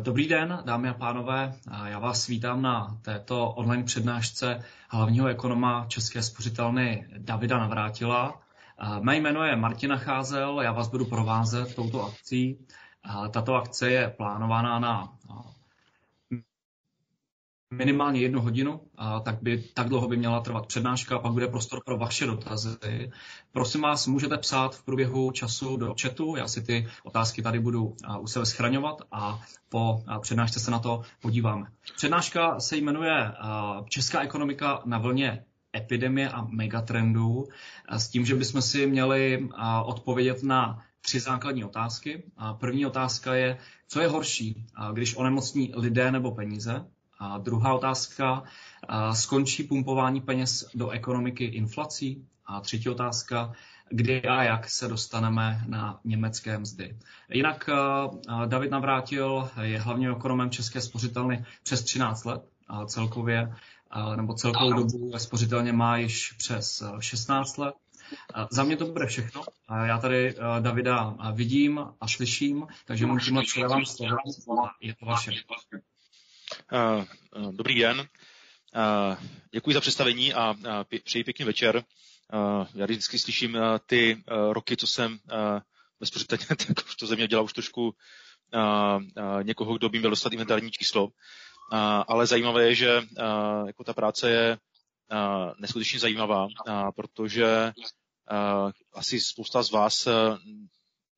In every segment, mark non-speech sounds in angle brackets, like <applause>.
Dobrý den, dámy a pánové. Já vás vítám na této online přednášce hlavního ekonoma České spořitelny Davida Navrátila. Mé jméno je Martina Cházel, já vás budu provázet touto akcí. Tato akce je plánovaná na minimálně jednu hodinu, a tak, by, tak dlouho by měla trvat přednáška a pak bude prostor pro vaše dotazy. Prosím vás, můžete psát v průběhu času do chatu, já si ty otázky tady budu u sebe schraňovat a po přednášce se na to podíváme. Přednáška se jmenuje Česká ekonomika na vlně epidemie a megatrendů s tím, že bychom si měli odpovědět na tři základní otázky. První otázka je, co je horší, když onemocní lidé nebo peníze. A druhá otázka, skončí pumpování peněz do ekonomiky inflací? A třetí otázka, kdy a jak se dostaneme na německé mzdy. Jinak David Navrátil je hlavním ekonomem České spořitelny přes 13 let a celkově, nebo celkovou dobu ve spořitelně má již přes 16 let. Za mě to bude všechno. Já tady Davida vidím a slyším, takže mu tímhle předávám slovo a je to vaše. Eh, eh, dobrý den, eh, děkuji za představení a přeji pěkný večer. Já vždycky slyším ty roky, co jsem bezpořetně, <laughs> tak už to ze mě dělá už trošku někoho, kdo by měl dostat inventární číslo. Ale zajímavé je, že jako ta práce je neskutečně zajímavá, protože asi spousta z vás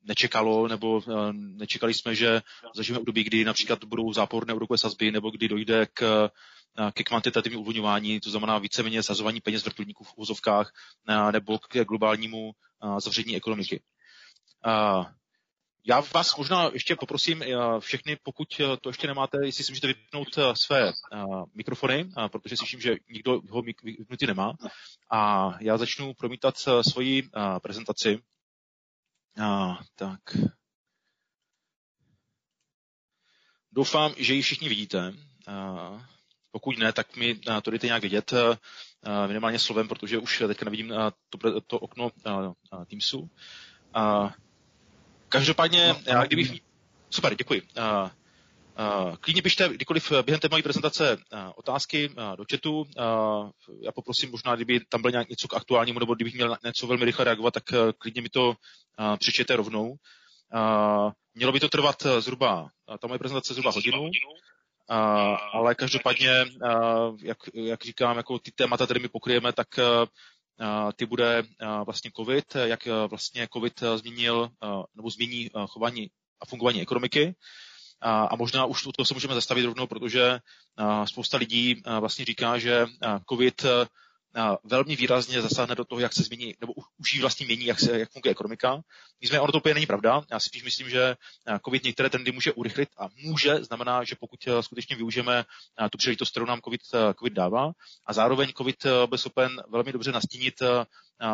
nečekalo, nebo eh, nečekali jsme, že zažijeme období, kdy například budou záporné úrokové sazby, nebo kdy dojde k eh, ke kvantitativnímu uvolňování, to znamená víceméně sazování peněz vrtulníků v úzovkách, eh, nebo k globálnímu zavření ekonomiky. Já vás možná ještě poprosím všechny, pokud to ještě nemáte, jestli si můžete vypnout své mikrofony, protože slyším, že nikdo ho vypnutý nemá. A já začnu promítat svoji prezentaci. A, tak. Doufám, že ji všichni vidíte. A, pokud ne, tak mi to dejte nějak vidět a, minimálně slovem, protože už teďka nevidím to, to okno Teamsu. A, každopádně, no, já, kdybych... Super, děkuji. A, Klidně pište kdykoliv během té mojí prezentace otázky do chatu. Já poprosím možná, kdyby tam byl nějak něco k aktuálnímu, nebo kdybych měl něco velmi rychle reagovat, tak klidně mi to přečtěte rovnou. Mělo by to trvat zhruba, ta moje prezentace zhruba hodinu, ale každopádně, jak, jak říkám, jako ty témata, které my pokryjeme, tak ty bude vlastně COVID, jak vlastně COVID změnil nebo změní chování a fungování ekonomiky. A, možná už to, se můžeme zastavit rovnou, protože spousta lidí vlastně říká, že COVID velmi výrazně zasáhne do toho, jak se změní, nebo už ji vlastně mění, jak, se, jak funguje ekonomika. Nicméně ono to úplně není pravda. Já si spíš myslím, že COVID některé trendy může urychlit a může, znamená, že pokud skutečně využijeme tu příležitost, kterou nám COVID, COVID dává, a zároveň COVID byl schopen velmi dobře nastínit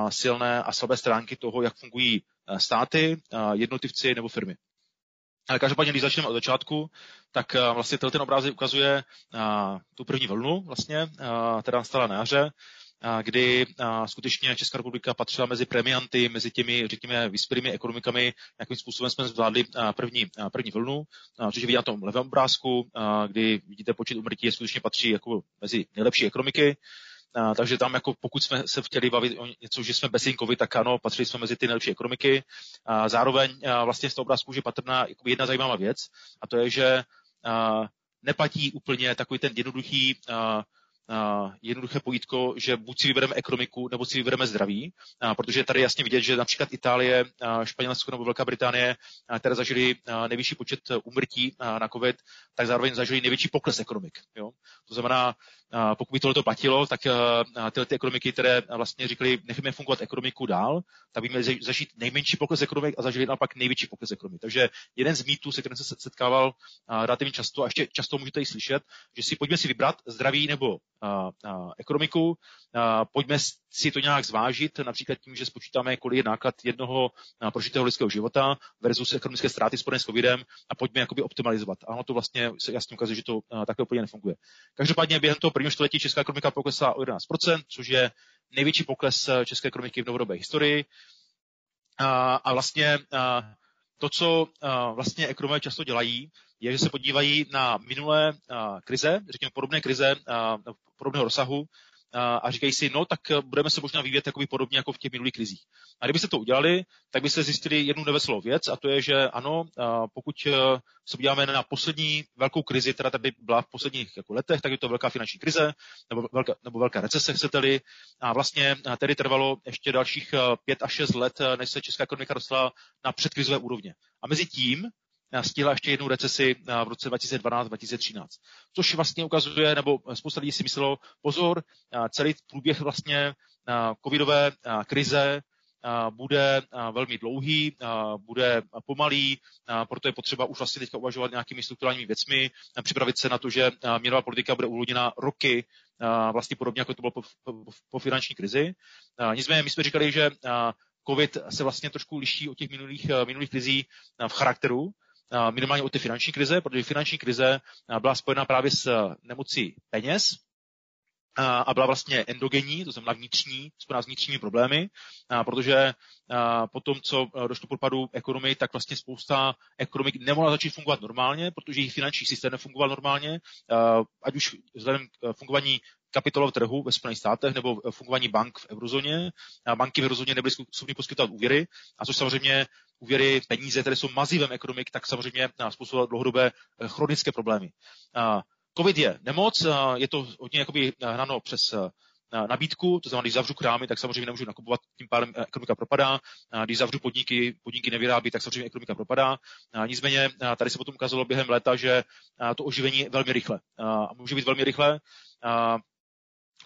silné a slabé stránky toho, jak fungují státy, jednotlivci nebo firmy. Ale každopádně, když začneme od začátku, tak uh, vlastně ten obrázek ukazuje uh, tu první vlnu, vlastně, uh, která nastala na jaře, kdy skutečně Česká republika patřila mezi premianty, mezi těmi, řekněme, vyspělými ekonomikami, jakým způsobem jsme zvládli první, první vlnu, což je vidět na tom levém obrázku, kdy vidíte počet umrtí, skutečně patří jako mezi nejlepší ekonomiky. A, takže tam, jako pokud jsme se chtěli bavit o něco, že jsme bezinkovi, tak ano, patřili jsme mezi ty nejlepší ekonomiky. A zároveň a vlastně z toho obrázku je patrná jako jedna zajímavá věc, a to je, že a, neplatí úplně takový ten jednoduchý a, Uh, jednoduché pojítko, že buď si vybereme ekonomiku, nebo si vybereme zdraví, uh, protože tady jasně vidět, že například Itálie, uh, Španělsko nebo Velká Británie, které zažili nejvyšší počet umrtí na COVID, tak zároveň zažili největší pokles ekonomik. Jo? To znamená, pokud by tohle platilo, tak tyhle ty ekonomiky, které vlastně říkali, necháme fungovat ekonomiku dál, tak by měli zažít nejmenší pokles ekonomik a zažili naopak největší pokles ekonomik. Takže jeden z mýtů, se kterým se setkával relativně často, a ještě často můžete i slyšet, že si pojďme si vybrat zdraví nebo ekonomiku, pojďme si to nějak zvážit, například tím, že spočítáme, kolik je náklad jednoho prožitého lidského života versus ekonomické ztráty spojené s covidem a pojďme jakoby optimalizovat. A ono to vlastně se jasně ukazuje, že to takhle úplně nefunguje. Každopádně během toho prvního století česká ekonomika poklesla o 11%, což je největší pokles české ekonomiky v novodobé historii. A, a vlastně a, to, co vlastně ekonomové často dělají, je, že se podívají na minulé krize, řekněme podobné krize, podobného rozsahu, a říkají si, no tak budeme se možná vyvíjet takový podobně jako v těch minulých krizích. A kdybyste to udělali, tak byste zjistili jednu neveselou věc a to je, že ano, pokud e, se podíváme na poslední velkou krizi, která tady byla v posledních jako letech, tak je to velká finanční krize nebo velká, nebo velká recese, chcete-li. A vlastně tedy trvalo ještě dalších pět až šest let, než se česká ekonomika dostala na předkrizové úrovně. A mezi tím stihla ještě jednu recesi v roce 2012-2013. Což vlastně ukazuje, nebo spousta lidí si myslelo, pozor, celý průběh vlastně covidové krize bude velmi dlouhý, bude pomalý, proto je potřeba už vlastně teďka uvažovat nějakými strukturálními věcmi, připravit se na to, že měnová politika bude uvolněna roky, vlastně podobně jako to bylo po, po, po finanční krizi. Nicméně my jsme říkali, že COVID se vlastně trošku liší od těch minulých, minulých krizí v charakteru, minimálně od té finanční krize, protože finanční krize byla spojena právě s nemocí peněz, a byla vlastně endogenní, to znamená vnitřní, spojená s vnitřními problémy, protože po tom, co došlo k propadu ekonomii, tak vlastně spousta ekonomik nemohla začít fungovat normálně, protože jejich finanční systém nefungoval normálně, ať už vzhledem k fungování kapitolového trhu ve Spojených státech nebo fungování bank v eurozóně. Banky v eurozóně nebyly schopny poskytovat úvěry, a což samozřejmě úvěry, peníze, které jsou mazivem ekonomik, tak samozřejmě způsobovat dlouhodobé eh, chronické problémy. COVID je nemoc, je to hodně jakoby hráno přes eh, nabídku, to znamená, když zavřu krámy, tak samozřejmě nemůžu nakupovat, tím pádem eh, ekonomika propadá. Když zavřu podniky, podniky nevyrábí, tak samozřejmě ekonomika propadá. Nicméně tady se potom ukázalo během léta, že to oživení je velmi rychle. A může být velmi rychle.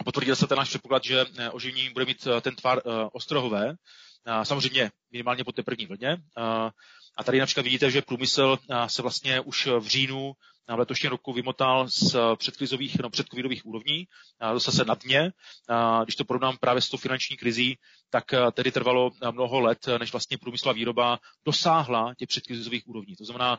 Potvrdil se ten náš předpoklad, že oživení bude mít ten tvar ostrohové, samozřejmě minimálně po té první vlně. A tady například vidíte, že průmysl se vlastně už v říjnu v letošním roku vymotal z předkrizových, no, předcovidových úrovní, dostal se na dně. Když to porovnám právě s tou finanční krizí, tak tedy trvalo mnoho let, než vlastně průmyslová výroba dosáhla těch předkrizových úrovní. To znamená,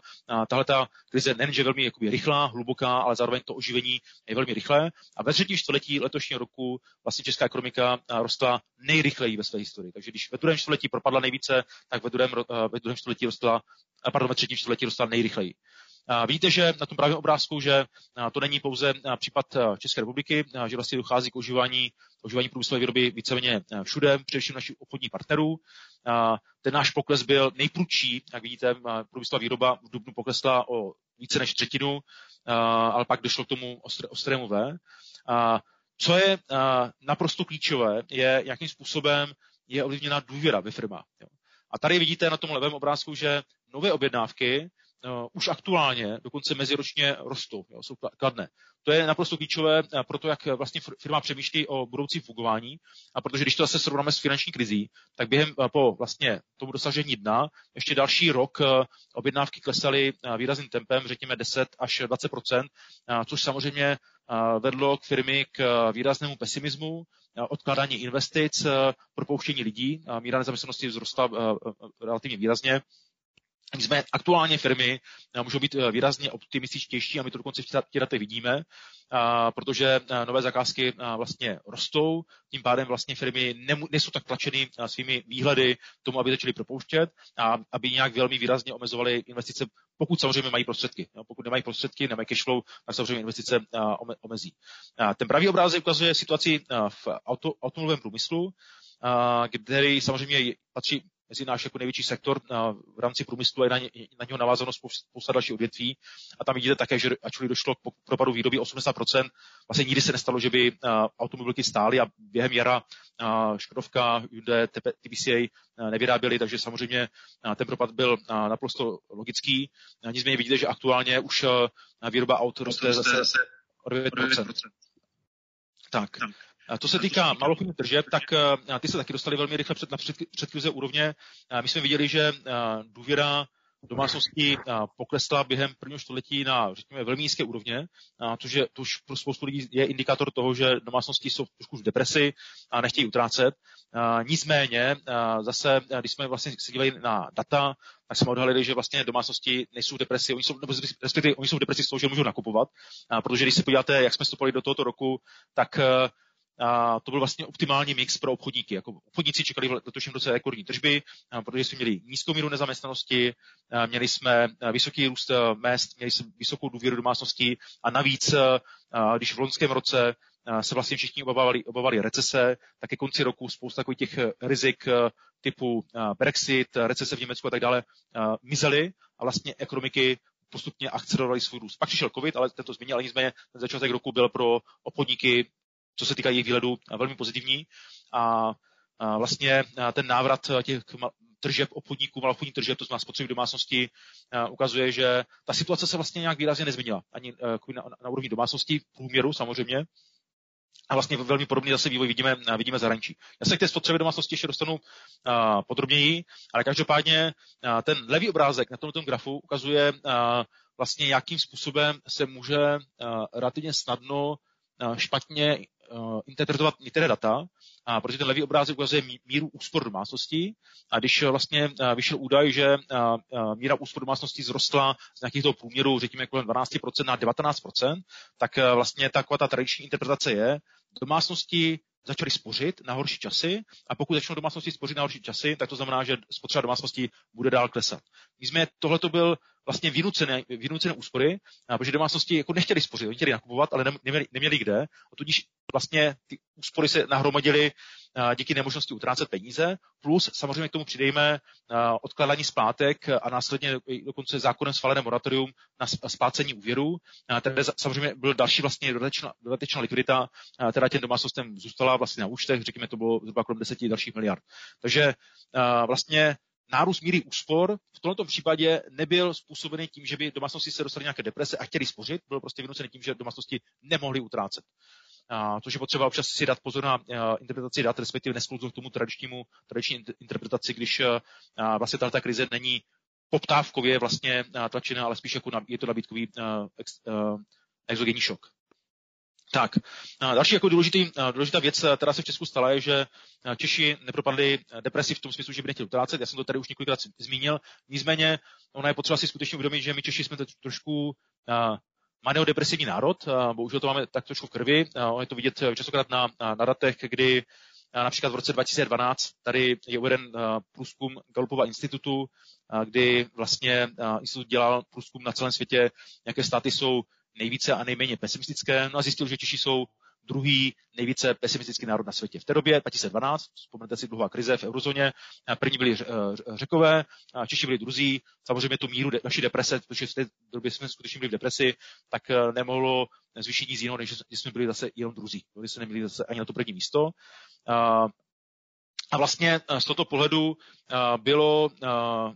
tahle ta krize nejenže velmi jakoby rychlá, hluboká, ale zároveň to oživení je velmi rychlé. A ve třetím čtvrtletí letošního roku vlastně česká ekonomika rostla nejrychleji ve své historii. Takže když ve druhém čtvrtletí propadla nejvíce, tak ve druhém, ve druhém čtvrtletí rostla, pardon, ve třetím čtvrtletí rostla nejrychleji. Vidíte, že na tom právě obrázku, že to není pouze případ České republiky, že vlastně dochází k ožívání, ožívání průmyslové výroby víceméně všude, především našich obchodních partnerů. Ten náš pokles byl nejprudší, jak vidíte, průmyslová výroba v Dubnu poklesla o více než třetinu, ale pak došlo k tomu ostrému V. Co je naprosto klíčové, je, jakým způsobem je ovlivněna důvěra ve firmách. A tady vidíte na tom levém obrázku, že nové objednávky uh, už aktuálně dokonce meziročně rostou, jo, jsou kladné. To je naprosto klíčové pro to, jak vlastně firma přemýšlí o budoucím fungování. A protože když to zase srovnáme s finanční krizí, tak během po vlastně tomu dosažení dna ještě další rok objednávky klesaly výrazným tempem, řekněme 10 až 20% což samozřejmě vedlo k firmy k výraznému pesimismu, odkládání investic, propouštění lidí. Míra nezaměstnanosti vzrostla relativně výrazně Nicméně aktuálně firmy eh, můžou být eh, výrazně optimističtější a my to dokonce v těch datech vidíme, protože eh, nové zakázky vlastně rostou, tím pádem vlastně firmy nejsou tak tlačeny svými výhledy tomu, aby začaly propouštět a aby nějak velmi výrazně omezovaly investice, pokud samozřejmě mají prostředky. Pokud nemají prostředky, nemají cashflow, tak samozřejmě investice omezí. Ten pravý obrázek ukazuje situaci v auto, automobilovém průmyslu, který samozřejmě patří mezi náš jako největší sektor v rámci průmyslu je na, ně, na něho navázáno spousta dalších odvětví. A tam vidíte také, že ačkoliv došlo k propadu výroby 80%, vlastně nikdy se nestalo, že by automobilky stály a během jara Škodovka, Hyundai, TPCA nevyráběly, takže samozřejmě ten propad byl naprosto logický. Nicméně vidíte, že aktuálně už výroba aut roste zase o 9%. Tak. A to se týká maloobchodních tržeb, tak eh, ty se taky dostali velmi rychle před, na před, úrovně. My jsme viděli, že eh, důvěra domácností eh, poklesla během prvního století na, řekněme, velmi nízké úrovně, což, je, to už pro spoustu lidí je indikátor toho, že domácnosti jsou trošku v depresi a nechtějí utrácet. Nicméně, zase, když jsme vlastně se dívali na data, tak jsme odhalili, že vlastně domácnosti nejsou v depresi, oni jsou, nebo respektive oni jsou v depresi z toho, že můžou nakupovat, protože když se podíváte, jak jsme vstupovali do tohoto roku, tak a to byl vlastně optimální mix pro obchodníky. Jako obchodníci čekali v letošním roce rekordní tržby, protože jsme měli nízkou míru nezaměstnanosti, měli jsme vysoký růst mest, měli jsme vysokou důvěru domácností a navíc, když v loňském roce se vlastně všichni obávali, obávali recese, tak ke konci roku spousta takových těch rizik typu Brexit, recese v Německu a tak dále mizely a vlastně ekonomiky postupně akcelerovali svůj růst. Pak přišel COVID, ale ten to změnil, ale nicméně ten začátek roku byl pro obchodníky, co se týká jejich výhledu, velmi pozitivní. A, vlastně ten návrat těch tržeb obchodníků, malobchodní tržeb, to znamená spotřeby domácnosti, ukazuje, že ta situace se vlastně nějak výrazně nezměnila. Ani na, na úrovni domácnosti, v průměru samozřejmě, a vlastně velmi podobný zase vývoj vidíme, vidíme zahraničí. Já se k té spotřebě domácnosti ještě dostanu podrobněji, ale každopádně ten levý obrázek na tomto grafu ukazuje vlastně, jakým způsobem se může relativně snadno špatně uh, interpretovat některé data, a protože ten levý obrázek ukazuje míru úspor domácností a když vlastně uh, vyšel údaj, že míra úspor domácností zrostla z nějakých toho průměru, řekněme kolem 12% na 19%, tak vlastně taková ta tradiční interpretace je, domácnosti začaly spořit na horší časy a pokud začnou domácnosti spořit na horší časy, tak to znamená, že spotřeba domácnosti bude dál klesat. Nicméně tohle to byl vlastně vynucené, vynucené úspory, protože domácnosti jako nechtěli spořit, oni chtěli nakupovat, ale neměli, neměli kde. A tudíž vlastně ty úspory se nahromadily díky nemožnosti utrácet peníze, plus samozřejmě k tomu přidejme odkládání splátek a následně dokonce zákonem schválené moratorium na splácení úvěru. Tady samozřejmě byl další vlastně dodatečná, dodatečná likvidita, která těm domácnostem zůstala vlastně na účtech, řekněme, to bylo zhruba kolem 10 dalších miliard. Takže vlastně nárůst míry úspor v tomto případě nebyl způsobený tím, že by domácnosti se dostaly nějaké deprese a chtěli spořit, byl prostě vynucený tím, že domácnosti nemohly utrácet. Což je potřeba občas si dát pozor na interpretaci dat, respektive nesklouznout k tomu tradičnímu, tradiční interpretaci, když vlastně ta krize není poptávkově vlastně tlačená, ale spíš jako je to nabídkový ex, exogenní šok. Tak, další jako důležitý, důležitá věc, která se v Česku stala, je, že Češi nepropadli depresi v tom smyslu, že by nechtěli utrácet. Já jsem to tady už několikrát zmínil. Nicméně, ona je potřeba si skutečně uvědomit, že my Češi jsme trošku maniodepresivní národ, bohužel to máme tak trošku v krvi. On je to vidět častokrát na, na datech, kdy například v roce 2012 tady je uveden průzkum Galupova institutu, kdy vlastně institut dělal průzkum na celém světě, jaké státy jsou nejvíce a nejméně pesimistické. No a zjistil, že Češi jsou druhý nejvíce pesimistický národ na světě. V té době 2012, vzpomenete si dlouhá krize v eurozóně, první byli řekové, Češi byli druzí, samozřejmě tu míru naší deprese, protože v té době jsme skutečně byli v depresi, tak eh, nemohlo zvýšit nic jiného, než jsme byli zase jenom druzí. Byli se neměli zase ani na to první místo. A vlastně eh, z tohoto pohledu eh, bylo, eh,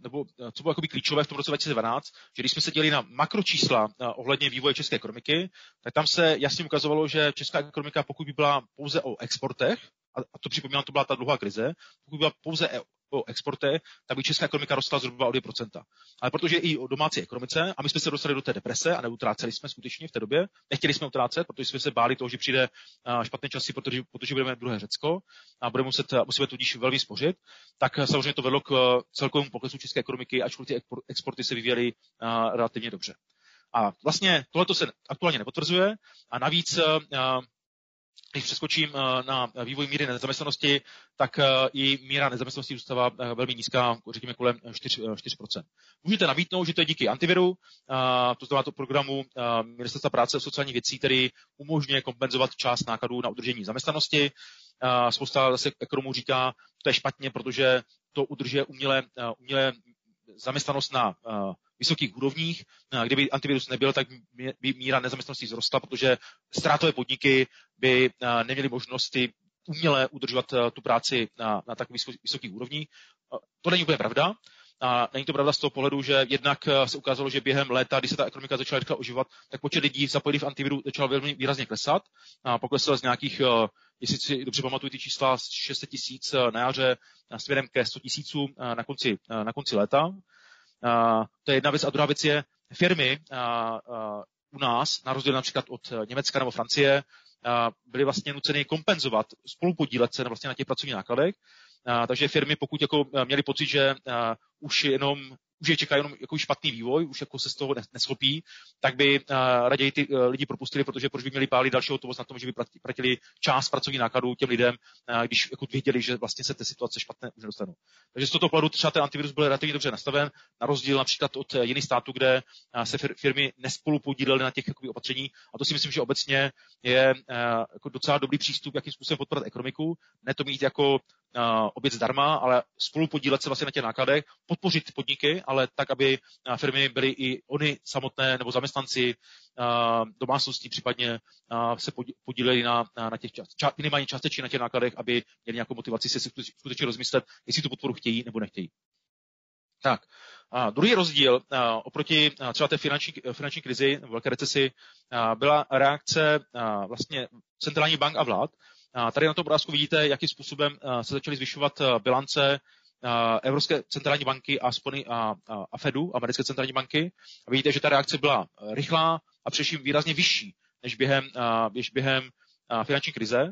nebo co bylo klíčové v tom roce 2012, že když jsme se dělali na makročísla ohledně vývoje české ekonomiky, tak tam se jasně ukazovalo, že česká ekonomika, pokud by byla pouze o exportech, a to připomínám, to byla ta dlouhá krize, pokud by byla pouze o exportech, tak by česká ekonomika rostla zhruba o 2%. Ale protože i o domácí ekonomice, a my jsme se dostali do té deprese a neutráceli jsme skutečně v té době, nechtěli jsme utrácet, protože jsme se báli toho, že přijde špatné časy, protože, protože budeme druhé Řecko a budeme muset, musíme tudíž velmi spořit, tak samozřejmě to vedlo k celkovému poklesu české ekonomiky, ačkoliv ty exporty se vyvíjely relativně dobře. A vlastně tohle se aktuálně nepotvrzuje a navíc když přeskočím eh, na vývoj míry nezaměstnanosti, tak eh, i míra nezaměstnanosti zůstává eh, velmi nízká, řekněme kolem 4%. 4%. Můžete nabídnout, že to je díky antiviru, to znamená to programu Ministerstva práce a sociálních věcí, který umožňuje kompenzovat část nákladů na udržení zaměstnanosti. Spousta zase ekonomů říká, to je špatně, protože to udržuje uměle, uměle zaměstnanost na vysokých úrovních. Kdyby antivirus nebyl, tak by míra nezaměstnanosti zrostla, protože ztrátové podniky by neměly možnosti uměle udržovat tu práci na, na takových vysokých úrovních. To není úplně pravda. A není to pravda z toho pohledu, že jednak se ukázalo, že během léta, když se ta ekonomika začala rychle oživovat, tak počet lidí zapojených v antiviru začal velmi výrazně klesat. A poklesl z nějakých, jestli si dobře pamatuju ty čísla, z 600 tisíc na jaře směrem ke 100 tisícům na konci, na konci léta. To je jedna věc. A druhá věc je firmy u nás, na rozdíl například od Německa nebo Francie, byly vlastně nuceny kompenzovat, spolupodílet se vlastně na těch pracovních nákladech. Takže firmy, pokud jako měli pocit, že už jenom už je čeká jenom jako špatný vývoj, už jako se z toho neschopí, tak by raději ty lidi propustili, protože proč by měli pálit další hotovost na tom, že by platili část pracovní nákladů těm lidem, když jako věděli, že vlastně se té situace špatné už nedostanou. Takže z tohoto pohledu třeba ten antivirus byl relativně dobře nastaven, na rozdíl například od jiných států, kde se firmy nespolu podílely na těch jakoby, opatření. A to si myslím, že obecně je jako docela dobrý přístup, jakým způsobem podporovat ekonomiku. Ne to mít jako obět zdarma, ale spolu podílet se vlastně na těch nákladech, podpořit podniky, ale tak, aby firmy byly i oni samotné nebo zaměstnanci domácností případně se podíleli na, na těch čas, ča, minimálně částečně na těch nákladech, aby měli nějakou motivaci si skutečně rozmyslet, jestli tu podporu chtějí nebo nechtějí. Tak, a druhý rozdíl a, oproti a, třeba té finanční, finanční krizi, velké recesi, a, byla reakce a, vlastně centrální bank a vlád. A tady na tom obrázku vidíte, jakým způsobem se začaly zvyšovat bilance Evropské centrální banky a, Spony, a, a, a Fedu, americké centrální banky. A vidíte, že ta reakce byla rychlá a především výrazně vyšší než během, než během finanční krize.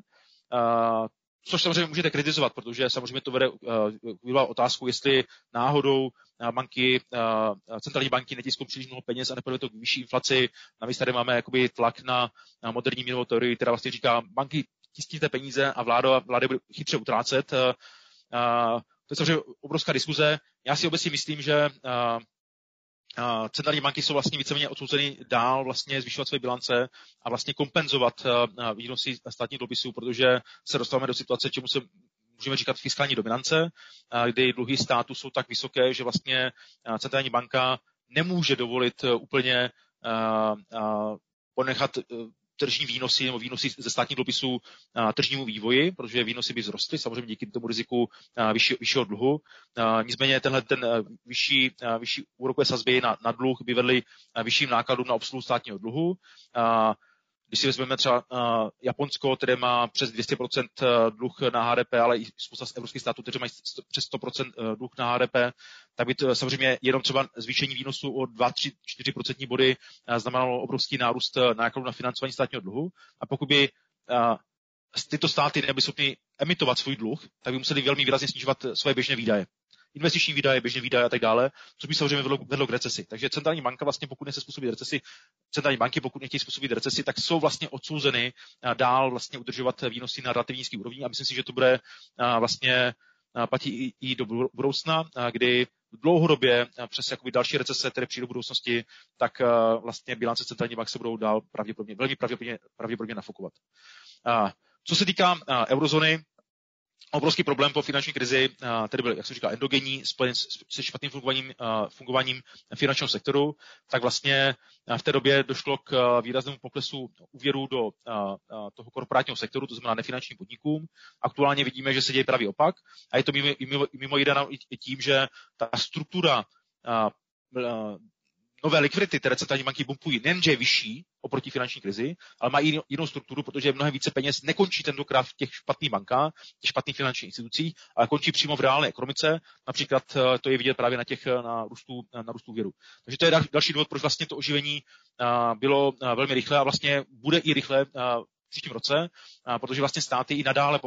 Což samozřejmě můžete kritizovat, protože samozřejmě to vede uh, otázku, jestli náhodou banky, centrální banky netisknou příliš mnoho peněz a nepovede to k vyšší inflaci. Navíc tady máme jakoby tlak na, na moderní měnovou teorii, která vlastně říká, banky tiskněte peníze a vláda, vláda bude chytře utrácet. To je samozřejmě obrovská diskuze. Já si obecně myslím, že uh, centrální banky jsou vlastně víceméně odsouzeny dál vlastně zvyšovat své bilance a vlastně kompenzovat výnosy státních dluhopisů, protože se dostáváme do situace, čemu se můžeme říkat fiskální dominance, kdy dluhy státu jsou tak vysoké, že vlastně centrální banka nemůže dovolit úplně ponechat tržní výnosy nebo výnosy ze státních dluhopisů tržnímu vývoji, protože výnosy by vzrostly samozřejmě díky tomu riziku vyšší, vyššího dluhu. Nicméně tenhle ten vyšší, vyšší úrokové sazby na, na dluh by vedly vyšším nákladům na obsluhu státního dluhu. Když si vezmeme třeba uh, Japonsko, které má přes 200% dluh na HDP, ale i spousta z evropských států, které mají přes 100% dluh na HDP, tak by to samozřejmě jenom třeba zvýšení výnosu o 2-3-4% body znamenalo obrovský nárůst nákladů na financování státního dluhu. A pokud by uh, tyto státy nebyly schopny emitovat svůj dluh, tak by museli velmi výrazně snižovat svoje běžné výdaje investiční výdaje, běžné výdaje a tak dále, což by samozřejmě vedlo, vedlo k recesi. Takže centrální banka vlastně, pokud nechce způsobit recesi, centrální banky, pokud nechtějí způsobit recesi, tak jsou vlastně odsouzeny dál vlastně udržovat výnosy na relativně nízký úrovni a myslím si, že to bude vlastně platí i, do budoucna, kdy dlouhodobě přes jakoby další recese, které přijdou v budoucnosti, tak vlastně bilance centrální bank se budou dál pravděpodobně, velmi pravděpodobně, pravděpodobně nafokovat. Co se týká eurozóny, obrovský problém po finanční krizi, tedy byl, jak jsem říkal, endogenní, spojen se špatným fungováním, fungováním finančního sektoru, tak vlastně v té době došlo k výraznému poklesu úvěru do toho korporátního sektoru, to znamená nefinančním podnikům. Aktuálně vidíme, že se děje pravý opak a je to mimo, mimo, mimo jiné i tím, že ta struktura nové likvidity, které centrální banky bumpují, nejenže je vyšší oproti finanční krizi, ale mají jinou strukturu, protože mnohem více peněz nekončí tentokrát v těch špatných bankách, těch špatných finančních institucích, ale končí přímo v reálné ekonomice. Například eh, to je vidět právě na těch eh, na růstu, na růstu věru. Takže to je další důvod, proč vlastně to oživení eh, bylo velmi rychlé a vlastně bude i rychle v příštím roce, protože vlastně státy i nadále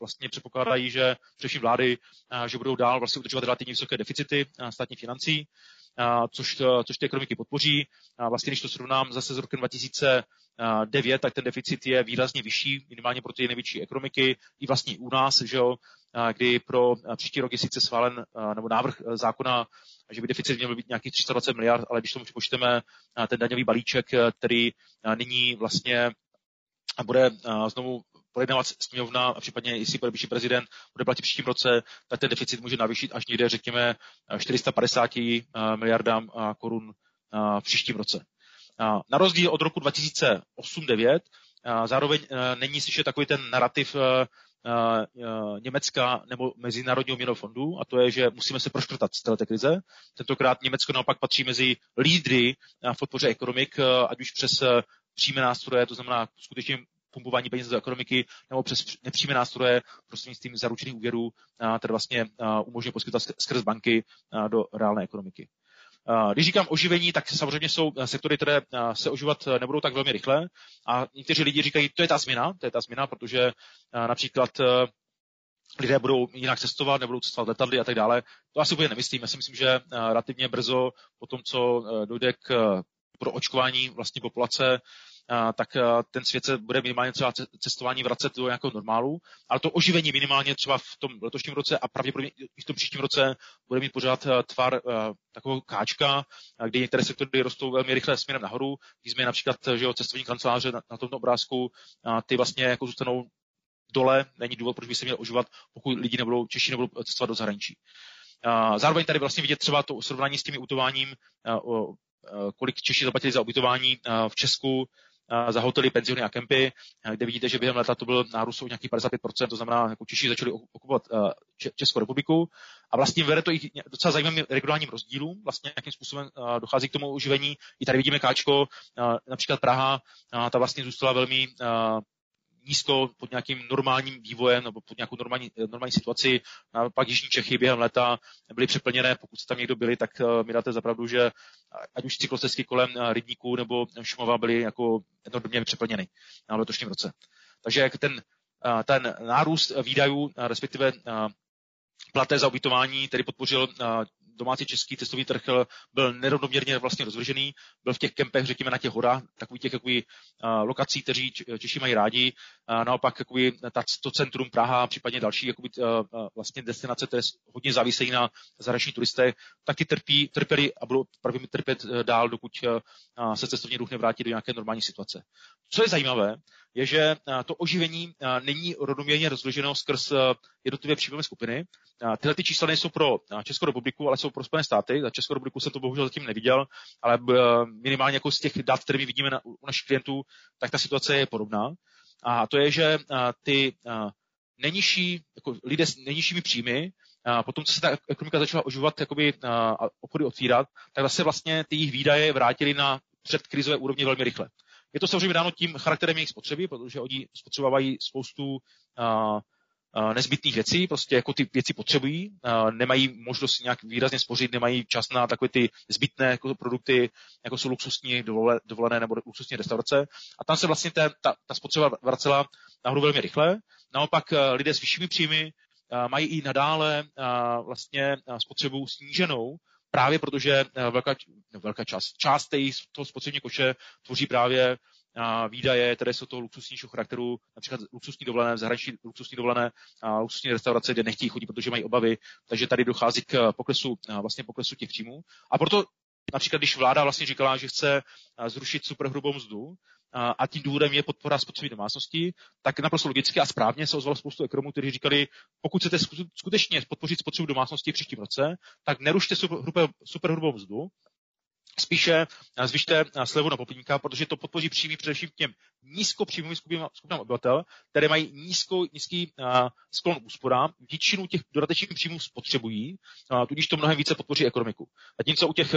vlastně předpokládají, že především vlády, že budou dál vlastně udržovat relativně vysoké deficity státních financí což, což ty ekonomiky podpoří. A vlastně, když to srovnám zase s rokem 2009, tak ten deficit je výrazně vyšší, minimálně pro ty největší ekonomiky, i vlastně u nás, že jo, kdy pro příští rok je sice schválen nebo návrh zákona, že by deficit měl být nějakých 320 miliard, ale když tomu připočteme ten daňový balíček, který nyní vlastně bude znovu projednávat sněmovna a případně jestli podepíší prezident bude platit příštím roce, tak ten deficit může navýšit až někde, řekněme, 450 eh, miliardám eh, korun eh, v příštím roce. Na rozdíl od roku 2008-2009 zároveň není slyšet takový ten narrativ Německa nebo Mezinárodního měnového fondu a to je, že musíme se proškrtat z této krize. Tentokrát Německo naopak patří mezi lídry v podpoře ekonomik, ať už přes přímé nástroje, to znamená skutečně pumpování peněz do ekonomiky nebo přes nepřímé nástroje prostřednictvím zaručených úvěrů, které vlastně umožňuje poskytovat skrz banky do reálné ekonomiky. Když říkám oživení, tak samozřejmě jsou sektory, které se ožívat nebudou tak velmi rychle a někteří lidi říkají, to je ta změna, to je ta změna, protože například lidé budou jinak cestovat, nebudou cestovat letadly a tak dále. To asi úplně nemyslím. Já si myslím, že relativně brzo po tom, co dojde k pro očkování vlastně populace, tak ten svět se bude minimálně třeba cestování vracet do nějakého normálu, ale to oživení minimálně třeba v tom letošním roce a pravděpodobně i v tom příštím roce bude mít pořád tvar takového káčka, kdy některé sektory rostou velmi rychle směrem nahoru. Jsme například že jo, cestovní kanceláře na, na tomto obrázku, ty vlastně jako zůstanou dole, není důvod, proč by se měl ožívat, pokud lidi nebudou, Češi nebudou cestovat do zahraničí. Zároveň tady vlastně vidět třeba to srovnání s tím utováním, kolik Češi zaplatili za ubytování v Česku, za hotely, penziony a kempy, kde vidíte, že během léta to byl nárůst o nějakých 55%, to znamená, jako Češi začali okupovat Českou republiku a vlastně vede to i docela zajímavým regionálním rozdílům, vlastně jakým způsobem dochází k tomu uživení. I tady vidíme Káčko, například Praha, ta vlastně zůstala velmi nízko pod nějakým normálním vývojem nebo pod nějakou normální, normální situaci. A pak Jižní Čechy během léta byly přeplněné. Pokud jste tam někdo byli, tak uh, mi dáte zapravdu, že ať už cyklostezky kolem Rybníků nebo Šumova byly jako enormně přeplněny na letošním roce. Takže ten, uh, ten nárůst výdajů, respektive platé za ubytování, který podpořil domácí český cestovní trh byl nerovnoměrně vlastně rozvržený, byl v těch kempech, řekněme, na těch horách, takových těch jakoby, uh, lokací, kteří Češi mají rádi. Naopak jakoby, ta, to centrum Praha, případně další jakoby, vlastně destinace, které hodně závisejí na zahraniční turisté, taky trpí, trpěli a budou pravě trpět dál, dokud se cestovní ruch nevrátí do nějaké normální situace. Co je zajímavé, je, že to oživení není rovnoměrně rozloženo skrz jednotlivé příjmové skupiny. Tyhle ty čísla nejsou pro Českou republiku, ale jsou pro Spojené státy. Za Českou republiku jsem to bohužel zatím neviděl, ale minimálně jako z těch dat, které my vidíme na, u našich klientů, tak ta situace je podobná. A to je, že ty nejnižší, jako lidé s nejnižšími příjmy, a potom, co se ta ekonomika začala oživovat, jakoby, a obchody otvírat, tak zase vlastně ty jejich výdaje vrátily na předkrizové úrovni velmi rychle. Je to samozřejmě dáno tím charakterem jejich spotřeby, protože oni spotřebovávají spoustu uh, nezbytných věcí, prostě jako ty věci potřebují, uh, nemají možnost nějak výrazně spořit, nemají čas na takové ty zbytné jako produkty, jako jsou luxusní dovolené nebo luxusní restaurace. A tam se vlastně ta, ta, ta spotřeba vracela nahoru velmi rychle. Naopak lidé s vyššími příjmy mají i nadále vlastně spotřebu sníženou, právě protože eh, velká, no, velká část, část toho spotřební koše tvoří právě eh, výdaje, které jsou toho luxusnějšího charakteru, například luxusní dovolené, zahraniční luxusní dovolené, a luxusní restaurace, kde nechtějí chodit, protože mají obavy, takže tady dochází k poklesu, vlastně poklesu těch příjmů. A proto například, když vláda vlastně říkala, že chce zrušit superhrubou mzdu, a tím důvodem je podpora spotřeby domácnosti, tak naprosto logicky a správně se ozvalo spoustu ekonomů, kteří říkali, pokud chcete skutečně podpořit spotřebu domácnosti v příštím roce, tak nerušte superhrubou mzdu, spíše zvyšte slevu na poplatníka, protože to podpoří příjmy především těm nízkopříjmovým skupinám, skupinám obyvatel, které mají nízko, nízký uh, sklon úsporám, většinu těch dodatečných příjmů spotřebují, tudíž to mnohem více podpoří ekonomiku. Zatímco u těch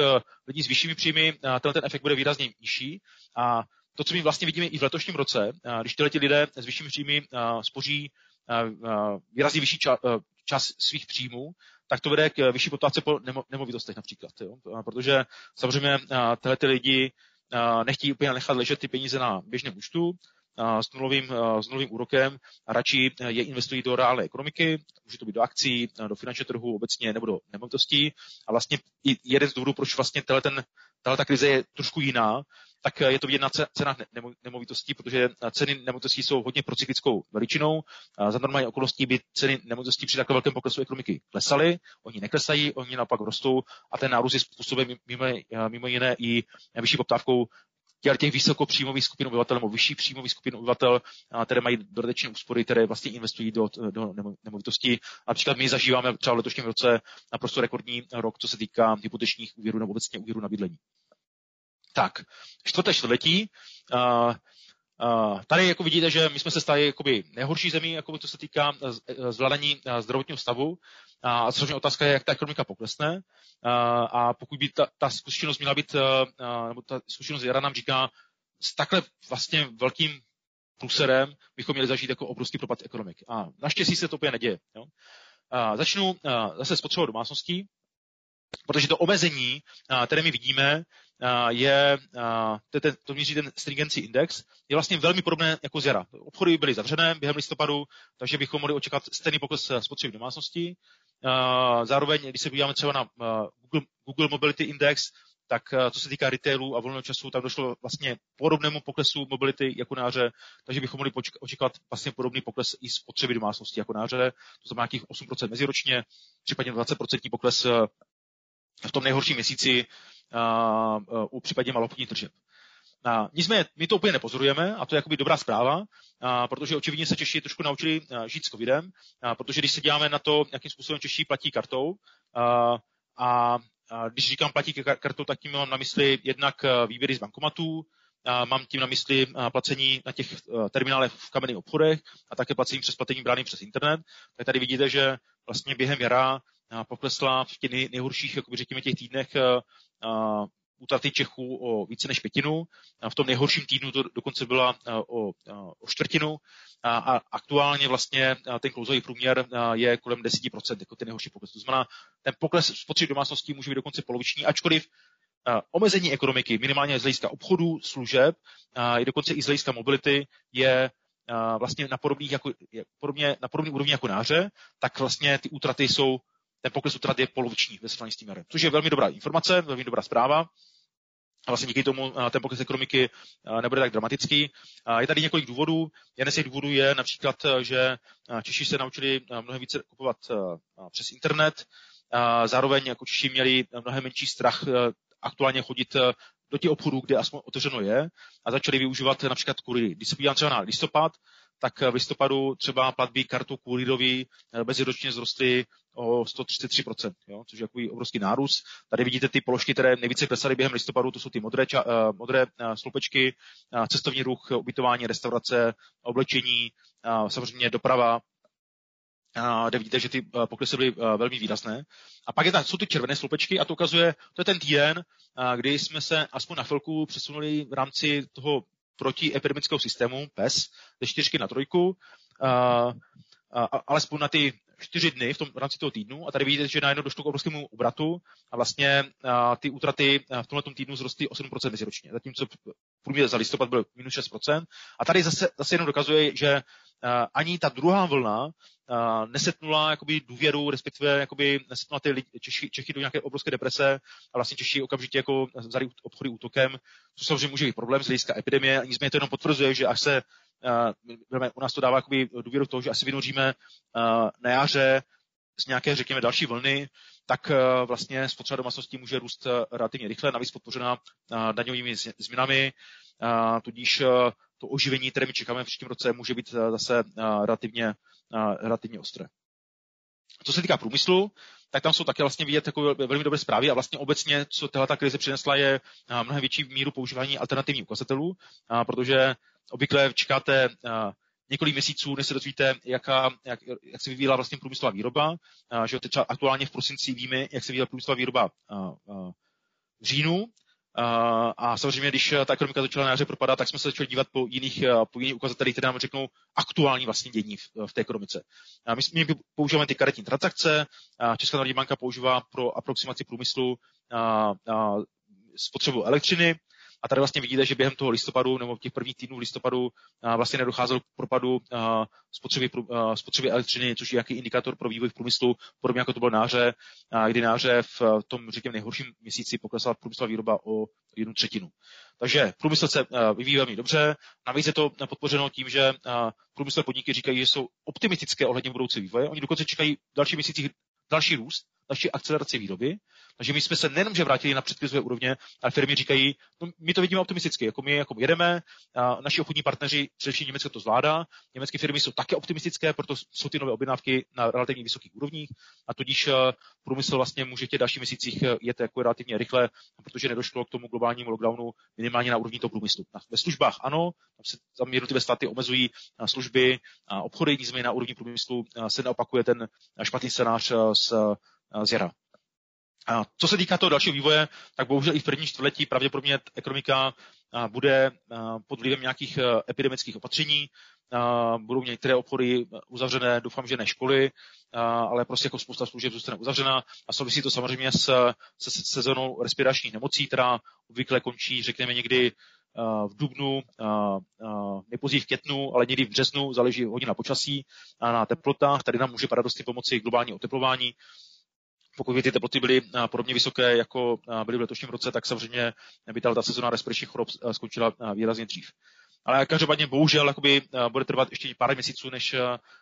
lidí s vyššími příjmy tenhle ten efekt bude výrazně nižší a to, co my vlastně vidíme i v letošním roce, když tyhle lidé s vyššími příjmy spoří výrazně vyšší čas svých příjmů, tak to vede k vyšší poptávce po nemovitostech například. Jo? Protože samozřejmě tyhle ty lidi nechtějí úplně nechat ležet ty peníze na běžném účtu, s nulovým, s nulovým úrokem a radši je investují do reálné ekonomiky, může to být do akcí, do finančního trhu obecně nebo do nemovitostí. A vlastně jeden z důvodů, proč vlastně tahle, ten, tahle ta krize je trošku jiná, tak je to vidět na cenách nemovitostí, protože ceny nemovitostí jsou hodně procyklickou veličinou. Za normální okolností by ceny nemovitostí při takovém velkém poklesu ekonomiky klesaly, oni neklesají, oni naopak rostou a ten nárůst je způsoben mimo, mimo jiné i vyšší poptávkou těch, těch vysokopříjmových skupin obyvatel nebo vyšší příjmových skupin obyvatel, které mají dodatečné úspory, které vlastně investují do, do nemovitostí. Například my zažíváme třeba v letošním roce naprosto rekordní rok, co se týká hypotečních úvěrů nebo obecně úvěrů na bydlení. Tak, čtvrté čtvrtletí. Uh, uh, tady jako vidíte, že my jsme se stali jakoby nejhorší zemí, jakoby, co se týká zvládání zdravotního stavu. A samozřejmě otázka je, jak ta ekonomika poklesne. A pokud by ta, ta zkušenost měla být, nebo ta zkušenost Jara nám říká, s takhle vlastně velkým pluserem bychom měli zažít jako obrovský propad ekonomiky. A naštěstí se to úplně neděje. Jo? Začnu zase s potřebou domácností, protože to omezení, které my vidíme, je, to, ten, to měří ten stringency index, je vlastně velmi podobné jako z jara. Obchody byly zavřené během listopadu, takže bychom mohli očekat stejný pokles spotřeby domácností. Zároveň, když se podíváme třeba na Google, Google Mobility Index, tak co se týká retailu a volného času, tam došlo vlastně podobnému poklesu mobility jako náře, takže bychom mohli očekávat vlastně podobný pokles i spotřeby domácností jako náře, to znamená nějakých 8% meziročně, případně 20% pokles v tom nejhorším měsíci u případně malobchodních tržeb. A nicméně my to úplně nepozorujeme a to je jakoby dobrá zpráva, a, protože očividně se Češi trošku naučili žít s covidem, a, protože když se díváme na to, jakým způsobem Češi platí kartou a, a, a když říkám platí kartou, tak tím mám na mysli jednak výběry z bankomatů, a mám tím na mysli placení na těch terminálech v kamenných obchodech a také placení přes platení brány přes internet. Tak tady vidíte, že vlastně během jara poklesla v těch nejhorších, jakoby řekněme, těch týdnech útraty Čechů o více než pětinu. V tom nejhorším týdnu to dokonce byla o, o čtvrtinu. A, a aktuálně vlastně ten klouzový průměr je kolem 10%, jako ten nejhorší pokles. To znamená, ten pokles spotřeby domácností může být dokonce poloviční, ačkoliv omezení ekonomiky, minimálně z hlediska obchodu, služeb, i dokonce i z hlediska mobility, je vlastně na podobných, jako, podobně, na podobný úrovni jako náře, tak vlastně ty útraty jsou ten pokles utrat je poloviční ve srovnání s tím jarem. Což je velmi dobrá informace, velmi dobrá zpráva. A vlastně díky tomu ten pokles ekonomiky nebude tak dramatický. Je tady několik důvodů. Jeden z těch důvodů je například, že Češi se naučili mnohem více kupovat přes internet. Zároveň jako Češi měli mnohem menší strach aktuálně chodit do těch obchodů, kde aspoň otevřeno je a začali využívat například kuriry. Když se podívám třeba na listopad, tak v listopadu třeba platby kartou kurirový meziročně zrostly o 133%, jo, což je takový obrovský nárůst. Tady vidíte ty položky, které nejvíce klesaly během listopadu, to jsou ty modré, ča, uh, modré uh, sloupečky, cestovní ruch, ubytování, restaurace, oblečení, samozřejmě doprava, kde vidíte, že ty poklesy byly velmi výrazné. A pak je ta, jsou ty červené sloupečky a to ukazuje, to je ten týden, kdy jsme se aspoň na chvilku přesunuli v rámci toho protiepidemického systému PES ze čtyřky na trojku, uh, alespoň na ty čtyři dny v, tom, v rámci toho týdnu a tady vidíte, že najednou došlo k obrovskému obratu a vlastně a, ty útraty v tomto týdnu zrostly o 7% meziročně, zatímco průměr za listopad byl minus 6%. A tady zase, zase jenom dokazuje, že ani ta druhá vlna nesetnula jakoby důvěru, respektive jakoby nesetnula ty lidi, Češi, Čechy do nějaké obrovské deprese a vlastně Češi okamžitě jako vzali obchody útokem, což samozřejmě může být problém z hlediska epidemie, nicméně to jenom potvrzuje, že až se u nás to dává jakoby důvěru toho, že asi vynoříme na jaře z nějaké, řekněme, další vlny, tak vlastně spotřeba domácností může růst relativně rychle, navíc podpořena daňovými změnami, tudíž to oživení, které my čekáme v příštím roce, může být zase relativně, relativně ostré. Co se týká průmyslu, tak tam jsou také vlastně vidět velmi dobré zprávy a vlastně obecně, co tahle krize přinesla, je mnohem větší míru používání alternativních ukazatelů, protože obvykle čekáte několik měsíců, než se dozvíte, jaká, jak, jak se vyvíjela vlastně průmyslová výroba. Že teď aktuálně v prosinci víme, jak se vyvíjela průmyslová výroba v říjnu, a samozřejmě, když ta ekonomika začala na jaře propadat, tak jsme se začali dívat po jiných, po jiných ukazatelích, které nám řeknou aktuální vlastně dění v, v té ekonomice. My, my používáme ty karetní transakce, Česká národní banka používá pro aproximaci průmyslu spotřebu elektřiny, a tady vlastně vidíte, že během toho listopadu nebo těch prvních týdnů listopadu vlastně nedocházelo k propadu spotřeby, spotřeby elektřiny, což je jaký indikátor pro vývoj v průmyslu, podobně jako to bylo náře, kdy náře v tom, řekněme, nejhorším měsíci poklesla průmyslová výroba o jednu třetinu. Takže průmysl se vyvíjí velmi dobře. Navíc je to podpořeno tím, že průmyslové podniky říkají, že jsou optimistické ohledně budoucí vývoje. Oni dokonce čekají v dalších měsících další růst, další akceleraci výroby. Takže my jsme se nejenom, že vrátili na předkrizové úrovně, ale firmy říkají, no, my to vidíme optimisticky, jako my jako jedeme, a naši obchodní partneři, především Německo to zvládá, německé firmy jsou také optimistické, proto jsou ty nové objednávky na relativně vysokých úrovních a tudíž eh, průmysl vlastně může v těch dalších měsících eh, jet jako relativně rychle, protože nedošlo k tomu globálnímu lockdownu minimálně na úrovni toho průmyslu. Ve službách ano, tam se tam jednotlivé státy omezují na služby a obchody, nicméně na úrovni průmyslu se neopakuje ten špatný scénář z, z jara. A co se týká toho dalšího vývoje, tak bohužel i v prvním čtvrtletí pravděpodobně ekonomika bude pod vlivem nějakých epidemických opatření, budou některé obchody uzavřené, doufám, že ne školy, ale prostě jako spousta služeb zůstane uzavřena a souvisí to samozřejmě s, se sezónou respiračních nemocí, která obvykle končí, řekněme, někdy v dubnu, nejpozději v květnu, ale někdy v březnu, záleží hodně na počasí a na teplotách. Tady nám může paradoxně pomoci globální oteplování. Pokud by ty teploty byly podobně vysoké, jako byly v letošním roce, tak samozřejmě by ta sezóna respiračních chorob skončila výrazně dřív. Ale každopádně bohužel jakoby, bude trvat ještě pár měsíců, než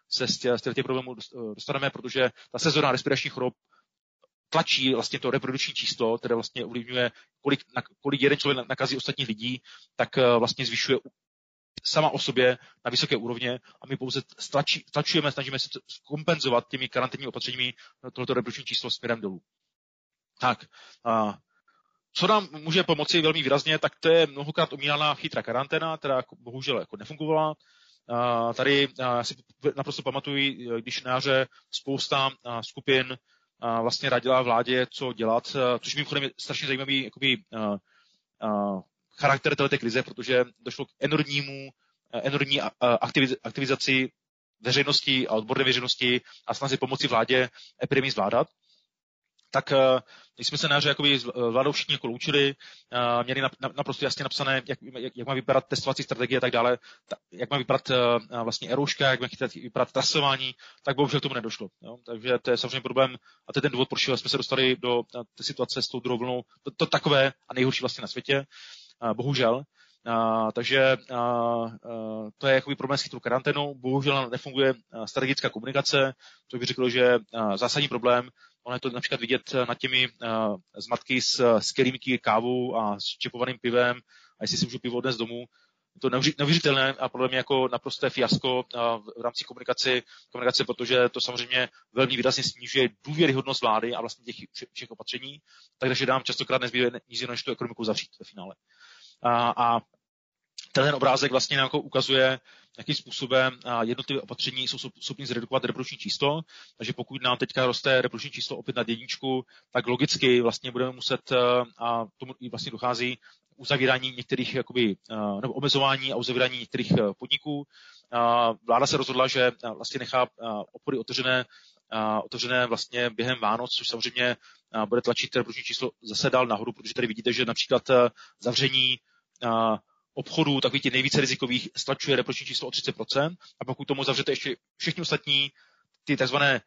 se z těch problémů dostaneme, protože ta sezóna respiračních chorob tlačí vlastně to reprodukční číslo, které vlastně ovlivňuje, kolik, kolik jeden člověk nakazí ostatních lidí, tak vlastně zvyšuje sama o sobě na vysoké úrovně a my pouze stlačí, stlačujeme, snažíme se kompenzovat těmi karanténními opatřeními tohoto reprodukční číslo směrem dolů. Tak, uh, co nám může pomoci velmi výrazně, tak to je mnohokrát omílaná chytrá karanténa, která jako, bohužel jako nefungovala. Uh, tady uh, si naprosto pamatuju, když na jaře spousta skupin a vlastně radila vládě, co dělat, což mimochodem je strašně zajímavý jakoby, charakter této krize, protože došlo k enormnímu, uh, enormní aktiviz- aktivizaci veřejnosti a odborné veřejnosti a snaží pomoci vládě epidemii zvládat tak když jsme se na jaře jakoby vládou všichni jako loučili, měli naprosto jasně napsané, jak, jak, jak má vypadat testovací strategie a tak dále, jak má vypadat vlastně erouška, jak má vypadat trasování, tak bohužel k tomu nedošlo. Jo? Takže to je samozřejmě problém a to je ten důvod, proč jsme se dostali do té situace s tou druhou vlnou. To, to takové a nejhorší vlastně na světě, bohužel. Uh, takže uh, uh, to je jakoby problém s chytrou karanténou. Bohužel nefunguje strategická komunikace, to bych řekl, že je zásadní problém. Ono je to například vidět na těmi zmatky s, s kelímky kávou a s čepovaným pivem a jestli si můžu pivo odnes domů. Je to neuvěřitelné a podle mě jako naprosté fiasko v rámci komunikace, komunikace, protože to samozřejmě velmi výrazně snižuje důvěryhodnost vlády a vlastně těch všech opatření, takže nám častokrát nezbývá nic jiného, než tu ekonomiku zavřít ve finále. A, a ten obrázek vlastně jako ukazuje, jakým způsobem jednotlivé opatření jsou schopni zredukovat reprodukční číslo. Takže pokud nám teďka roste reprodukční číslo opět na jedničku, tak logicky vlastně budeme muset, a tomu vlastně dochází uzavírání některých jakoby, nebo omezování a uzavírání některých podniků. Vláda se rozhodla, že vlastně nechá obchody otevřené otevřené vlastně během Vánoc, což samozřejmě bude tlačit reprodukční číslo zase dál nahoru, protože tady vidíte, že například zavření obchodů, takových těch nejvíce rizikových, stlačuje reprodukční číslo o 30%. A pokud tomu zavřete ještě všechny ostatní, ty takzvané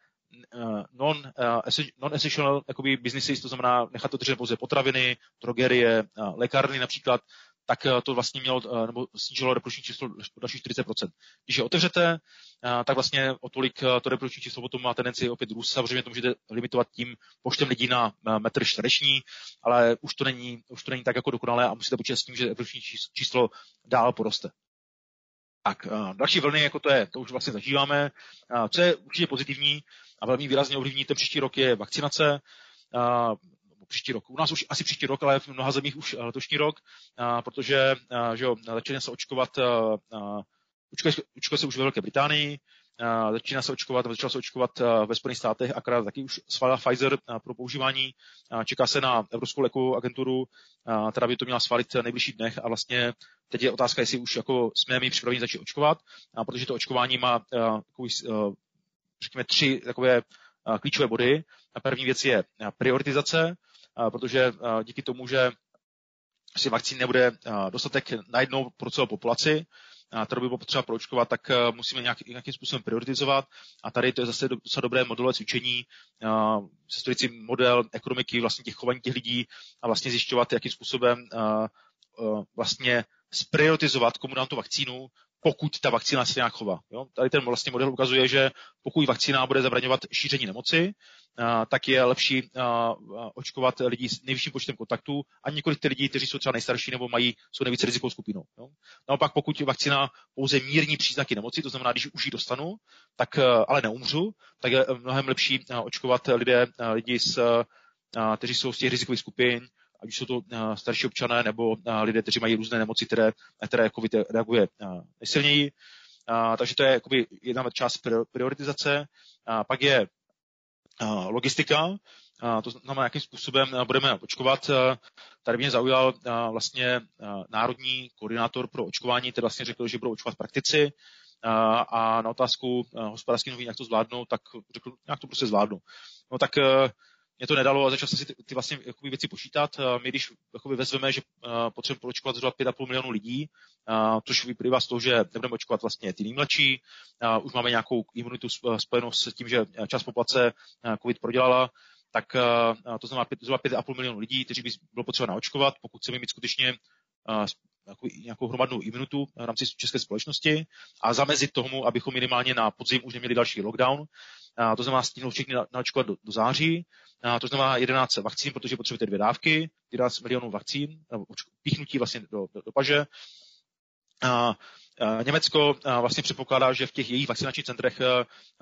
non, uh, non-essential jakoby businesses, to znamená nechat otevřené pouze potraviny, drogerie, lékárny například, tak eh, to vlastně mělo, eh, nebo snížilo reprodukční číslo o dalších 40%. Když je otevřete, eh, tak vlastně o tolik to reprodukční číslo potom má tendenci opět růst. Samozřejmě to můžete limitovat tím počtem lidí na metr čtvereční, ale už to není, už to není tak jako dokonalé a musíte počítat s tím, že reprodukční číslo dál poroste. Tak, další vlny, jako to je, to už vlastně zažíváme. Co je určitě pozitivní a velmi výrazně ovlivní ten příští rok je vakcinace příští rok. U nás už asi příští rok, ale v mnoha zemích už eh, letošní rok, a, protože a, že jo, začíná se očkovat, očkuje, se už ve Velké Británii, začíná se očkovat, začal se očkovat ve Spojených státech, akorát taky už schválila Pfizer pro používání. Čeká se na Evropskou lékovou agenturu, která by to měla schválit v nejbližších dnech a vlastně teď je otázka, jestli už jako jsme my připraveni začít očkovat, protože to očkování má takový, řekněme, tři takové klíčové body. První věc je prioritizace, protože díky tomu, že si vakcín nebude dostatek najednou pro celou populaci, kterou by bylo potřeba proočkovat, tak musíme nějak, nějakým způsobem prioritizovat. A tady to je zase docela dobré modelové cvičení, sestojící model ekonomiky vlastně těch chování těch lidí a vlastně zjišťovat, jakým způsobem vlastně sprioritizovat, komu dám tu vakcínu, pokud ta vakcína se nějak chová. Jo? Tady ten vlastně model ukazuje, že pokud vakcína bude zabraňovat šíření nemoci, tak je lepší očkovat lidi s nejvyšším počtem kontaktů a několik ty lidí, kteří jsou třeba nejstarší nebo mají, jsou nejvíce rizikovou skupinou. Jo? Naopak, pokud vakcína pouze mírní příznaky nemoci, to znamená, když už ji dostanu, tak ale neumřu, tak je mnohem lepší očkovat lidé, lidi, s, kteří jsou z těch rizikových skupin, ať už jsou to starší občané nebo lidé, kteří mají různé nemoci, které, které COVID reaguje nejsilněji. Takže to je jakoby jedna část prioritizace. Pak je logistika. to znamená, jakým způsobem budeme očkovat. Tady mě zaujal vlastně národní koordinátor pro očkování, který vlastně řekl, že budou očkovat praktici a na otázku hospodářských novin, jak to zvládnou, tak řekl, jak to prostě zvládnou. No tak mě to nedalo a začal jsem si ty, ty vlastně jakoby, věci počítat. My když jakoby, vezmeme, že potřebujeme proočkovat zhruba 5,5 milionů lidí, což vyplývá z toho, že nebudeme očkovat vlastně ty nejmladší, už máme nějakou imunitu spojenou s tím, že část populace COVID prodělala, tak to znamená zhruba 5,5 milionů lidí, kteří by bylo potřeba naočkovat, pokud chceme mít skutečně nějakou, nějakou hromadnou imunitu v rámci české společnosti a zamezit tomu, abychom minimálně na podzim už neměli další lockdown. A to znamená stihnout všechny naočkovat do, do září. A to znamená 11 vakcín, protože potřebujete dvě dávky, 11 milionů vakcín, nebo píchnutí vlastně do, do, do paže. A, Německo vlastně předpokládá, že v těch jejich vakcinačních centrech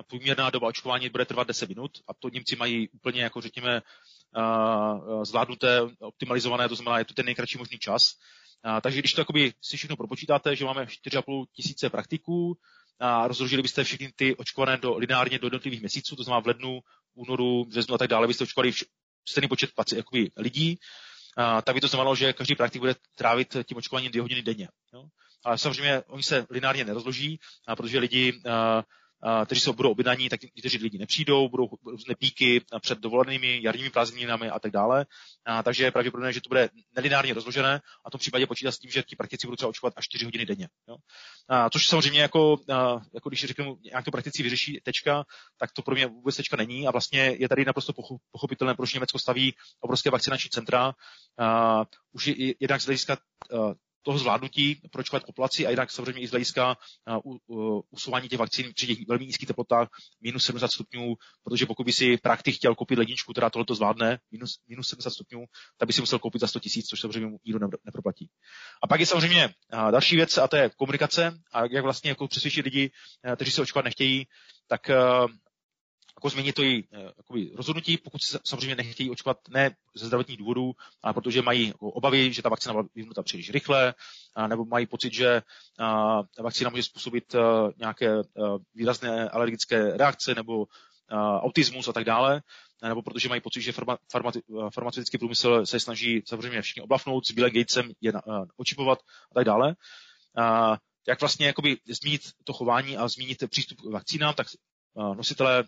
průměrná doba očkování bude trvat 10 minut a to Němci mají úplně, jako řekněme, zvládnuté, optimalizované, to znamená, je to ten nejkratší možný čas. Takže když to si všechno propočítáte, že máme 4,5 tisíce praktiků, a rozložili byste všechny ty očkované do, lineárně do jednotlivých měsíců, to znamená v lednu, únoru, březnu a tak dále, byste očkovali stejný počet paci, jakoby lidí, a, tak by to znamenalo, že každý praktik bude trávit tím očkováním dvě hodiny denně. Jo? Ale samozřejmě oni se lineárně nerozloží, a protože lidi a, kteří se budou objednaní, tak někteří lidi nepřijdou, budou různé píky před dovolenými, jarními prázdninami a tak dále. A, takže je pravděpodobné, že to bude nelinárně rozložené a v tom případě počítá s tím, že ti praktici budou třeba očkovat až 4 hodiny denně. Jo? A, což samozřejmě jako, a, jako když řeknu, jak to praktici vyřeší tečka, tak to pro mě vůbec tečka není a vlastně je tady naprosto pochopitelné, proč Německo staví obrovské vakcinační centra. A, už je, jednak z hlediska toho zvládnutí pročkovat populaci a jinak samozřejmě i z hlediska usouvání těch vakcín při těch velmi nízkých teplotách minus 70 stupňů, protože pokud by si praktik chtěl koupit ledničku, která tohle zvládne, minus, minus 70 stupňů, tak by si musel koupit za 100 tisíc, což samozřejmě mu nikdo neproplatí. A pak je samozřejmě další věc a to je komunikace a jak vlastně jako přesvědčit lidi, kteří se očkovat nechtějí, tak jako změnit to její eh, jakoby, rozhodnutí, pokud se samozřejmě nechtějí očkovat ne ze zdravotních důvodů, ale protože mají jako, obavy, že ta vakcína byla vyvinuta příliš rychle, a, nebo mají pocit, že a, ta vakcína může způsobit a, eh, nějaké a, eh, výrazné alergické reakce nebo a, autismus a tak dále, nebo protože mají pocit, že farma, farma, farmaceutický průmysl se snaží samozřejmě všichni oblafnout, s Billem Gatesem je na, a, očipovat a tak dále. A, jak vlastně jakoby zmínit to chování a zmínit přístup k vakcínám, tak nositelé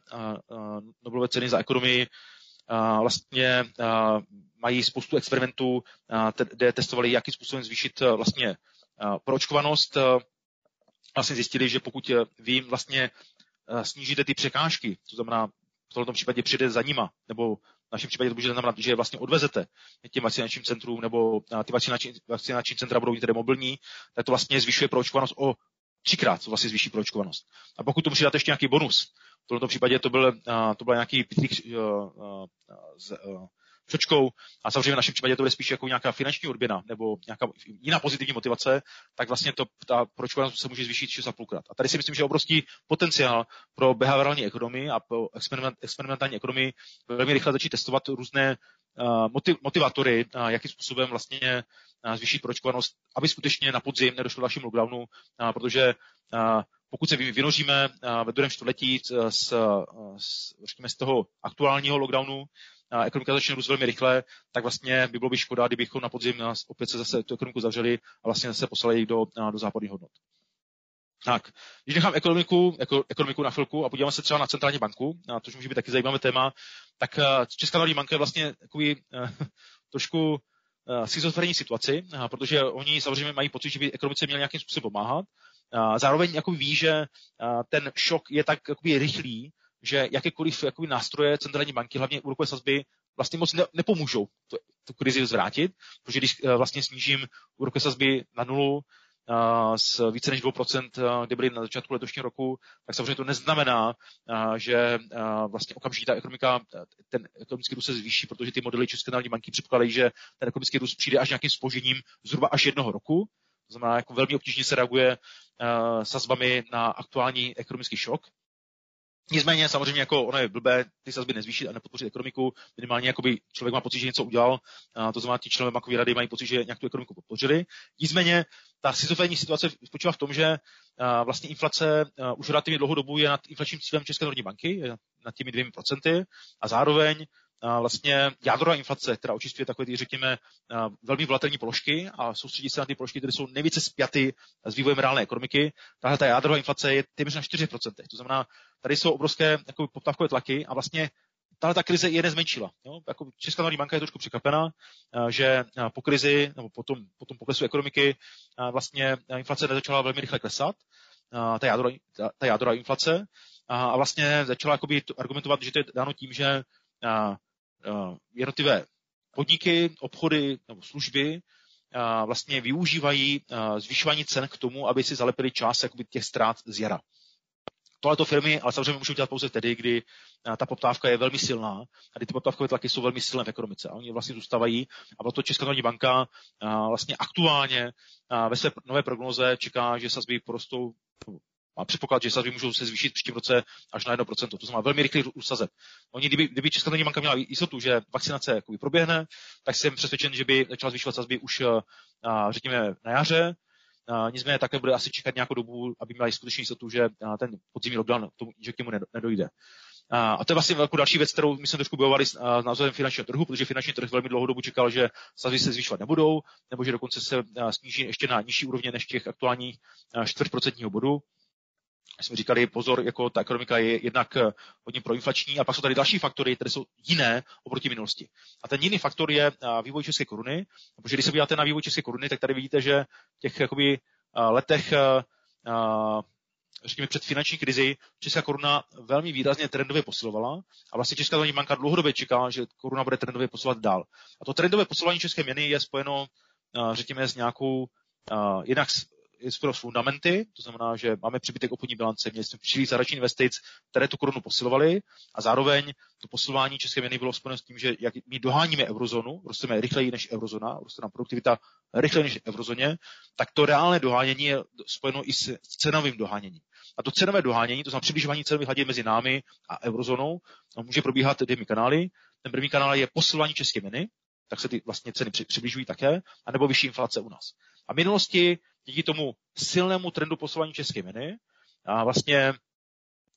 Nobelovy ceny za ekonomii vlastně mají spoustu experimentů, kde testovali, jakým způsobem zvýšit vlastně proočkovanost. Vlastně zjistili, že pokud jim vlastně snížíte ty překážky, to znamená v tomto případě přijde za nima, nebo v našem případě to může znamenat, že je vlastně odvezete těm vakcinačním centrům, nebo ty vakcinační, vakcinační centra budou tedy mobilní, tak to vlastně zvyšuje proočkovanost o třikrát, co vlastně zvýší proočkovanost. A pokud tomu přidáte ještě nějaký bonus, v tomto případě to byl, to byl nějaký pitlík s přočkou a samozřejmě v našem případě to bude spíš jako nějaká finanční odběna nebo nějaká jiná pozitivní motivace, tak vlastně to, ta proočkovanost se může zvýšit 6,5 krát. A tady si myslím, že je obrovský potenciál pro behaviorální ekonomii a pro experiment, experimentální ekonomii velmi rychle začít testovat různé motivatory, jakým způsobem vlastně zvýšit proočkovanost, aby skutečně na podzim nedošlo k dalšímu lockdownu, protože pokud se vynoříme ve druhém čtvrtletí z, z, řekněme, z toho aktuálního lockdownu, ekonomika začne růst velmi rychle, tak vlastně by bylo by škoda, kdybychom na podzim opět se zase tu ekonomiku zavřeli a vlastně zase poslali do, do západních hodnot. Tak, když nechám ekonomiku, ekonomiku na chvilku a podíváme se třeba na centrální banku, a to může být taky zajímavé téma, tak Česká národní banka je vlastně takový uh, trošku uh, schizofrenní situaci, protože oni samozřejmě mají pocit, že by ekonomice měli nějakým způsobem pomáhat. Zároveň ví, že ten šok je tak jakoby, rychlý, že jakékoliv jakoby, nástroje centrální banky, hlavně úrokové sazby, vlastně moc ne, nepomůžou tu, krizi zvrátit, protože když vlastně snížím úrokové sazby na nulu, s více než 2%, kde byly na začátku letošního roku, tak samozřejmě to neznamená, že vlastně okamžitě ta ekonomika, ten ekonomický růst se zvýší, protože ty modely České národní banky předpokládají, že ten ekonomický růst přijde až nějakým spožením zhruba až jednoho roku. To znamená, jako velmi obtížně se reaguje sazbami na aktuální ekonomický šok. Nicméně samozřejmě jako ono je blbé ty sazby nezvýšit a nepodpořit ekonomiku. Minimálně jakoby člověk má pocit, že něco udělal, a to znamená, ti členové bankovní rady mají pocit, že nějak tu ekonomiku podpořili. Nicméně ta schizofrenní situace spočívá v tom, že vlastně inflace už relativně dlouhou dobu je nad inflačním cílem České národní banky, nad těmi dvěmi procenty a zároveň vlastně jádrová inflace, která očistuje takové ty, řekněme, velmi volatilní položky a soustředí se na ty položky, které jsou nejvíce spjaty s vývojem reálné ekonomiky. Tahle ta jádrová inflace je téměř na 4%. To znamená, tady jsou obrovské jako, poptávkové tlaky a vlastně tahle ta krize je nezmenšila. Jo? Jako Česká národní banka je trošku překvapena, že po krizi nebo po tom, po tom poklesu ekonomiky vlastně inflace nezačala velmi rychle klesat, ta jádrová, ta, ta jádrová inflace a vlastně začala jakoby argumentovat, že to je dáno tím, že jednotlivé podniky, obchody nebo služby vlastně využívají zvyšování cen k tomu, aby si zalepili část jakoby, těch ztrát z jara. Tohleto firmy ale samozřejmě můžou dělat pouze tehdy, kdy ta poptávka je velmi silná a kdy ty poptávkové tlaky jsou velmi silné v ekonomice. A oni vlastně zůstávají a proto Česká národní banka vlastně aktuálně ve své nové prognoze čeká, že sazby porostou má předpoklad, že sazby můžou se zvýšit v příštím roce až na 1%. To znamená velmi rychlý růst sazeb. Oni, kdyby, kdyby Česká národní banka měla jistotu, že vakcinace jakoby proběhne, tak jsem přesvědčen, že by začala zvyšovat sazby už, řekněme, na jaře. Nicméně také bude asi čekat nějakou dobu, aby měla skutečně jistotu, že ten podzimní lockdown, že k němu nedojde. A to je vlastně velkou další věc, kterou my jsme trošku bojovali s názorem finančního trhu, protože finanční trh velmi dlouhou dobu čekal, že sazby se zvyšovat nebudou, nebo že dokonce se sníží ještě na nižší úrovně než těch aktuálních čtvrtprocentního bodu jsme říkali, pozor, jako ta ekonomika je jednak eh, hodně proinflační a pak jsou tady další faktory, které jsou jiné oproti minulosti. A ten jiný faktor je eh, vývoj české koruny, protože když se podíváte na vývoj české koruny, tak tady vidíte, že v těch jakoby, eh, letech řekněme před finanční krizi česká koruna velmi výrazně trendově posilovala a vlastně Česká národní banka dlouhodobě čeká, že koruna bude trendově posilovat dál. A to trendové posilování české měny je spojeno, řekněme, s nějakou jednak skoro fundamenty, to znamená, že máme přebytek obchodní bilance, měli jsme příliš zahraničních investic, které tu korunu posilovaly a zároveň to posilování české měny bylo spojeno s tím, že jak my doháníme eurozónu, rosteme rychleji než eurozona, roste nám produktivita rychleji než eurozóně, tak to reálné dohánění je spojeno i s cenovým doháněním. A to cenové dohánění, to znamená přibližování cenových hladin mezi námi a eurozónou, může probíhat dvěmi kanály. Ten první kanál je posilování české měny, tak se ty vlastně ceny přibližují také, anebo vyšší inflace u nás. A v minulosti díky tomu silnému trendu posilování české měny a vlastně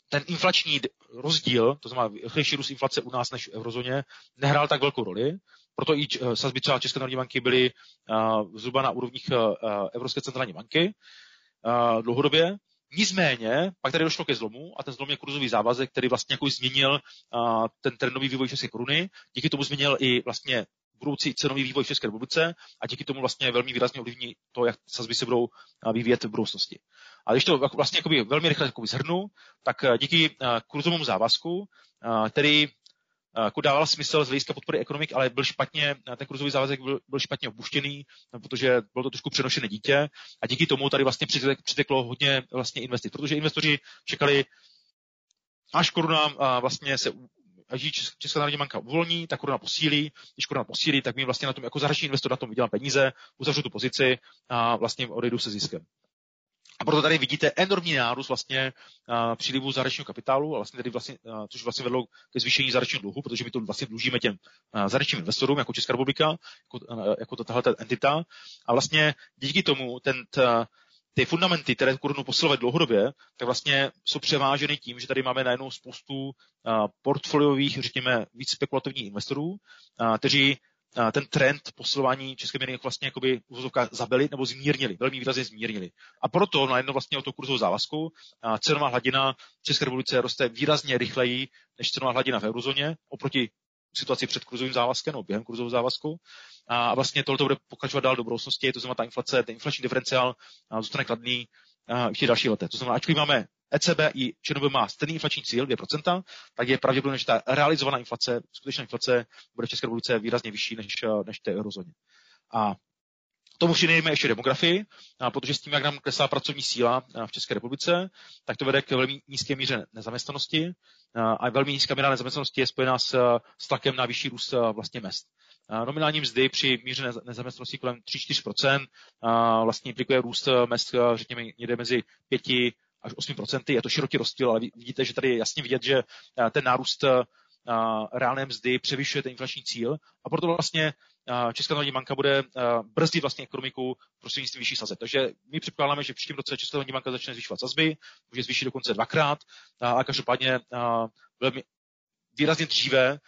ten inflační rozdíl, to znamená rychlejší růst inflace u nás než v eurozóně, nehrál tak velkou roli. Proto i eh, sazby třeba České národní banky byly uh, zhruba na úrovních uh, Evropské centrální banky uh, dlouhodobě. Nicméně, pak tady došlo ke zlomu a ten zlom je kurzový závazek, který vlastně jako změnil ten trendový vývoj české koruny. Díky tomu změnil i vlastně budoucí cenový vývoj v České republice a díky tomu vlastně velmi výrazně ovlivní to, jak sazby se budou vyvíjet v budoucnosti. A když to vlastně jakoby velmi rychle jakoby zhrnu, tak díky kurzovému závazku, který jako dával smysl z hlediska podpory ekonomik, ale byl špatně, ten kurzový závazek byl, byl špatně opuštěný, protože bylo to trošku přenošené dítě a díky tomu tady vlastně přiteklo hodně vlastně investic, protože investoři čekali, až koruna vlastně se až Česká národní banka uvolní, ta koruna posílí, když koruna posílí, tak my vlastně na tom jako zahraniční investor na tom vydělám peníze, uzavřu tu pozici a vlastně odejdu se ziskem. A proto tady vidíte enormní nárůst vlastně přílivu zahraničního kapitálu, a vlastně tady vlastně, uh, což vlastně vedlo ke zvýšení zahraničního dluhu, protože my to vlastně dlužíme těm zahraničním investorům, jako Česká republika, jako, jako tahle entita. A vlastně díky tomu ten, ty fundamenty, které korunu posilovaly dlouhodobě, tak vlastně jsou převáženy tím, že tady máme najednou spoustu portfoliových, řekněme, víc spekulativních investorů, kteří ten trend posilování české měny vlastně jakoby zabili nebo zmírnili, velmi výrazně zmírnili. A proto najednou vlastně o to kurzovou závazku cenová hladina České republice roste výrazně rychleji než cenová hladina v eurozóně oproti situaci před kurzovým závazkem nebo během kurzového závazku. A vlastně tohle bude pokračovat dál do budoucnosti, to znamená ta inflace, ten inflační diferenciál zůstane kladný ještě další leté. To znamená, ačkoliv máme ECB i ČNB má stejný inflační cíl 2%, tak je pravděpodobné, že ta realizovaná inflace, skutečná inflace, bude v České republice výrazně vyšší než, než v té eurozóně. A tomu přidejme ještě demografii, protože s tím, jak nám klesá pracovní síla v České republice, tak to vede k velmi nízké míře nezaměstnanosti a velmi nízká míra nezaměstnanosti je spojená s, s tlakem na vyšší růst vlastně mest. Nominální mzdy při míře nezaměstnanosti kolem 3-4% vlastně implikuje růst mest, řekněme, někde mezi 5 až 8%. Je to široký rozdíl, ale vidíte, že tady je jasně vidět, že ten nárůst reálné mzdy převyšuje ten inflační cíl a proto vlastně Česká národní banka bude brzdit vlastně ekonomiku prostřednictvím vyšší sazeb. Takže my předpokládáme, že v příštím roce Česká národní banka začne zvyšovat sazby, může zvýšit dokonce dvakrát a každopádně velmi výrazně dříve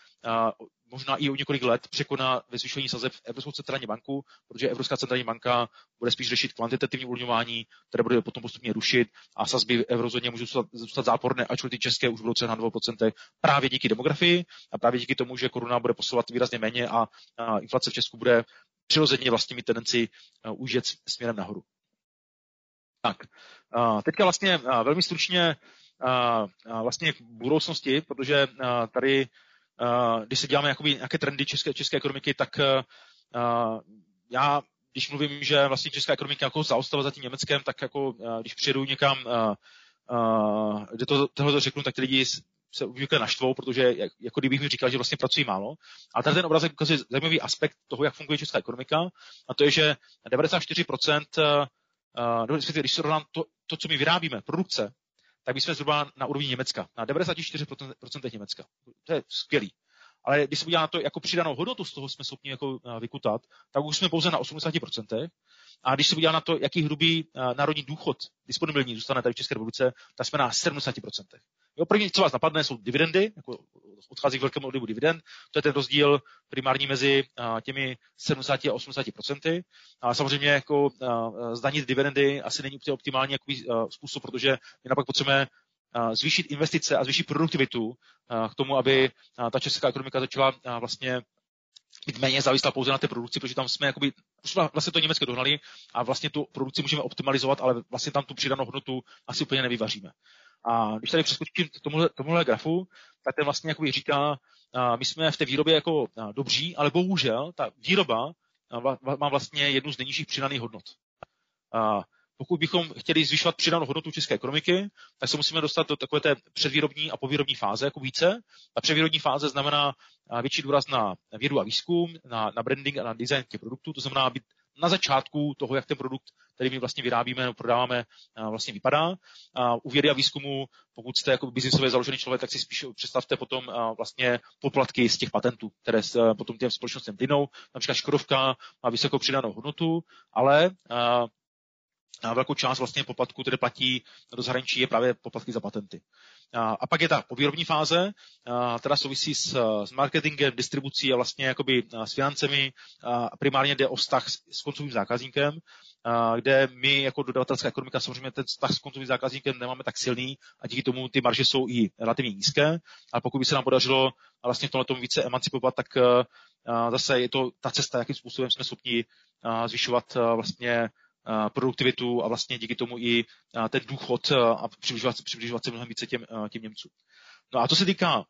možná i o několik let překoná ve zvýšení sazeb Evropskou centrální banku, protože Evropská centrální banka bude spíš řešit kvantitativní uvolňování, které bude potom postupně rušit a sazby v eurozóně můžou zůstat, zůstat záporné, ačkoliv ty české už budou třeba na 2% právě díky demografii a právě díky tomu, že koruna bude posouvat výrazně méně a, a inflace v Česku bude přirozeně vlastně mít tendenci uh, směrem nahoru. Tak, uh, teďka vlastně velmi stručně vlastně k budoucnosti, protože tady uh, když se děláme jakoby nějaké trendy české, české ekonomiky, tak uh, já, když mluvím, že vlastně česká ekonomika jako zaostala za tím Německem, tak jako uh, když přijedu někam, uh, uh, kde to, tohle to řeknu, tak ty lidi se obvykle naštvou, protože jako kdybych mi říkal, že vlastně pracují málo. A tady ten obrazek ukazuje zajímavý aspekt toho, jak funguje česká ekonomika, a to je, že 94%, uh, když se to, to, co my vyrábíme, produkce, tak jsme zhruba na úrovni Německa, na 94% Německa. To je skvělý. Ale když se podívá na to, jako přidanou hodnotu z toho jsme schopni jako eh, vykutat, tak už jsme pouze na 80%. A když se podívá na to, jaký hrubý uh, národní důchod disponibilní zůstane tady v České republice, tak jsme na 70%. Jo, první, co vás napadne, jsou dividendy, jako odchází k velkému odlivu dividend. To je ten rozdíl primární mezi uh, těmi 70 a 80%. A samozřejmě jako zdanit dividendy asi není úplně optimální jakoby, uh, způsob, protože my napak potřebujeme zvýšit investice a zvýšit produktivitu k tomu, aby ta česká ekonomika začala vlastně být méně závislá pouze na té produkci, protože tam jsme jakoby, vlastně to Německo dohnali a vlastně tu produkci můžeme optimalizovat, ale vlastně tam tu přidanou hodnotu asi úplně nevyvaříme. A když tady přeskočím k tomuhle, tomuhle grafu, tak ten vlastně jakoby říká, my jsme v té výrobě jako dobří, ale bohužel ta výroba má vlastně jednu z nejnižších přidaných hodnot pokud bychom chtěli zvyšovat přidanou hodnotu české ekonomiky, tak se musíme dostat do takové té předvýrobní a povýrobní fáze jako více. Ta předvýrobní fáze znamená větší důraz na vědu a výzkum, na, na branding a na design těch produktů, to znamená být na začátku toho, jak ten produkt, který my vlastně vyrábíme nebo prodáváme, vlastně vypadá. U vědy a výzkumu, pokud jste jako biznisově založený člověk, tak si spíš představte potom vlastně poplatky z těch patentů, které potom těm společnostem plynou. Například Škodovka má vysokou přidanou hodnotu, ale a velkou část vlastně poplatků, které platí do zahraničí, je právě poplatky za patenty. A, a pak je ta povýrobní fáze, a, která souvisí s, s marketingem, distribucí a vlastně jakoby s financemi. A primárně jde o vztah s, s koncovým zákazníkem, a, kde my jako dodavatelská ekonomika samozřejmě ten vztah s koncovým zákazníkem nemáme tak silný a díky tomu ty marže jsou i relativně nízké. A pokud by se nám podařilo vlastně v tomhle více emancipovat, tak a, zase je to ta cesta, jakým způsobem jsme schopni a, zvyšovat a, vlastně produktivitu a vlastně díky tomu i ten důchod a přibližovat, přibližovat se mnohem více těm, těm Němcům. No a co se týká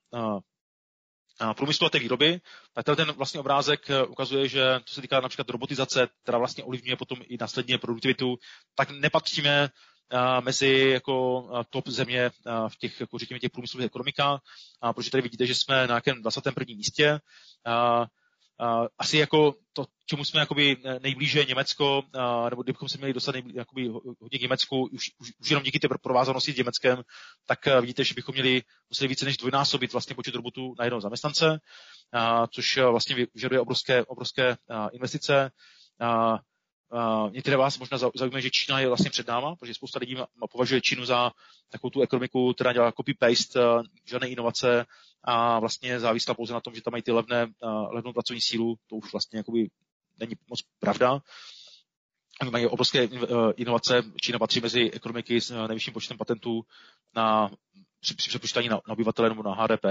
průmyslu a té výroby, tak ten vlastně obrázek ukazuje, že co se týká například robotizace, která vlastně ovlivňuje potom i následně produktivitu, tak nepatříme mezi jako top země v těch, jako řekněme, těch průmyslových ekonomikách, protože tady vidíte, že jsme na nějakém 21. místě asi jako to, čemu jsme jakoby nejblíže Německo, uh, nebo kdybychom se měli dostat nejblíže, jakoby hodně k Německu, už, už, už jenom díky té provázanosti s Německem, tak uh, vidíte, že bychom měli museli více než dvojnásobit vlastně počet robotů na jednoho zaměstnance, což vlastně vyžaduje obrovské, obrovské investice. Uh, některé vás možná zajímají, že Čína je vlastně před náma, protože spousta lidí považuje Čínu za takovou tu ekonomiku, která dělá copy-paste, uh, žádné inovace a vlastně závislá pouze na tom, že tam mají ty levné, uh, levnou pracovní sílu, to už vlastně jakoby není moc pravda. Mají obrovské inovace, Čína patří mezi ekonomiky s nejvyšším počtem patentů na, při, při přepočítání na, na obyvatele nebo na HDP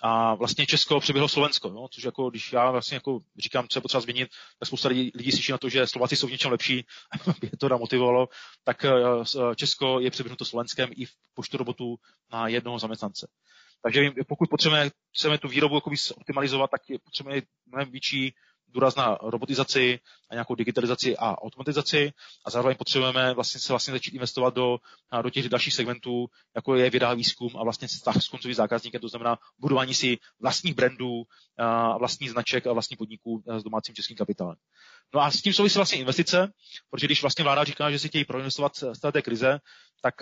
a vlastně Česko přeběhlo Slovensko, no, což jako, když já vlastně jako říkám, co je potřeba změnit, tak spousta lidí, lidí slyší na to, že Slováci jsou v něčem lepší, <laughs> aby to namotivovalo, tak eh, eh, Česko je přeběhnuto Slovenskem i v počtu robotů na jednoho zaměstnance. Takže pokud potřebujeme, chceme tu výrobu optimalizovat, tak potřebujeme mnohem větší důraz na robotizaci a nějakou digitalizaci a automatizaci a zároveň potřebujeme vlastně se vlastně začít investovat do, do těch dalších segmentů, jako je věda výzkum a vlastně vztah s koncovým zákazníkem, to znamená budování si vlastních brandů, vlastních značek a vlastních podniků s domácím českým kapitálem. No a s tím souvisí vlastně investice, protože když vlastně vláda říká, že si chtějí proinvestovat z té krize, tak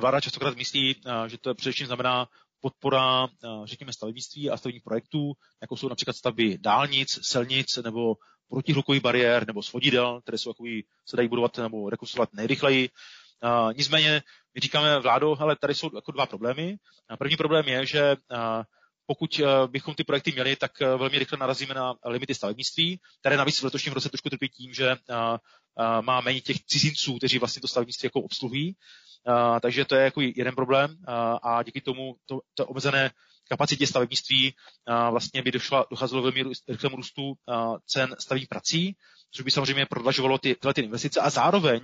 vláda častokrát myslí, že to především znamená podpora, eh, řekněme, stavebnictví a stavebních projektů, jako jsou například stavby dálnic, silnic nebo protihlukových bariér nebo svodidel, které jsou jakoby, se dají budovat nebo rekonstruovat nejrychleji. Uh, nicméně my říkáme vládo, ale tady jsou jako dva problémy. Uh, první problém je, že pokud bychom ty projekty měli, tak velmi rychle narazíme na limity stavebnictví, které navíc v letošním roce trošku trpí tím, že má méně těch cizinců, kteří vlastně to stavebnictví jako obsluhují. Takže to je jako jeden problém. A díky tomu to, to omezené kapacitě stavebnictví vlastně by došla, docházelo velmi rychlému růstu cen stavních prací, což by samozřejmě prodlažovalo ty, tyhle ty investice. A zároveň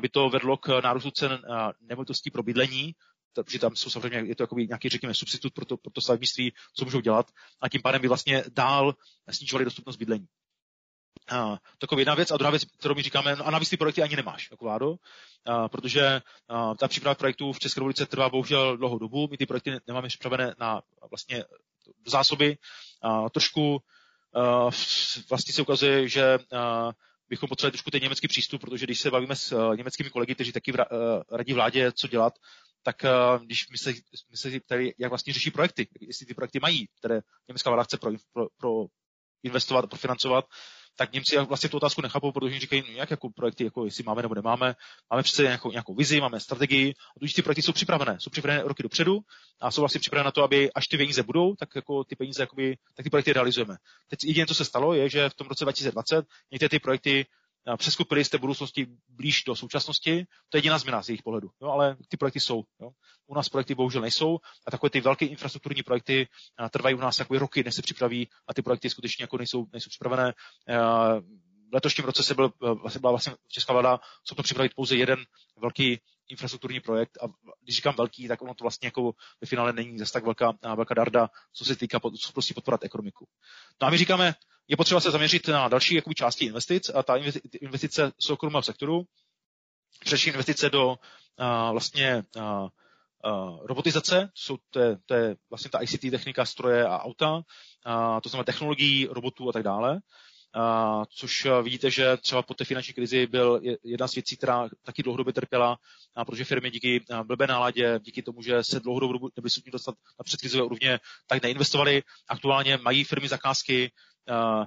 by to vedlo k nárůstu cen nemovitostí pro bydlení, protože tam jsou samozřejmě, je to jako nějaký, řekněme, substitut pro to, pro to stavebnictví, co můžou dělat. A tím pádem by vlastně dál snižovali dostupnost bydlení. Taková jedna věc. A druhá věc, kterou mi říkáme, no a navíc ty projekty ani nemáš jako vládo, uh, protože uh, ta příprava projektů v České republice trvá bohužel dlouhou dobu. My ty projekty nemáme připravené na vlastně zásoby. Uh, trošku uh, vlastně se ukazuje, že uh, bychom potřebovali trošku ten německý přístup, protože když se bavíme s uh, německými kolegy, kteří taky vra, uh, radí vládě, co dělat, tak uh, když my se, my se ptali, jak vlastně řeší projekty, jestli ty projekty mají, které německá vláda chce pro, pro, pro investovat a profinancovat, tak Němci vlastně tu otázku nechápou, protože říkají, no jak jako projekty, jako jestli máme nebo nemáme, máme přece nějakou, nějakou vizi, máme strategii, a tudíž ty projekty jsou připravené, jsou připravené roky dopředu a jsou vlastně připravené na to, aby až ty peníze budou, tak jako ty peníze, jakoby, tak ty projekty realizujeme. Teď jediné, co se stalo, je, že v tom roce 2020 některé ty projekty přeskupili té budoucnosti blíž do současnosti. To je jediná změna z jejich pohledu. Jo, ale ty projekty jsou. Jo. U nás projekty bohužel nejsou a takové ty velké infrastrukturní projekty trvají u nás takové roky, než se připraví a ty projekty skutečně jako nejsou, nejsou připravené. V letošním roce se byl, vlastně byla vlastně česká vláda schopna připravit pouze jeden velký infrastrukturní projekt a když říkám velký, tak ono to vlastně jako ve finále není zase tak velká, velká darda, co se týká schopnosti podporovat ekonomiku. No a my říkáme, je potřeba se zaměřit na další jakoby, části investic a ta investice soukromého sektoru, především investice do uh, vlastně uh, uh, robotizace, jsou, to, je, to je vlastně ta ICT technika, stroje a auta, uh, to znamená technologií, robotů a tak dále. Uh, což vidíte, že třeba po té finanční krizi byl jedna z věcí, která taky dlouhodobě trpěla, uh, protože firmy díky blbé náladě, díky tomu, že se dlouhodobou dobu nebyly schopni dostat na předkrizové úrovně, tak neinvestovali. Aktuálně mají firmy zakázky, Eh,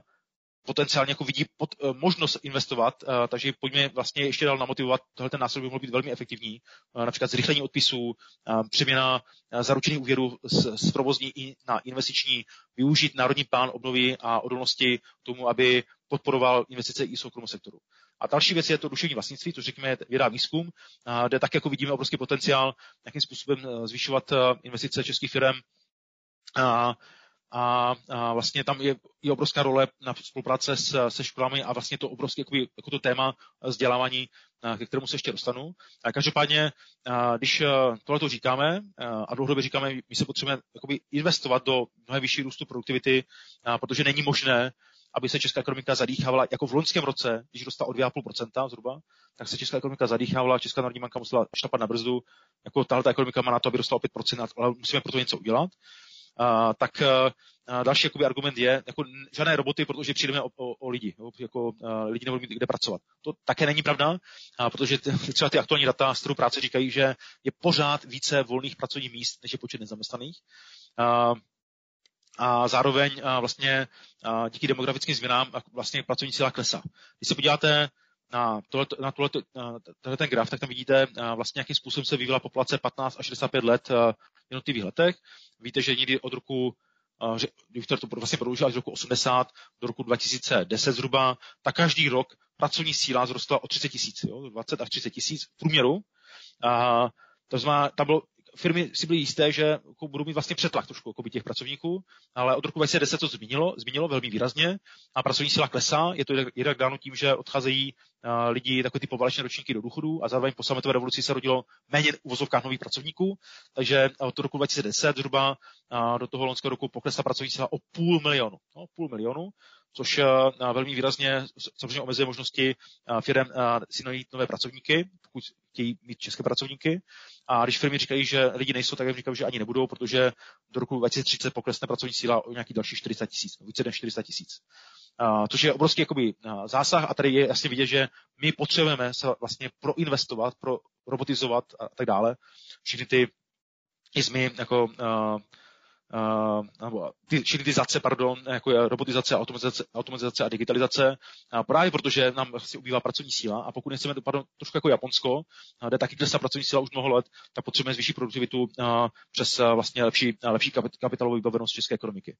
potenciálně jako vidí pod, uh, možnost investovat, uh, takže pojďme vlastně ještě dál namotivovat, tohle ten nástroj by mohl být velmi efektivní, uh, například zrychlení odpisů, uh, přeměna uh, zaručených úvěrů z, z provozní i na investiční, využít národní plán obnovy a odolnosti tomu, aby podporoval investice i soukromého sektoru. A další věc je to duševní vlastnictví, to řekněme věda výzkum, uh, kde tak jako vidíme obrovský potenciál, jakým způsobem zvyšovat investice českých firm a, a vlastně tam je, je obrovská role na spolupráce s, se školami a vlastně to obrovské jako, jako to téma vzdělávání, ke kterému se ještě dostanu. A každopádně, a, když tohle to říkáme a dlouhodobě říkáme, my se potřebujeme jakoby investovat do mnohem vyšší růstu produktivity, a, protože není možné, aby se česká ekonomika zadýchávala, jako v loňském roce, když rostla o 2,5% zhruba, tak se česká ekonomika zadýchávala, Česká národní banka musela šlapat na brzdu, jako tahle ekonomika má na to, aby rostla o 5%, ale musíme pro to něco udělat tak další jakoby, argument je, jako žádné roboty, protože přijdeme o, o, o lidi, jo, jako lidi nebudou mít kde pracovat. To také není pravda, protože třeba ty aktuální data z trhu práce říkají, že je pořád více volných pracovních míst, než je počet nezaměstnaných. A zároveň vlastně díky demografickým změnám vlastně pracovní síla klesá. Když se podíváte na, tohle, na, tohle, na tohle ten graf, tak tam vidíte vlastně, jakým způsobem se vyvíjela populace 15 až 65 let jednotlivých letech. Víte, že někdy od roku když to vlastně prodloužilo až do roku 80 do roku 2010 zhruba, tak každý rok pracovní síla zrostla o 30 tisíc, 20 až 30 tisíc v průměru. A to znamená, tam bylo firmy si byly jisté, že jako budou mít vlastně přetlak trošku jako těch pracovníků, ale od roku 2010 to změnilo, změnilo velmi výrazně a pracovní síla klesá. Je to jednak dáno tím, že odcházejí uh, lidi, takové ty poválečné ročníky do důchodu a zároveň po sametové revoluci se rodilo méně uvozovkách nových pracovníků, takže od roku 2010 zhruba uh, do toho loňského roku poklesla pracovní síla o půl milionu. No, půl milionu což uh, velmi výrazně samozřejmě omezuje možnosti uh, firm uh, si najít nové pracovníky, pokud chtějí mít české pracovníky. A když firmy říkají, že lidi nejsou, tak jim říkají, že ani nebudou, protože do roku 2030 poklesne pracovní síla o nějaký další 400 tisíc, více než 400 tisíc. Což je obrovský jakoby, zásah a tady je jasně vidět, že my potřebujeme se vlastně proinvestovat, pro robotizovat a tak dále. Všechny ty izmy jako uh, nebo ty, ty pardon, jako je robotizace, automatizace, automatizace a digitalizace, uh, právě protože nám vlastně ubývá pracovní síla a pokud nechceme, pardon, trošku jako Japonsko, uh, kde taky klesá pracovní síla už mnoho let, tak potřebujeme zvýšit produktivitu uh, přes uh, vlastně lepší, lepší kapitálovou vybavenost české ekonomiky.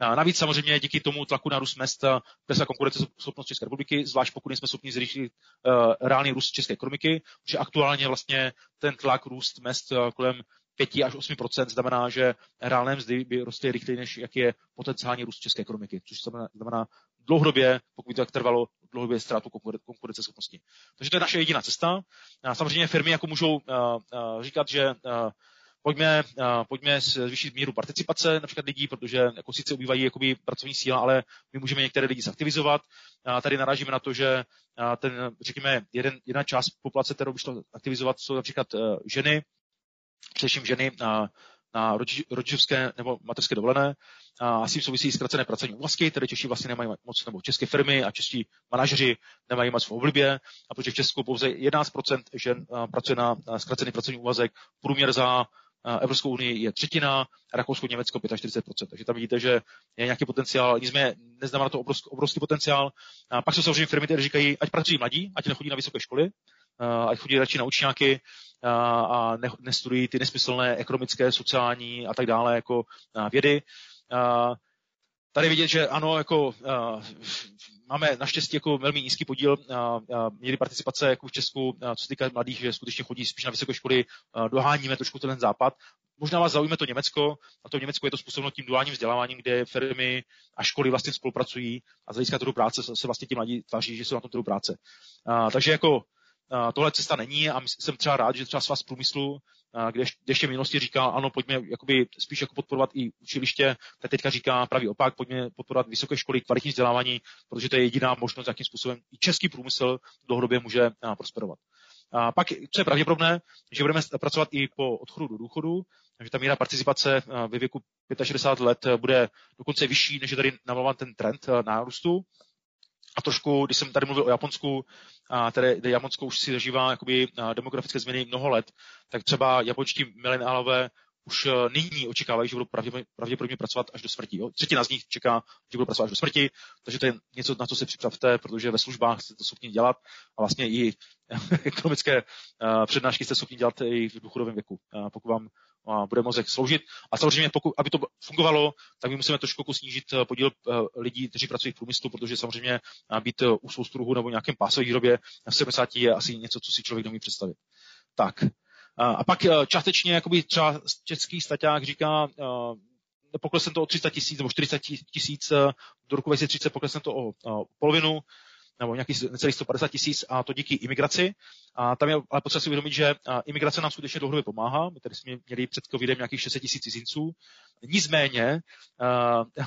Navíc samozřejmě díky tomu tlaku na růst mest klesá konkurenceschopnost České republiky, zvlášť pokud jsme schopni zrychlit uh, reálný růst české ekonomiky, protože aktuálně vlastně ten tlak růst mest kolem 5 až 8% znamená, že reálné mzdy by rostly rychleji, než jak je potenciální růst české ekonomiky, což znamená, znamená dlouhodobě, pokud by to tak trvalo, dlouhodobě ztrátu konkurenceschopnosti. Takže to je naše jediná cesta. A samozřejmě firmy jako můžou uh, uh, říkat, že uh, pojďme, uh, pojďme zvýšit míru participace například lidí, protože jako sice ubývají jakoby pracovní síla, ale my můžeme některé lidi zaktivizovat. Uh, tady narážíme na to, že uh, ten, řekněme, jeden, jedna část populace, kterou by šlo aktivizovat, jsou například uh, ženy, především ženy na, na rodič, rodičovské nebo mateřské dovolené. A s tím souvisí zkracené pracovní úvazky, které Češi vlastně nemají moc, nebo české firmy a čeští manažeři nemají moc v oblibě, a protože v Česku pouze 11% žen pracuje na zkracený pracovní úvazek, průměr za Evropskou unii je třetina, Rakousko, Německo 45%. Takže tam vidíte, že je nějaký potenciál, nicméně neznamená to obrovský, obrovský potenciál. A pak jsou samozřejmě firmy, které říkají, ať pracují mladí, ať nechodí na vysoké školy, ať chodí radši na učňáky a ne, nestudují ty nesmyslné ekonomické, sociální a tak dále jako vědy. Tady vidět, že ano, jako máme naštěstí jako velmi nízký podíl míry participace jako v Česku, co se týká mladých, že skutečně chodí spíš na vysoké školy, doháníme trošku ten západ. Možná vás zaujme to Německo, a to v Německu je to způsobeno tím duálním vzděláváním, kde firmy a školy vlastně spolupracují a z hlediska trhu práce se vlastně ti mladí tváří, že jsou na tom trhu práce. A, takže jako tohle cesta není a jsem třeba rád, že třeba svaz průmyslu, kde, ještě v minulosti říkal, ano, pojďme jakoby spíš jako podporovat i učiliště, tak teďka říká pravý opak, pojďme podporovat vysoké školy, kvalitní vzdělávání, protože to je jediná možnost, jakým způsobem i český průmysl dlouhodobě může prosperovat. A pak, co je pravděpodobné, že budeme pracovat i po odchodu do důchodu, takže ta míra participace ve věku 65 let bude dokonce vyšší, než je tady navolován ten trend nárůstu. A trošku, když jsem tady mluvil o Japonsku, a které, kde Japonsko už si zažívá jakoby, demografické změny mnoho let, tak třeba japonští mileniálové už e, nyní očekávají, že budou pravděpodobně pracovat až do smrti. Jo? Třetina z nich čeká, že budou pracovat až do smrti, takže to je něco, na co se připravte, protože ve službách jste to schopni dělat a vlastně i <laughs> ekonomické uh, přednášky jste schopni dělat i v důchodovém věku, uh, pokud vám bude mozek sloužit. A samozřejmě, pokud, aby to fungovalo, tak my musíme trošku snížit eh, podíl eh, lidí, kteří pracují v průmyslu, protože samozřejmě být eh, u soustruhu nebo nějakém pásové výrobě v 70 je asi něco, co si člověk nemůže představit. Tak. A pak částečně jakoby třeba český staťák říká, poklesne to o 300 tisíc nebo 40 tisíc, do roku 2030 poklesne to o, polovinu, nebo nějakých necelých 150 tisíc a to díky imigraci. A tam je ale potřeba si uvědomit, že imigrace nám skutečně dlouhodobě pomáhá. My tady jsme měli před covidem nějakých 600 tisíc cizinců. Nicméně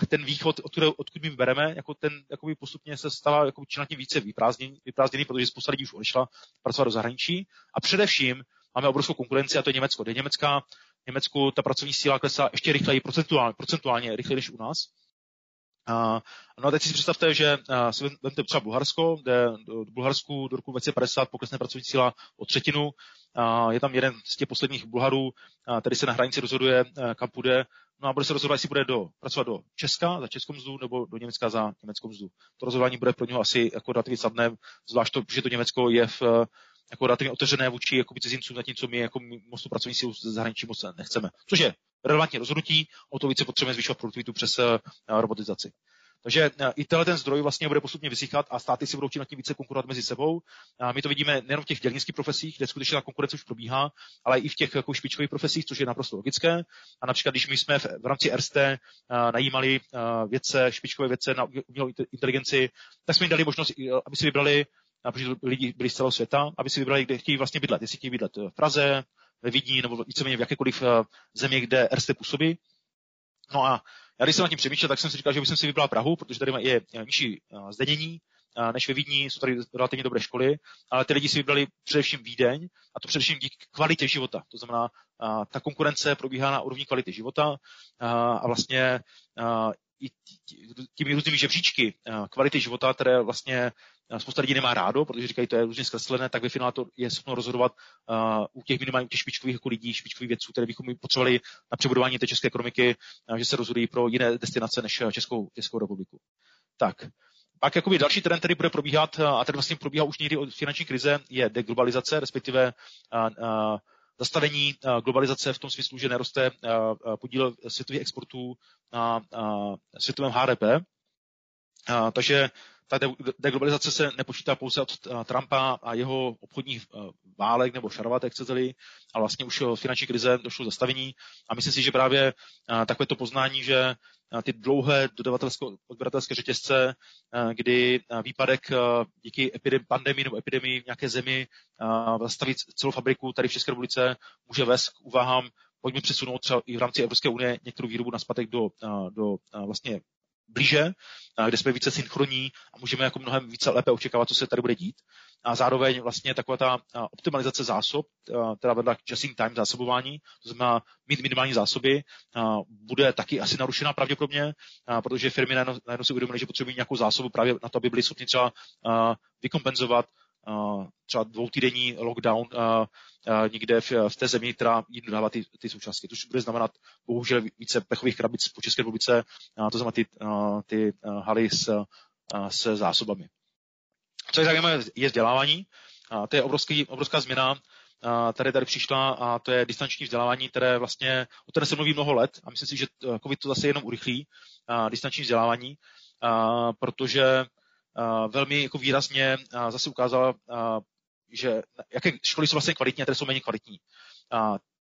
ten východ, odkud, odkud my bereme, jako ten jakoby postupně se stává jako tím více vyprázdněný, vyprázdněný, protože spousta lidí už odešla pracovat do zahraničí. A především máme obrovskou konkurenci a to je Německo. Kde Německá, Německu ta pracovní síla klesá ještě rychleji, procentuálně, procentuálně rychleji než u nás. Uh, no a teď si představte, že uh, si vezmete třeba Bulharsko, kde do, do Bulharsku do roku 2050 poklesne pracovní síla o třetinu. Uh, je tam jeden z těch posledních Bulharů, který se na hranici rozhoduje, uh, kam půjde. No a bude se rozhodovat, jestli bude do, pracovat do Česka za českou mzdu nebo do Německa za německou mzdu. To rozhodování bude pro něho asi jako relativně snadné, zvlášť to, že to Německo je v, jako relativně otevřené vůči jako cizincům, zatímco my jako moc pracovní sílu ze zahraničí moc nechceme. Což je relevantní rozhodnutí, o to více potřebujeme zvyšovat produktivitu přes eh, robotizaci. Takže eh, i tenhle ten zdroj vlastně bude postupně vysychat a státy si budou čím tím více konkurovat mezi sebou. A my to vidíme nejen v těch dělnických profesích, kde skutečně ta konkurence už probíhá, ale i v těch jako špičkových profesích, což je naprosto logické. A například, když my jsme v, v rámci RST eh, najímali vědce, špičkové vědce na umělou inteligenci, tak jsme jim dali možnost, aby si vybrali protože lidi byli z celého světa, aby si vybrali, kde chtějí vlastně bydlet. Jestli chtějí bydlet v Praze, ve Vídni nebo víceméně v jakékoliv eh, zemi, kde RST působí. No a já když jsem nad tím přemýšlel, tak jsem si říkal, že bych si vybral Prahu, protože tady je nižší eh, zdenění, eh, než ve Vídni, jsou tady relativně dobré školy, ale ty lidi si vybrali především Vídeň a to především díky kvalitě života. To znamená, ta konkurence probíhá na úrovni kvality života a vlastně i těmi různými žebříčky kvality života, které vlastně spousta lidí nemá rádo, protože říkají, to je různě zkreslené, tak ve finále to je schopno rozhodovat uh, u těch minimálně těch špičkových jako lidí, špičkových vědců, které bychom potřebovali na přebudování té české ekonomiky, uh, že se rozhodují pro jiné destinace než Českou, Českou republiku. Tak. Pak jakoby další trend, který bude probíhat, a ten vlastně probíhá už někdy od finanční krize, je deglobalizace, respektive uh, uh, zastavení globalizace v tom smyslu, že neroste podíl světových exportů na světovém HDP. Takže ta deglobalizace se nepočítá pouze od Trumpa a jeho obchodních válek nebo šarvatek, chcete ale vlastně už finanční krize došlo zastavení. A myslím si, že právě takovéto poznání, že ty dlouhé dodavatelské odběratelské řetězce, kdy výpadek díky epidemii, pandemii nebo epidemii v nějaké zemi zastavit celou fabriku tady v České republice může vést k úvahám, pojďme přesunout třeba i v rámci Evropské unie některou výrobu na spatek do, do vlastně blíže, kde jsme více synchronní a můžeme jako mnohem více lépe očekávat, co se tady bude dít. A zároveň vlastně taková ta optimalizace zásob, která vedla k just time zásobování, to znamená mít minimální zásoby, bude taky asi narušená pravděpodobně, protože firmy najednou, najednou si uvědomily, že potřebují nějakou zásobu právě na to, aby byly schopni třeba vykompenzovat třeba dvoutýdenní lockdown někde v, té zemi, která jim dodává ty, ty součástky. To už bude znamenat bohužel více plechových krabic po České republice, to znamená ty, ty haly s, s zásobami. Co je zajímavé, je vzdělávání. To je obrovský, obrovská změna, tady tady přišla a to je distanční vzdělávání, které vlastně, o které se mluví mnoho let a myslím si, že COVID to zase jenom urychlí, distanční vzdělávání, protože velmi jako výrazně zase ukázala, že jaké školy jsou vlastně kvalitní a které jsou méně kvalitní.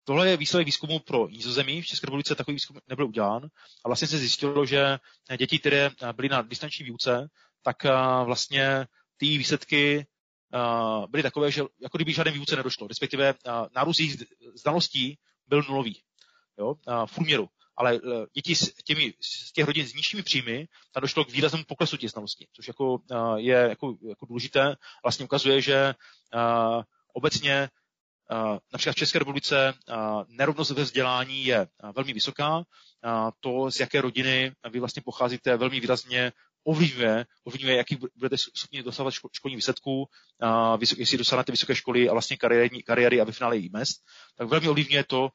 Tohle je výsledek výzkumu pro nízozemí. V České republice takový výzkum nebyl udělán. A vlastně se zjistilo, že děti, které byly na distanční výuce, tak vlastně ty výsledky byly takové, že jako kdyby žádné výuce nedošlo, respektive nárůst jejich znalostí byl nulový. Jo, v průměru ale eh, děti z, těmi, z těch rodin s nižšími příjmy, tam došlo k výraznému poklesu těch znalostí, což jako, eh, je jako, jako důležité. Vlastně ukazuje, že eh, obecně například v České republice nerovnost ve vzdělání je velmi vysoká. To, z jaké rodiny vy vlastně pocházíte, velmi výrazně ovlivňuje, ovlivňuje, jaký budete schopni dostávat školní výsledků, jestli dosáhnete vysoké školy a vlastně kariéry, kariéry a ve finále i mest, tak velmi ovlivňuje to,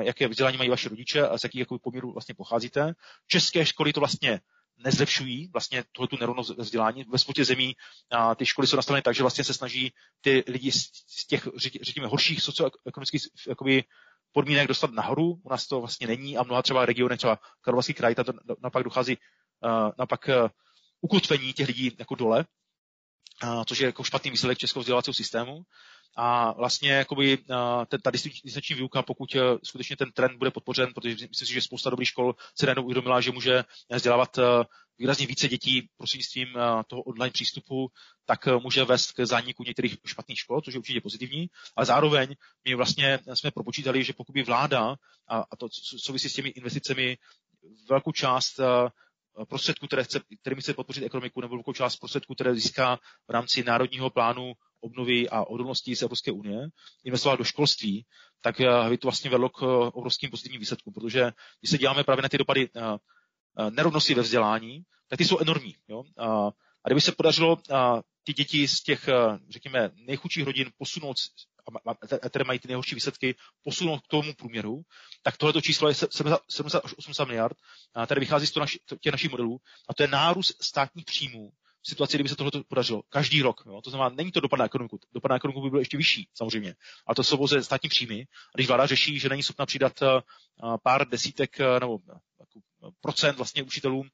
jaké vzdělání mají vaše rodiče a z jakých jako poměrů vlastně pocházíte. České školy to vlastně nezlepšují vlastně tu nerovnost vzdělání. Ve spoustě zemí a ty školy jsou nastaveny tak, že vlastně se snaží ty lidi z těch, řekněme, horších socioekonomických jakoby, podmínek dostat nahoru. U nás to vlastně není a mnoha třeba regiony, třeba Karlovarský kraj, tam to napak dochází napak ukotvení těch lidí jako dole, uh, což je jako špatný výsledek českého vzdělávacího systému. A vlastně jakoby, ten, ta distanční výuka, pokud e, skutečně ten trend bude podpořen, protože myslím si, že spousta dobrých škol se najednou uvědomila, že může vzdělávat e, výrazně více dětí prostřednictvím e, toho online přístupu, tak může vést k zániku některých špatných škol, což je určitě pozitivní, ale zároveň my vlastně jsme propočítali, že pokud by vláda, a, a to souvisí s těmi investicemi, velkou část prostředků, které chce, kterými chce podpořit ekonomiku, nebo velkou část prostředků, které získá v rámci národního plánu obnovy a odolnosti z Evropské unie, investoval do školství, tak eh, by to vlastně vedlo k eh, obrovským pozitivním výsledkům, protože když se děláme právě na ty dopady eh, nerovnosti ve vzdělání, tak ty jsou enormní. Jo? A kdyby se podařilo ty děti z těch, řekněme, nejchudších rodin posunout, které mají ty nejhorší výsledky, posunout k tomu průměru, tak tohleto číslo je 70 až 80 miliard, které vychází z těch našich modelů, a to je nárůst státních příjmů v situaci, kdyby se tohle podařilo. Každý rok. Jo? To znamená, není to dopad na ekonomiku. Dopad na ekonomiku by byl ještě vyšší, samozřejmě. Ale to jsou pouze státní příjmy. A když vláda řeší, že není schopna přidat eh, pár desítek eh, nebo jako, procent vlastně učitelům,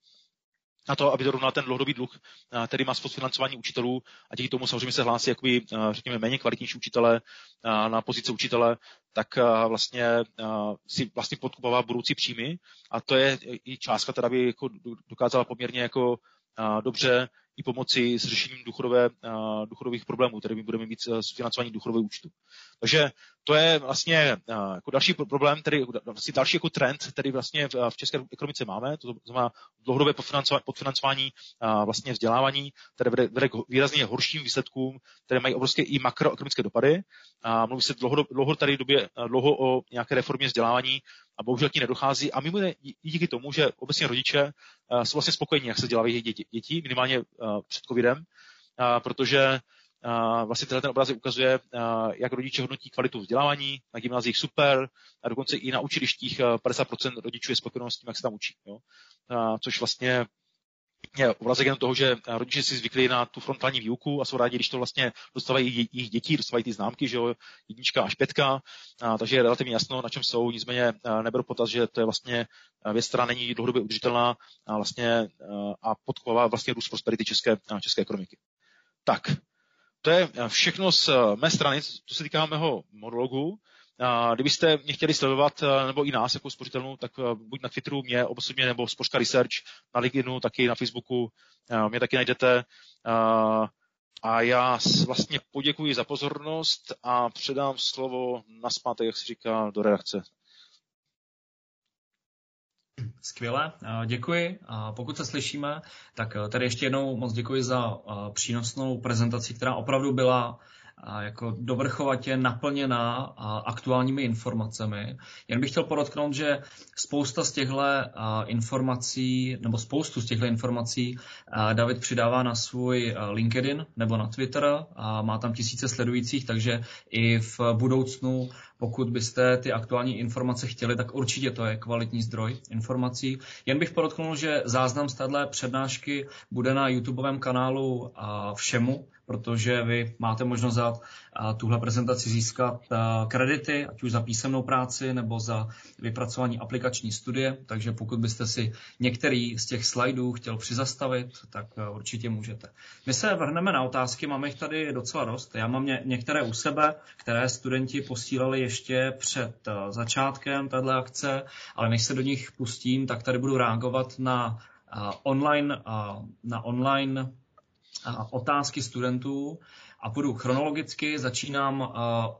na to, aby dorovnal ten dlouhodobý dluh, eh, který má financování učitelů a díky tomu samozřejmě se hlásí jakoby, řekněme, méně kvalitnější učitele na pozice učitele, tak vlastně si vlastně podkupová budoucí příjmy. A to je i částka, která by jako dokázala poměrně jako dobře i pomoci s řešením důchodové, důchodových problémů, které my budeme mít s financováním důchodového účtu. Takže to je vlastně jako další problém, tedy vlastně další jako trend, který vlastně v české ekonomice máme, to znamená dlouhodobé podfinancování vlastně vzdělávání, které vede, vede k výrazně horším výsledkům, které mají obrovské i makroekonomické dopady. A mluví se dlouho, dlouho tady době dlouho o nějaké reformě vzdělávání, a bohužel ti nedochází. A mimo i díky tomu, že obecně rodiče jsou vlastně spokojení, jak se dělají děti, děti minimálně před covidem, protože vlastně tenhle ten obrázek ukazuje, jak rodiče hodnotí kvalitu vzdělávání, na gymnázích super, a dokonce i na učilištích 50% rodičů je spokojeno s tím, jak se tam učí. Jo? Což vlastně je obrazek jen toho, že rodiče si zvykli na tu frontální výuku a jsou rádi, když to vlastně dostávají jejich děti, dostávají ty známky, že jo, jednička až pětka, a, takže je relativně jasno, na čem jsou, nicméně neberu potaz, že to je vlastně věc, která není dlouhodobě udržitelná a vlastně a podková vlastně růst prosperity české, české ekonomiky. Tak, to je všechno z mé strany, co se týká mého monologu. Kdybyste mě chtěli sledovat, eh, nebo i nás jako spořitelnou, tak eh, buď na Twitteru mě osobně, nebo Spořka Research, na LinkedInu, taky na Facebooku, eh, mě taky najdete. A já vlastně poděkuji za pozornost a předám slovo na zpátek, jak se říká, do redakce. Skvěle, děkuji. A pokud se slyšíme, tak tady ještě jednou moc děkuji za přínosnou prezentaci, která opravdu byla jako dovrchovatě naplněná aktuálními informacemi. Jen bych chtěl podotknout, že spousta z těchto informací, nebo spoustu z těchto informací David přidává na svůj LinkedIn nebo na Twitter a má tam tisíce sledujících, takže i v budoucnu pokud byste ty aktuální informace chtěli, tak určitě to je kvalitní zdroj informací. Jen bych podotknul, že záznam z této přednášky bude na YouTubeovém kanálu všemu, protože vy máte možnost za tuhle prezentaci získat kredity, ať už za písemnou práci nebo za vypracování aplikační studie, takže pokud byste si některý z těch slajdů chtěl přizastavit, tak určitě můžete. My se vrhneme na otázky, máme jich tady docela dost. Já mám některé u sebe, které studenti posílali ještě před začátkem této akce, ale než se do nich pustím, tak tady budu reagovat na online, na online otázky studentů a půjdu chronologicky. Začínám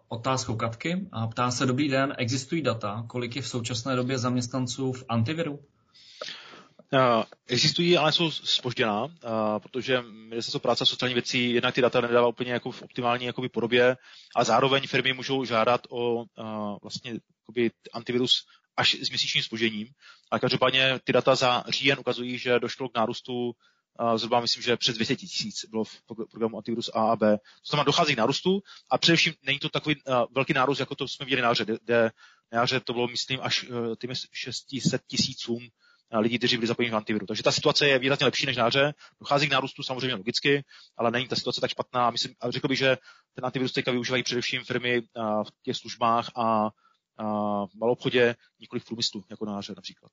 otázkou Katky. Ptá se, dobrý den, existují data, kolik je v současné době zaměstnanců v antiviru? existují, ale jsou spožděná, protože ministerstvo práce a sociální věcí jednak ty data nedává úplně jako v optimální jakoby, podobě a zároveň firmy můžou žádat o vlastně jakoby, antivirus až s měsíčním spožením. A každopádně ty data za říjen ukazují, že došlo k nárůstu zhruba myslím, že přes 200 tisíc bylo v programu antivirus A a B. To znamená, dochází k nárůstu a především není to takový velký nárůst, jako to jsme viděli na jaře, kde na jaře to bylo, myslím, až uh, těmi 600 tisícům lidí, kteří byli zapojeni v antiviru. Takže ta situace je výrazně lepší než na jaře. Dochází k nárůstu samozřejmě logicky, ale není ta situace tak špatná. Myslím, a řekl bych, že ten antivirus teďka využívají především firmy v těch službách a, a malou obchodě, nikoli v průmyslu, jako na jaře například.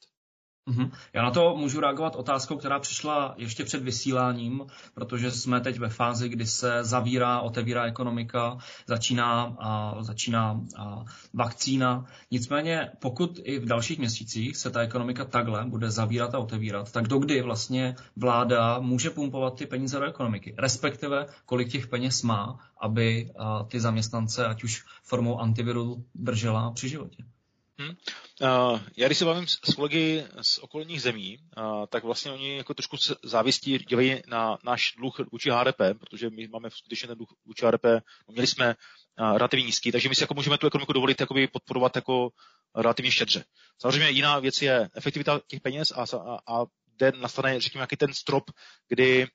Mm-hmm. Já na to můžu reagovat otázkou, která přišla ještě před vysíláním, protože jsme teď ve fázi, kdy se zavírá, otevírá ekonomika, začíná, a, začíná a, vakcína. Nicméně, pokud i v dalších měsících se ta ekonomika takhle bude zavírat a otevírat, tak dokdy vlastně vláda může pumpovat ty peníze do ekonomiky? Respektive, kolik těch peněz má, aby ty zaměstnance, ať už formou antiviru, držela při životě? Hmm. Já když se bavím s, kolegy z okolních zemí, tak vlastně oni jako trošku závistí dělají na náš dluh vůči HDP, protože my máme skutečně ten dluh vůči HDP, no, měli jsme relativně nízký, takže my si jako můžeme tu ekonomiku dovolit jakoby podporovat jako relativně štědře. Samozřejmě jiná věc je efektivita těch peněz a, a, a den nastane, řekněme, jaký ten strop, kdy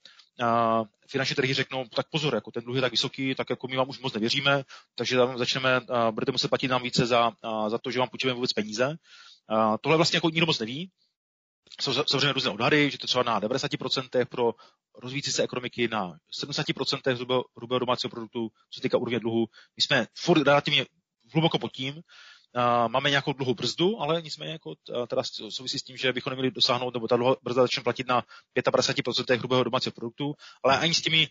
finanční trhy řeknou, tak pozor, jako ten dluh je tak vysoký, tak jako my vám už moc nevěříme, takže tam začneme, budete muset platit nám více za, za to, že vám půjčíme vůbec peníze. Tohle vlastně jako nikdo moc neví. Jsou samozřejmě různé odhady, že to třeba na 90% pro rozvíjící se ekonomiky, na 70% hrubého domácího produktu, co se týká úrovně dluhu. My jsme furt relativně hluboko pod tím, máme nějakou dlouhou brzdu, ale nicméně jako teda souvisí s tím, že bychom neměli dosáhnout, nebo ta brzda začne platit na 55% hrubého domácího produktu, ale ani s těmi,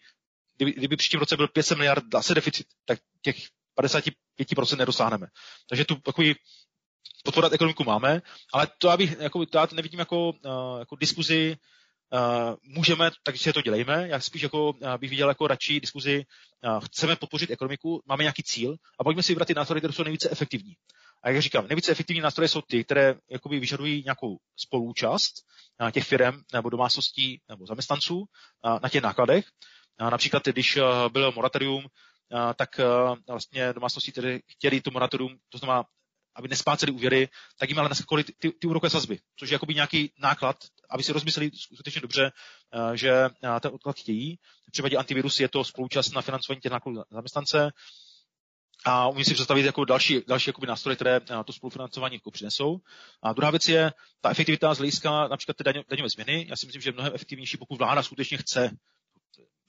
kdyby, kdyby příštím roce byl 500 miliard zase deficit, tak těch 55% nedosáhneme. Takže tu takový podporovat ekonomiku máme, ale to já, bych, jako, to já nevidím jako, jako diskuzi, Uh, můžeme, takže to dělejme. Já spíš jako, uh, bych viděl jako radši diskuzi, uh, chceme podpořit ekonomiku, máme nějaký cíl a pojďme si vybrat ty nástroje, které jsou nejvíce efektivní. A jak říkám, nejvíce efektivní nástroje jsou ty, které jakoby vyžadují nějakou spolúčast těch firm nebo domácností nebo zaměstnanců na těch nákladech. Například, když bylo moratorium, tak vlastně domácnosti, které chtěli to moratorium, to znamená aby nespláceli úvěry, tak jim ale naskakovaly ty, ty, úrokové sazby, což je jakoby nějaký náklad, aby si rozmysleli skutečně dobře, že ten odklad chtějí. V případě antivirus je to spolučast na financování těch nákladů zaměstnance, a umím si představit jako další, další jakoby nástroje, které to spolufinancování jako přinesou. A druhá věc je ta efektivita z hlediska například té daňové změny. Já si myslím, že je mnohem efektivnější, pokud vláda skutečně chce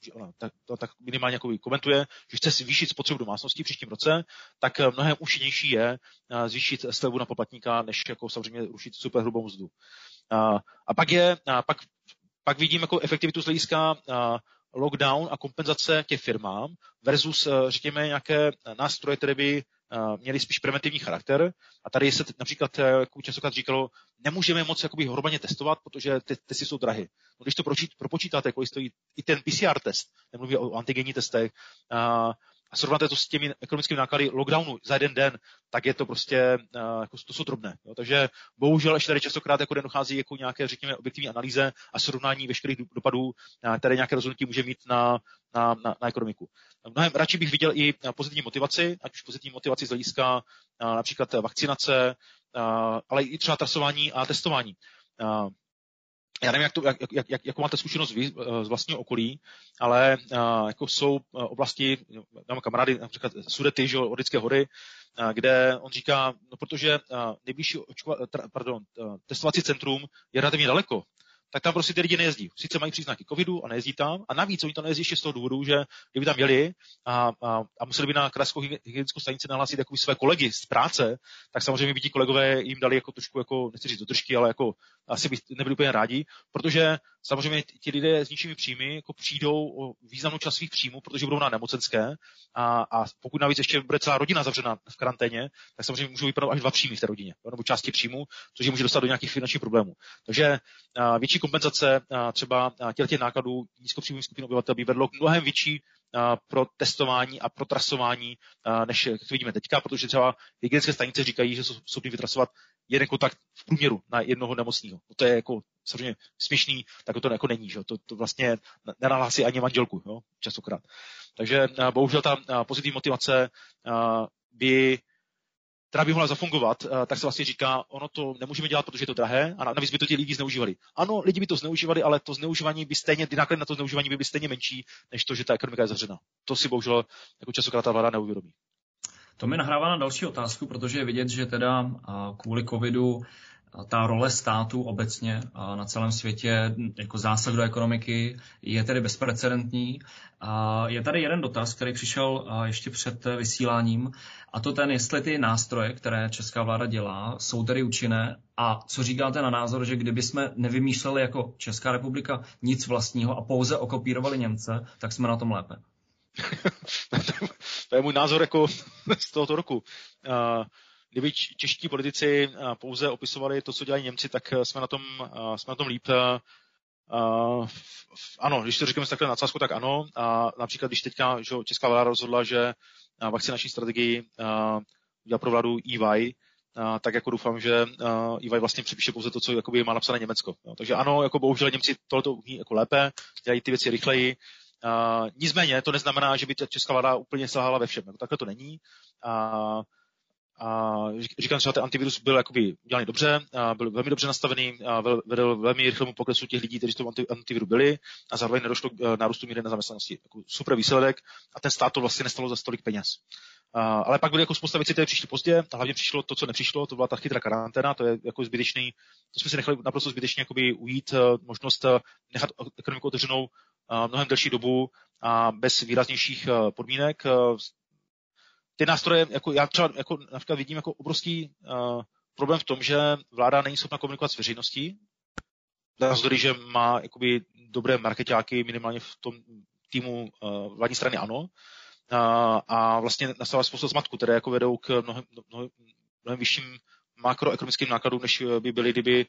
že ona tak, to tak minimálně jako komentuje, že chce zvýšit spotřebu domácností v příštím roce, tak eh, mnohem účinnější je eh, zvýšit slevu na poplatníka, než jako samozřejmě rušit superhrubou mzdu. A, a pak je, a pak, pak vidím jako efektivitu z hlediska lockdown a kompenzace těch firmám versus, eh, řekněme, nějaké nástroje, které by Eh, měly spíš preventivní charakter. A tady se například, eh, častokrát říkalo, nemůžeme moc jakoby hromadně testovat, protože ty testy jsou drahy. No, když to propočítáte, kolik stojí i ten PCR test, nemluví o antigenních testech, a, srovnáte to s těmi ekonomickými náklady lockdownu za jeden den, tak je to prostě, uh, jako, to jsou drobné. Jo. Takže bohužel ještě tady častokrát jako nedochází jako nějaké, řekněme, objektivní analýze a srovnání veškerých dopadů, uh, které nějaké rozhodnutí může mít na, na, na, na ekonomiku. Mnohem radši bych viděl i pozitivní motivaci, ať už pozitivní motivaci z hlediska uh, například vakcinace, uh, ale i třeba trasování a testování. Uh, já nevím, jak to, jak, jak, jak, jakou máte zkušenost vy eh, z vlastního okolí, ale uh, jako jsou uh, oblasti, mám kamarády, například Sudety, že, Orlické hory, uh, kde on říká, no protože uh, nejbližší očkova, pardon, uh, testovací centrum je relativně daleko, tak tam prostě ty lidi nejezdí. Sice mají příznaky covidu a nejezdí tam. A navíc oni tam nejezdí ještě z toho důvodu, že kdyby tam jeli a, a, a museli by na krajskou hygienickou stanici nahlásit jako své kolegy z práce, tak samozřejmě by ti kolegové jim dali jako trošku, jako, nechci říct dotržky, ale jako asi by nebyli úplně rádi, protože samozřejmě ti lidé s nižšími příjmy jako přijdou o významnou část svých příjmů, protože budou na nemocenské a, a pokud navíc ještě bude celá rodina zavřena v karanténě, tak samozřejmě můžou vypadat až dva příjmy v té rodině, nebo části příjmu, což je může dostat do nějakých finančních problémů. Takže a, větší kompenzace a, třeba těch, nákladů nízkopříjmových skupin obyvatel by vedlo k mnohem větší pro testování a pro trasování, než to vidíme teďka, protože třeba hygienické stanice říkají, že jsou schopni vytrasovat jeden kontakt v průměru na jednoho nemocného. No to je jako samozřejmě směšný, tak to jako není, že? To, to vlastně nenahlásí ani manželku, jo? častokrát. Takže bohužel ta pozitivní motivace by která by mohla zafungovat, tak se vlastně říká, ono to nemůžeme dělat, protože je to drahé a navíc by to ti lidi zneužívali. Ano, lidi by to zneužívali, ale to zneužívání by stejně, ty náklady na to zneužívání by byly stejně menší, než to, že ta ekonomika je zavřena. To si bohužel jako častokrát ta vláda neuvědomí. To mi nahrává na další otázku, protože je vidět, že teda kvůli covidu ta role státu obecně na celém světě jako zásah do ekonomiky je tedy bezprecedentní. Je tady jeden dotaz, který přišel ještě před vysíláním, a to ten, jestli ty nástroje, které česká vláda dělá, jsou tedy účinné a co říkáte na názor, že kdyby jsme nevymýšleli jako Česká republika nic vlastního a pouze okopírovali Němce, tak jsme na tom lépe. <laughs> to je můj názor jako <laughs> z tohoto roku. Kdyby čeští politici pouze opisovali to, co dělají Němci, tak jsme na tom, jsme na tom líp. ano, když to říkáme takhle na cásku, tak ano. A například, když teďka že česká vláda rozhodla, že vakcinační strategii udělá pro vládu EY, tak jako doufám, že EY vlastně přepíše pouze to, co jakoby má napsané Německo. Takže ano, jako bohužel Němci tohle umí jako lépe, dělají ty věci rychleji, nicméně to neznamená, že by ta česká vláda úplně selhala ve všem. Takhle to není. A říkám třeba, ten antivirus byl jakoby udělaný dobře, a byl velmi dobře nastavený, a vedl velmi rychlému poklesu těch lidí, kteří v tom antiviru byli a zároveň nedošlo k e, nárůstu míry nezaměstnanosti. Jako super výsledek a ten stát to vlastně nestalo za stolik peněz. A, ale pak byly jako spousta věcí, které přišly pozdě, a hlavně přišlo to, co nepřišlo, to byla ta chytrá karanténa, to je jako zbytečný, to jsme si nechali naprosto zbytečně jakoby ujít, e, možnost e, nechat ekonomiku otevřenou mnohem delší dobu a bez výraznějších podmínek ty nástroje, jako já třeba jako, například vidím jako obrovský uh, problém v tom, že vláda není schopna komunikovat s veřejností, navzdory, že má jakoby dobré marketáky minimálně v tom týmu uh, vládní strany ano, uh, a vlastně nastává spousta zmatku, které jako vedou k mnohem, mnohem, mnohem vyšším makroekonomickým nákladům, než by byly, kdyby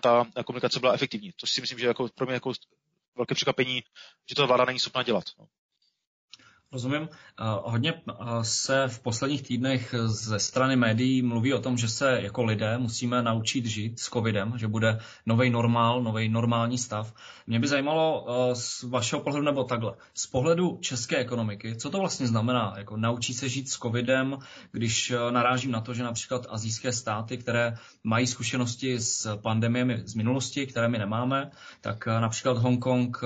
ta komunikace byla efektivní. Což si myslím, že jako pro mě jako velké překvapení, že to vláda není schopná dělat. No. Rozumím. Hodně se v posledních týdnech ze strany médií mluví o tom, že se jako lidé musíme naučit žít s covidem, že bude nový normál, nový normální stav. Mě by zajímalo z vašeho pohledu nebo takhle, z pohledu české ekonomiky, co to vlastně znamená, jako naučit se žít s covidem, když narážím na to, že například azijské státy, které mají zkušenosti s pandemiemi z minulosti, které my nemáme, tak například Hongkong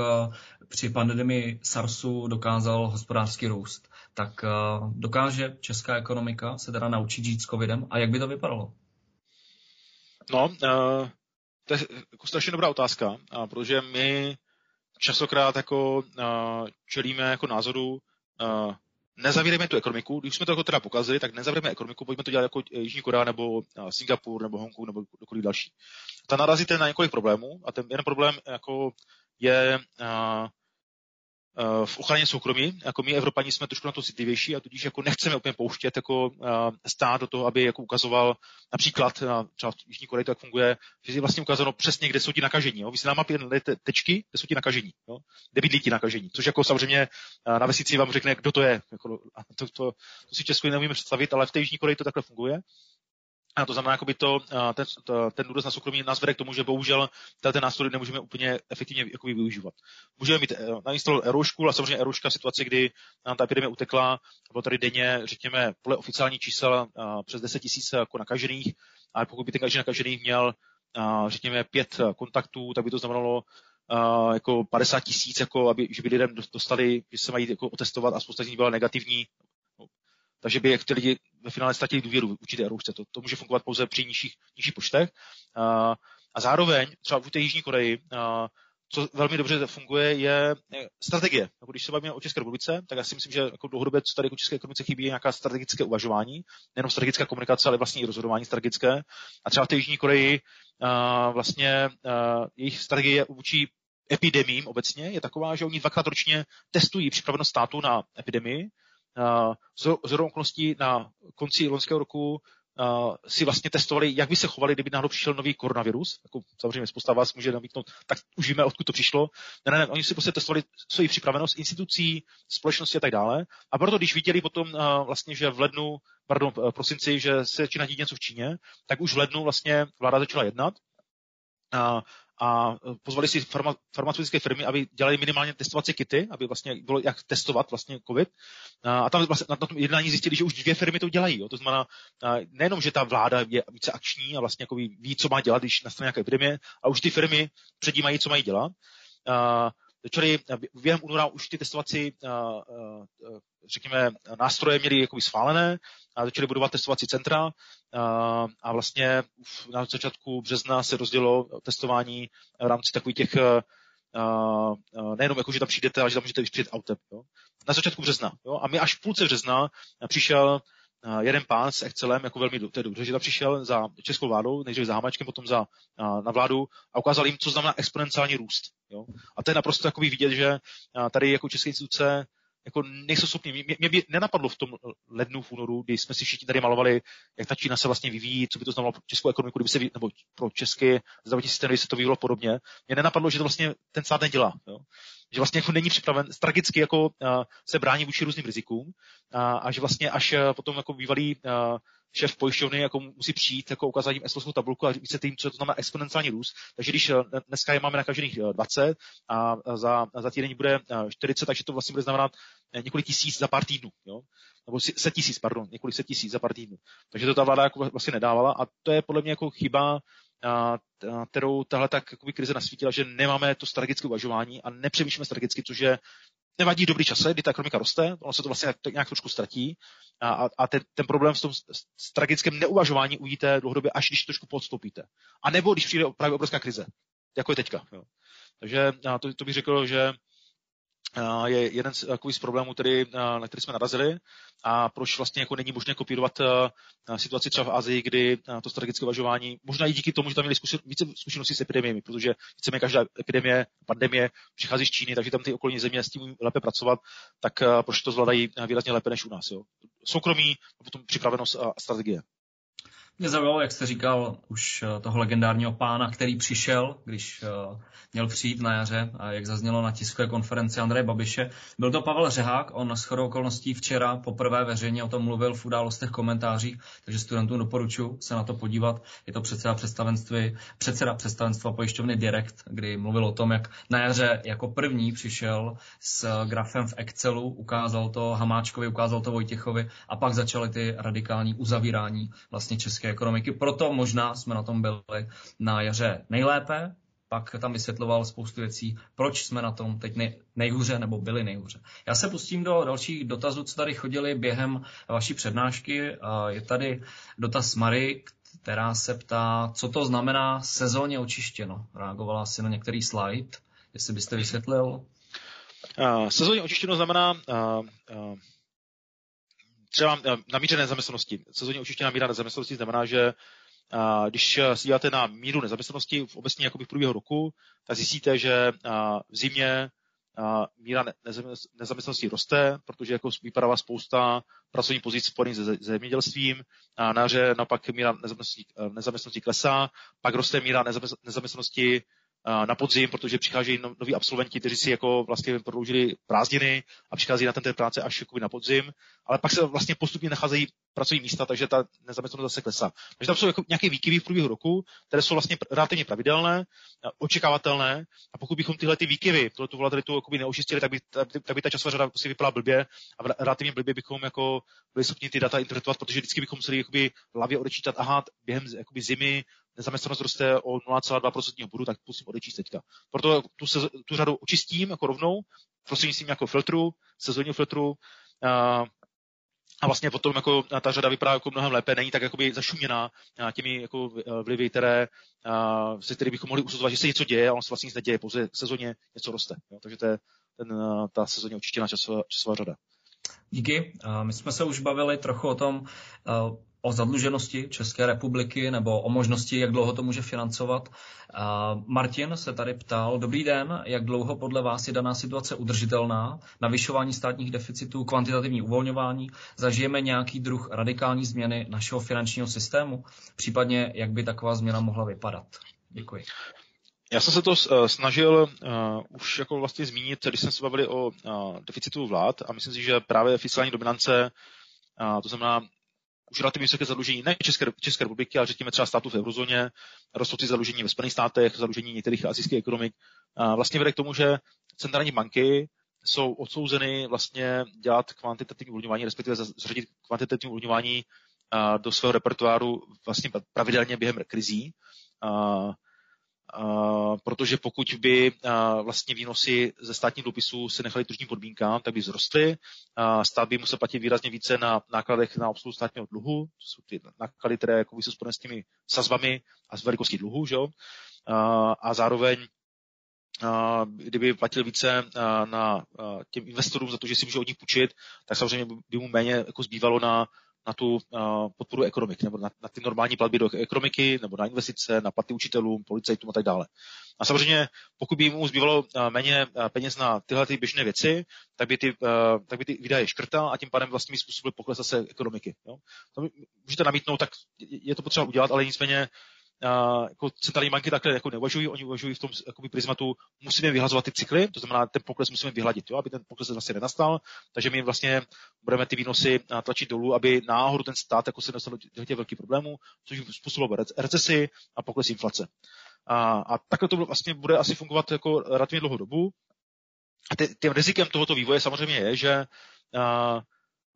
při pandemii SARSu dokázal hospodářský růst. Tak eh, dokáže česká ekonomika se teda naučit žít s covidem a jak by to vypadalo? No, uh, to je jako strašně dobrá otázka, protože my častokrát jako uh, čelíme jako názoru nezavírejme tu ekonomiku, když jsme to jako teda pokazili, tak nezavírejme ekonomiku, pojďme to dělat jako Jižní Korea nebo Singapur nebo Hongkong nebo kdokoliv další. Ta narazíte na několik problémů a ten jeden problém jako je uh, v ochraně soukromí. Jako my, Evropani, jsme trošku na to citlivější a tudíž jako nechceme úplně pouštět jako stát do toho, aby jako ukazoval například třeba v Jižní Koreji to funguje, že je vlastně ukázano přesně, kde jsou ti nakažení. Jo? Vy si na mapě te, tečky, kde jsou ti nakažení. Jo? Kde bydlí ti nakažení. Což jako samozřejmě na vesnici vám řekne, kdo to je. Jako, to, to, to, si Česku neumíme představit, ale v té Jižní Koreji to takhle funguje. A to znamená, jakoby to, ten, ten důraz na soukromí nás vede k tomu, že bohužel ten nástroj nemůžeme úplně efektivně jakoby využívat. Můžeme mít eh, nainstalovat Eroušku, ale samozřejmě Erouška v situaci, kdy nám ta epidemie utekla, bylo tady denně, řekněme, podle oficiální čísel přes 10 tisíc jako nakažených, ale pokud by ten každý nakažený měl, řekněme, pět kontaktů, tak by to znamenalo jako 50 tisíc, jako aby, že by lidem dostali, že se mají jako otestovat a spousta z nich byla negativní, takže by ty lidi ve finále ztratili důvěru v určité roušce. To, to může fungovat pouze při nižších, nižších počtech. A, a zároveň třeba v té Jižní Koreji, a, co velmi dobře funguje, je strategie. Jako když se bavíme o České republice, tak já si myslím, že jako dlouhodobě, co tady jako České ekonomice chybí, je nějaká strategické uvažování, nejenom strategická komunikace, ale vlastně i rozhodování strategické. A třeba v té Jižní Koreji a, vlastně a, jejich strategie vůči epidemím obecně je taková, že oni dvakrát ročně testují připravenost státu na epidemii z okolností na konci loňského roku si vlastně testovali, jak by se chovali, kdyby náhodou přišel nový koronavirus. Jako, samozřejmě spousta vás může namítnout, tak už víme, odkud to přišlo. Ne, ne, ne, oni si prostě testovali svoji připravenost institucí, společnosti a tak dále. A proto, když viděli potom vlastně, že v lednu, pardon, v prosinci, že se začíná dít něco v Číně, tak už v lednu vlastně vláda začala jednat. A e, pozvali si farma, farmaceutické firmy, aby dělali minimálně testovací kity, aby vlastně bylo jak testovat vlastně COVID. A tam vlastně na tom jednání zjistili, že už dvě firmy to dělají. Jo. To znamená nejenom, že ta vláda je více akční a vlastně jako ví, co má dělat, když nastane nějaká epidemie, a už ty firmy předjímají, co mají dělat. Čili během února už ty testovací, řekněme, nástroje měly jakoby schválené a začaly budovat testovací centra a vlastně na začátku března se rozdělo testování v rámci takových těch nejenom jako, že tam přijdete, ale že tam můžete přijet autem. Jo? Na začátku března. Jo? A my až v půlce března přišel jeden pán s Excelem, jako velmi to dobře, že tam přišel za českou vládou, nejdřív za Hamačkem, potom za, na vládu a ukázal jim, co znamená exponenciální růst. Jo? A to je naprosto takový vidět, že tady jako české instituce jako nejsou schopni. Mě, mě by nenapadlo v tom lednu, v únoru, kdy jsme si všichni tady malovali, jak ta Čína se vlastně vyvíjí, co by to znamenalo pro českou ekonomiku, kdyby se, nebo pro české zdravotní systém, kdyby se to vyvíjelo podobně. Mě nenapadlo, že to vlastně ten stát nedělá. Jo? Že vlastně jako není připraven, strategicky jako uh, se brání vůči různým rizikům uh, a že vlastně až uh, potom jako bývalý uh, šéf pojišťovny jako musí přijít jako ukázáním Excelovskou tabulku a více tím, co to znamená exponenciální růst. Takže když dneska je máme nakažených 20 a za, za týden bude 40, takže to vlastně bude znamenat několik tisíc za pár týdnů. Jo? Nebo set tisíc, pardon, několik set tisíc za pár týdnů. Takže to ta vláda jako vlastně nedávala a to je podle mě jako chyba, a, kterou tahle tak krize nasvítila, že nemáme to strategické uvažování a nepřemýšlíme strategicky, což je nevadí dobrý čase, kdy ta ekonomika roste, ono se to vlastně nějak trošku ztratí a, a ten, ten problém v tom strategickém neuvažování uvidíte dlouhodobě, až když trošku podstoupíte. A nebo když přijde právě obrovská krize, jako je teďka. Jo. Takže to, to bych řekl, že je jeden z, takový z problémů, který, na který jsme narazili a proč vlastně jako není možné kopírovat situaci třeba v Azii, kdy to strategické uvažování, možná i díky tomu, že tam měli zkušen, více zkušeností s epidemiemi, protože chceme každá epidemie, pandemie přichází z Číny, takže tam ty okolní země s tím lépe pracovat, tak proč to zvládají výrazně lépe než u nás. Jo. Soukromí, potom připravenost a strategie. Mě zaujalo, jak jste říkal, už eh, toho legendárního pána, který přišel, když eh, měl přijít na jaře, a jak zaznělo na tiskové konferenci Andreje Babiše. Byl to Pavel Řehák, on shodou okolností včera poprvé veřejně o tom mluvil v událostech komentářích, takže studentům doporučuji se na to podívat. Je to předseda představenství, předseda představenstva pojišťovny Direct, kdy mluvil o tom, jak na jaře jako první přišel s grafem v Excelu, ukázal to Hamáčkovi, ukázal to Vojtěchovi a pak začaly ty radikální uzavírání vlastně české ekonomiky. Proto možná jsme na tom byli na jaře nejlépe, pak tam vysvětloval spoustu věcí, proč jsme na tom teď nejhůře nebo byli nejhůře. Já se pustím do dalších dotazů, co tady chodili během vaší přednášky. Je tady dotaz Mary, která se ptá, co to znamená sezóně očištěno. Reagovala asi na některý slide, jestli byste vysvětlil. Sezóně očištěno znamená třeba na míře nezaměstnanosti. Sezóně očištěná míra nezaměstnanosti znamená, že když si děláte na míru nezaměstnanosti v obecně jakoby v průběhu roku, tak zjistíte, že v zimě míra nezaměstnanosti roste, protože jako vypadává spousta pracovních pozic spojených se zemědělstvím, a na jaře naopak míra nezaměstnanosti, nezaměstnanosti klesá, pak roste míra nezaměstnanosti na podzim, protože přicházejí no, noví absolventi, kteří si jako vlastně prodloužili prázdniny a přichází na ten práce až na podzim, ale pak se vlastně postupně nacházejí pracovní místa, takže ta nezaměstnanost zase klesá. Takže tam jsou jako nějaké výkyvy v průběhu roku, které jsou vlastně relativně pravidelné, očekávatelné a pokud bychom tyhle ty výkyvy, tohle tu volatilitu neočistili, tak by, tak by ta časová řada prostě vypadala blbě a relativně blbě bychom jako byli schopni ty data interpretovat, protože vždycky bychom museli jakoby v hlavě odečítat, aha, během zimy nezaměstnanost roste o 0,2% bodu, tak musím odečíst teďka. Proto tu, se, tu řadu očistím jako rovnou, prostřednictvím jako filtru, sezónního filtru, a, a vlastně potom jako ta řada vypadá jako mnohem lépe, není tak jakoby zašuměná těmi jako vlivy, které, se kterými bychom mohli usuzovat, že se něco děje a on se vlastně nic neděje, pouze sezóně něco roste. Jo? Takže to je ten, ta sezóně očištěná časová, časová řada. Díky. My jsme se už bavili trochu o tom, o zadluženosti České republiky nebo o možnosti, jak dlouho to může financovat. Martin se tady ptal, dobrý den, jak dlouho podle vás je daná situace udržitelná, navyšování státních deficitů, kvantitativní uvolňování, zažijeme nějaký druh radikální změny našeho finančního systému, případně jak by taková změna mohla vypadat. Děkuji. Já jsem se to uh, snažil uh, už jako vlastně zmínit, když jsme se bavili o uh, deficitu vlád a myslím si, že právě fiskální dominance, uh, to znamená už relativně vysoké zadlužení ne České, České republiky, ale řekněme třeba států v eurozóně, rostoucí zadlužení ve Spojených státech, zadlužení některých azijských ekonomik, vlastně vede k tomu, že centrální banky jsou odsouzeny vlastně dělat kvantitativní uvolňování, respektive zřadit kvantitativní uvolňování do svého repertoáru vlastně pravidelně během krizí. Protože pokud by vlastně výnosy ze státních dluhopisů se nechaly tržním podmínkám, tak by vzrostly. Stát by musel platit výrazně více na nákladech na obsluhu státního dluhu, to jsou ty náklady, které jako jsou spojené s těmi sazbami a s velikostí dluhu, že? a zároveň kdyby platil více na těm investorům za to, že si může od nich půjčit, tak samozřejmě by mu méně jako zbývalo na na tu uh, podporu ekonomik, nebo na, na ty normální platby do ekonomiky, nebo na investice, na platy učitelům, policajtům a tak dále. A samozřejmě, pokud by mu zbývalo uh, méně uh, peněz na tyhle ty běžné věci, tak by ty, tak by ty výdaje škrtal a tím pádem vlastně by způsobil pokles zase ekonomiky. Jo? To můžete namítnout, tak je to potřeba udělat, ale nicméně jako centrální banky takhle jako neuvažují, oni uvažují v tom jakoby, prismatu, musíme vyhazovat ty cykly, to znamená, ten pokles musíme vyhladit, jo, aby ten pokles vlastně nenastal, takže my vlastně budeme ty výnosy tlačit dolů, aby náhodou ten stát jako se dostal do těch velkých problémů, což způsobilo recesi a pokles inflace. A, a takhle to vlastně bude asi fungovat jako relativně dlouhou dobu. A tím rizikem tohoto vývoje samozřejmě je, že a,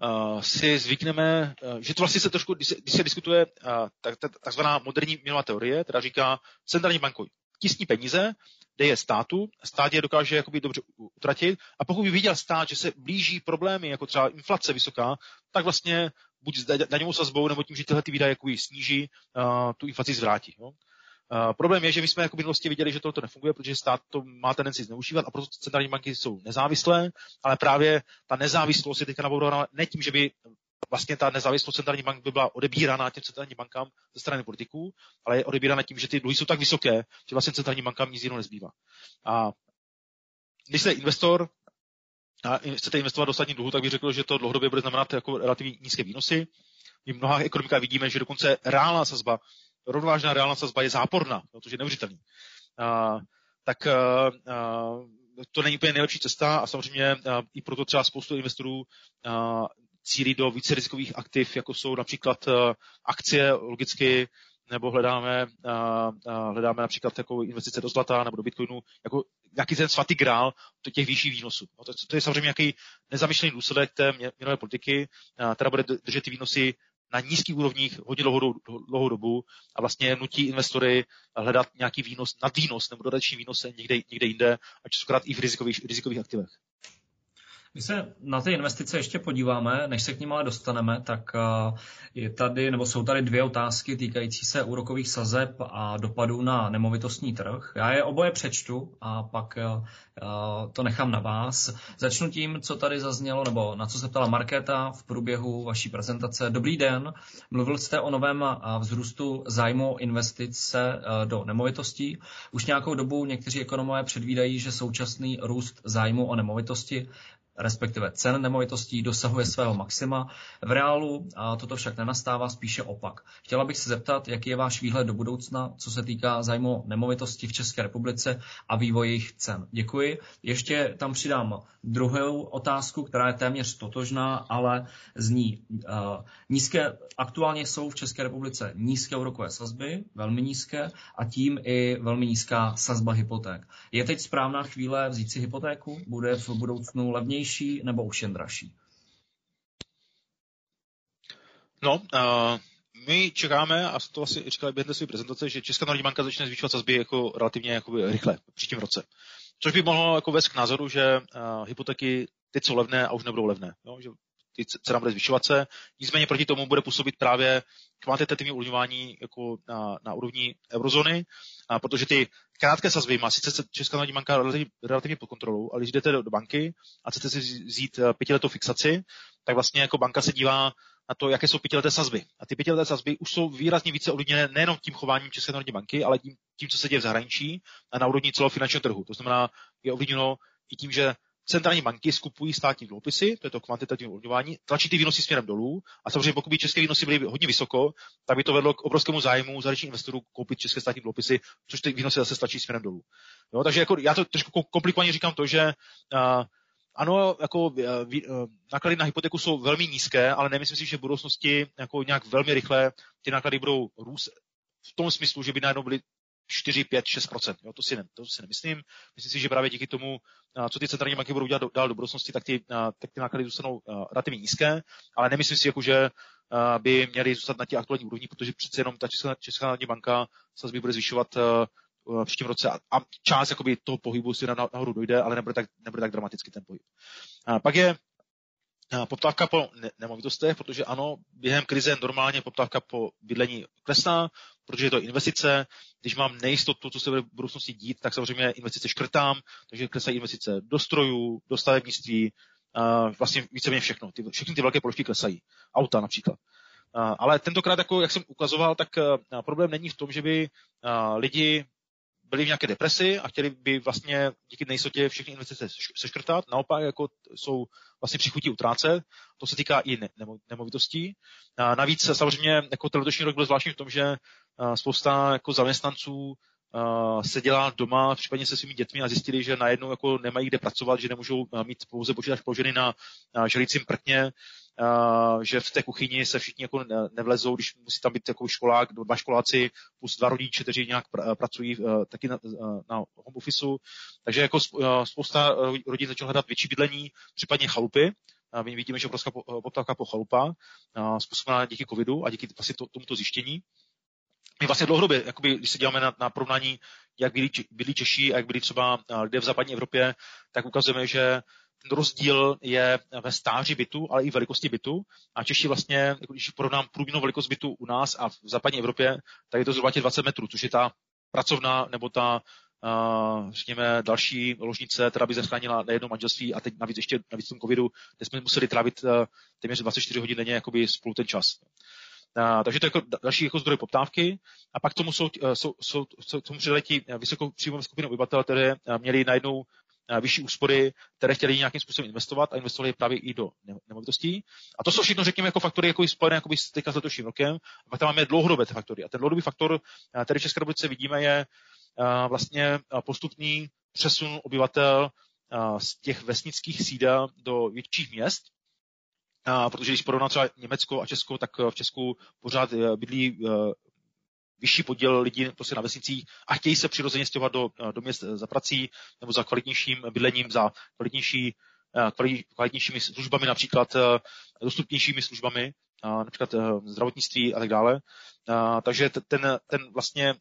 uh, si zvykneme, uh, že to vlastně se trošku, když se, když se diskutuje uh, tak, tak, takzvaná moderní měnová teorie, která říká, centrální banko tisní peníze, kde je státu, stát je dokáže jakoby dobře utratit a pokud by viděl stát, že se blíží problémy, jako třeba inflace vysoká, tak vlastně buď s daňovou sazbou, nebo tím, že tyhle ty výdaje sníží, uh, tu inflaci zvrátí. Jo? Problém je, že my jsme jako v minulosti viděli, že to nefunguje, protože stát to má tendenci zneužívat a proto centrální banky jsou nezávislé, ale právě ta nezávislost je teďka nabourána ne tím, že by vlastně ta nezávislost centrální bank by byla odebírána těm centrálním bankám ze strany politiků, ale je odebírána tím, že ty dluhy jsou tak vysoké, že vlastně centrální bankám nic jiného nezbývá. A když jste investor a chcete investovat do státních dluhu, tak bych řekl, že to dlouhodobě bude znamenat jako relativně nízké výnosy. v mnoha ekonomikách vidíme, že dokonce reálná sazba, rovnovážná reálná sazba je záporná, no, to je neuvěřitelný. Uh, tak uh, to není úplně nejlepší cesta a samozřejmě uh, i proto třeba spoustu investorů uh, cílí do více rizikových aktiv, jako jsou například akcie, logicky nebo hledáme, uh, uh, hledáme například jako investice do zlata nebo do bitcoinu, jako nějaký ten svatý grál do těch vyšších výnosů. No to, to, je samozřejmě nějaký nezamýšlený důsledek té měnové politiky, uh, která bude držet ty výnosy na nízkých úrovních hodně dlouhou, dlouhou dobu a vlastně nutí investory hledat nějaký výnos, nadvýnos nebo dodatečný výnos někde, někde jinde a častokrát i v rizikových, rizikových aktivech. My se na ty investice ještě podíváme, než se k ním ale dostaneme, tak eh, je tady, nebo jsou tady dvě otázky týkající se úrokových sazeb a dopadů na nemovitostní trh. Já je oboje přečtu a pak eh, eh, to nechám na vás. Začnu tím, co tady zaznělo, nebo na co se ptala Markéta v průběhu vaší prezentace. Dobrý den, mluvil jste o novém vzrůstu zájmu investice do nemovitostí. Už nějakou dobu někteří ekonomové předvídají, že současný růst zájmu o nemovitosti respektive cen nemovitostí dosahuje svého maxima. V reálu a toto však nenastává, spíše opak. Chtěla bych se zeptat, jaký je váš výhled do budoucna, co se týká zájmu nemovitosti v České republice a vývoj jejich cen. Děkuji. Ještě tam přidám druhou otázku, která je téměř totožná, ale zní uh, nízké, aktuálně jsou v České republice nízké úrokové sazby, velmi nízké, a tím i velmi nízká sazba hypoték. Je teď správná chvíle vzít si hypotéku? Bude v budoucnu levnější? Levnější nebo už jen dražší? No, uh, my čekáme, a to asi říkali během své prezentace, že Česká národní banka začne zvyšovat sazby jako relativně jakoby rychle v příštím roce. Což by mohlo jako vést k názoru, že uh, hypotéky teď jsou levné a už nebudou levné. Jo? Že ty cena bude zvyšovat se. Nicméně proti tomu bude působit právě kvantitativní uvolňování jako na, na úrovni eurozóny, a protože ty krátké sazby má sice Česká národní banka relativně, relativně pod kontrolou, ale když jdete do, do banky a chcete si vzít eh, pětiletou fixaci, tak vlastně jako banka se dívá na to, jaké jsou pětileté sazby. A ty pětileté sazby už jsou výrazně více ovlivněné nejenom tím chováním České národní banky, ale tím, tím, co se děje v zahraničí a na úrovni celého finančního trhu. To znamená, je ovlivněno i tím, že centrální banky skupují státní dluhopisy, to je to kvantitativní uvolňování, tlačí ty výnosy směrem dolů a samozřejmě pokud by české výnosy byly hodně vysoko, tak by to vedlo k obrovskému zájmu zahraničních investorů koupit české státní dluhopisy, což ty výnosy zase tlačí směrem dolů. Jo, takže jako já to trošku komplikovaně říkám to, že uh, ano, jako uh, uh, náklady na hypotéku jsou velmi nízké, ale nemyslím si, že v budoucnosti jako nějak velmi rychle ty náklady budou růst v tom smyslu, že by najednou byly 4, 5, 6 jo, to, si ne, to si nemyslím. Myslím si, že právě díky tomu, co ty centrální banky budou dělat dál do budoucnosti, tak ty, tak ty náklady zůstanou relativně nízké, ale nemyslím si, jako, že by měly zůstat na těch aktuální úrovni, protože přece jenom ta Česká, Česká národní banka sazby bude zvyšovat v příštím roce a, a část jakoby, toho pohybu si nahoru dojde, ale nebude tak, nebude tak dramaticky ten pohyb. A pak je poptávka po nemovitostech, protože ano, během krize normálně poptávka po bydlení klesá, protože je to investice. Když mám nejistotu, co se bude v budoucnosti dít, tak samozřejmě investice škrtám, takže klesají investice do strojů, do stavebnictví, vlastně víceméně všechno. Ty, všechny ty velké položky klesají. Auta například. Ale tentokrát, jako, jak jsem ukazoval, tak problém není v tom, že by lidi byli v nějaké depresi a chtěli by vlastně díky nejistotě všechny investice seškrtat. Naopak jako jsou vlastně přichutí utrácet. To se týká i nemovitostí. A navíc samozřejmě jako ten letošní rok byl zvláštní v tom, že spousta jako zaměstnanců se dělá doma, případně se svými dětmi a zjistili, že najednou jako nemají kde pracovat, že nemůžou mít pouze počítač položený na želícím prkně, že v té kuchyni se všichni jako nevlezou, když musí tam být jako školák, dva školáci plus dva rodiče, kteří nějak pracují e, taky na, e, na home officeu. Takže jako spousta rodin začalo hledat větší bydlení, případně chalupy. My vidíme, že obrovská poptávka po chalupa způsobená díky covidu a díky asi to, tomuto zjištění. My vlastně dlouhodobě, jakoby, když se děláme na, na porovnání, jak byli, byli Češi a jak byli třeba lidé v západní Evropě, tak ukazujeme, že ten rozdíl je ve stáří bytu, ale i velikosti bytu. A Češi vlastně, jako když porovnám průměrnou velikost bytu u nás a v západní Evropě, tak je to zhruba 20 metrů, což je ta pracovna nebo ta, uh, řekněme, další ložnice, která by zachránila nejedno manželství a teď navíc ještě navíc tom covidu, kde jsme museli trávit uh, téměř 24 hodin denně jakoby spolu ten čas. Uh, takže to je jako další jako zdroj poptávky. A pak tomu jsou, jsou, jsou, jsou tomu přiletí vysokou příjmovou skupinu obyvatel, které měli najednou vyšší úspory, které chtěli nějakým způsobem investovat a investovali právě i do nemovitostí. A to jsou všechno, řekněme, jako faktory jako spojené jako teďka s letošním rokem. A pak tam máme dlouhodobé faktory. A ten dlouhodobý faktor, který v České republice vidíme, je vlastně postupný přesun obyvatel z těch vesnických sídel do větších měst, a protože když porovná třeba Německo a Česko, tak v Česku pořád e, bydlí e, vyšší podíl lidí prostě na vesnicích a chtějí se přirozeně stěhovat do, do měst za prací nebo za kvalitnějším bydlením, za kvalitnější, kvalitnějšími službami, například dostupnějšími službami, například zdravotnictví a tak dále. Takže ten, ten vlastně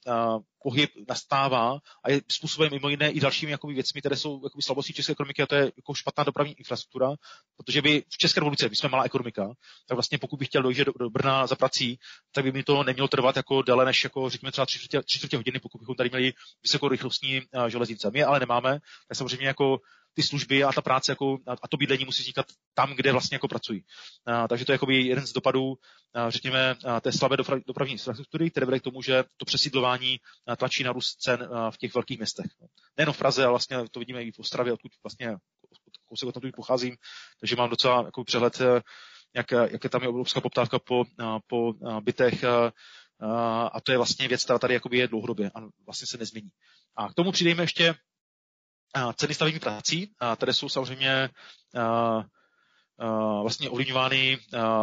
pohyb nastává a je způsoben mimo jiné i dalšími jakoby, věcmi, které jsou jakoby, slabostí české ekonomiky a to je jako špatná dopravní infrastruktura, protože by v České republice, my jsme malá ekonomika, tak vlastně pokud bych chtěl dojít do, do Brna za prací, tak by mi to nemělo trvat jako déle než jako řekněme třeba tři čtvrtě hodiny, pokud bychom tady měli vysokorychlostní železnice. My ale nemáme, tak samozřejmě jako ty služby a ta práce jako, a to bydlení musí vznikat tam, kde vlastně jako pracují. A, takže to je jakoby jeden z dopadů, a, řekněme, a, té slabé doprav, dopravní infrastruktury, které vede k tomu, že to přesídlování tlačí na růst cen v těch velkých městech. Nejenom v Praze, ale vlastně to vidíme i v Ostravě, odkud vlastně kousek od tam pocházím, takže mám docela jako přehled, jak, jak je tam je obrovská poptávka po, po bytech, a to je vlastně věc, která tady je dlouhodobě a vlastně se nezmění. A k tomu přidejme ještě ceny stavebních prací, které jsou samozřejmě vlastně ovlivňovány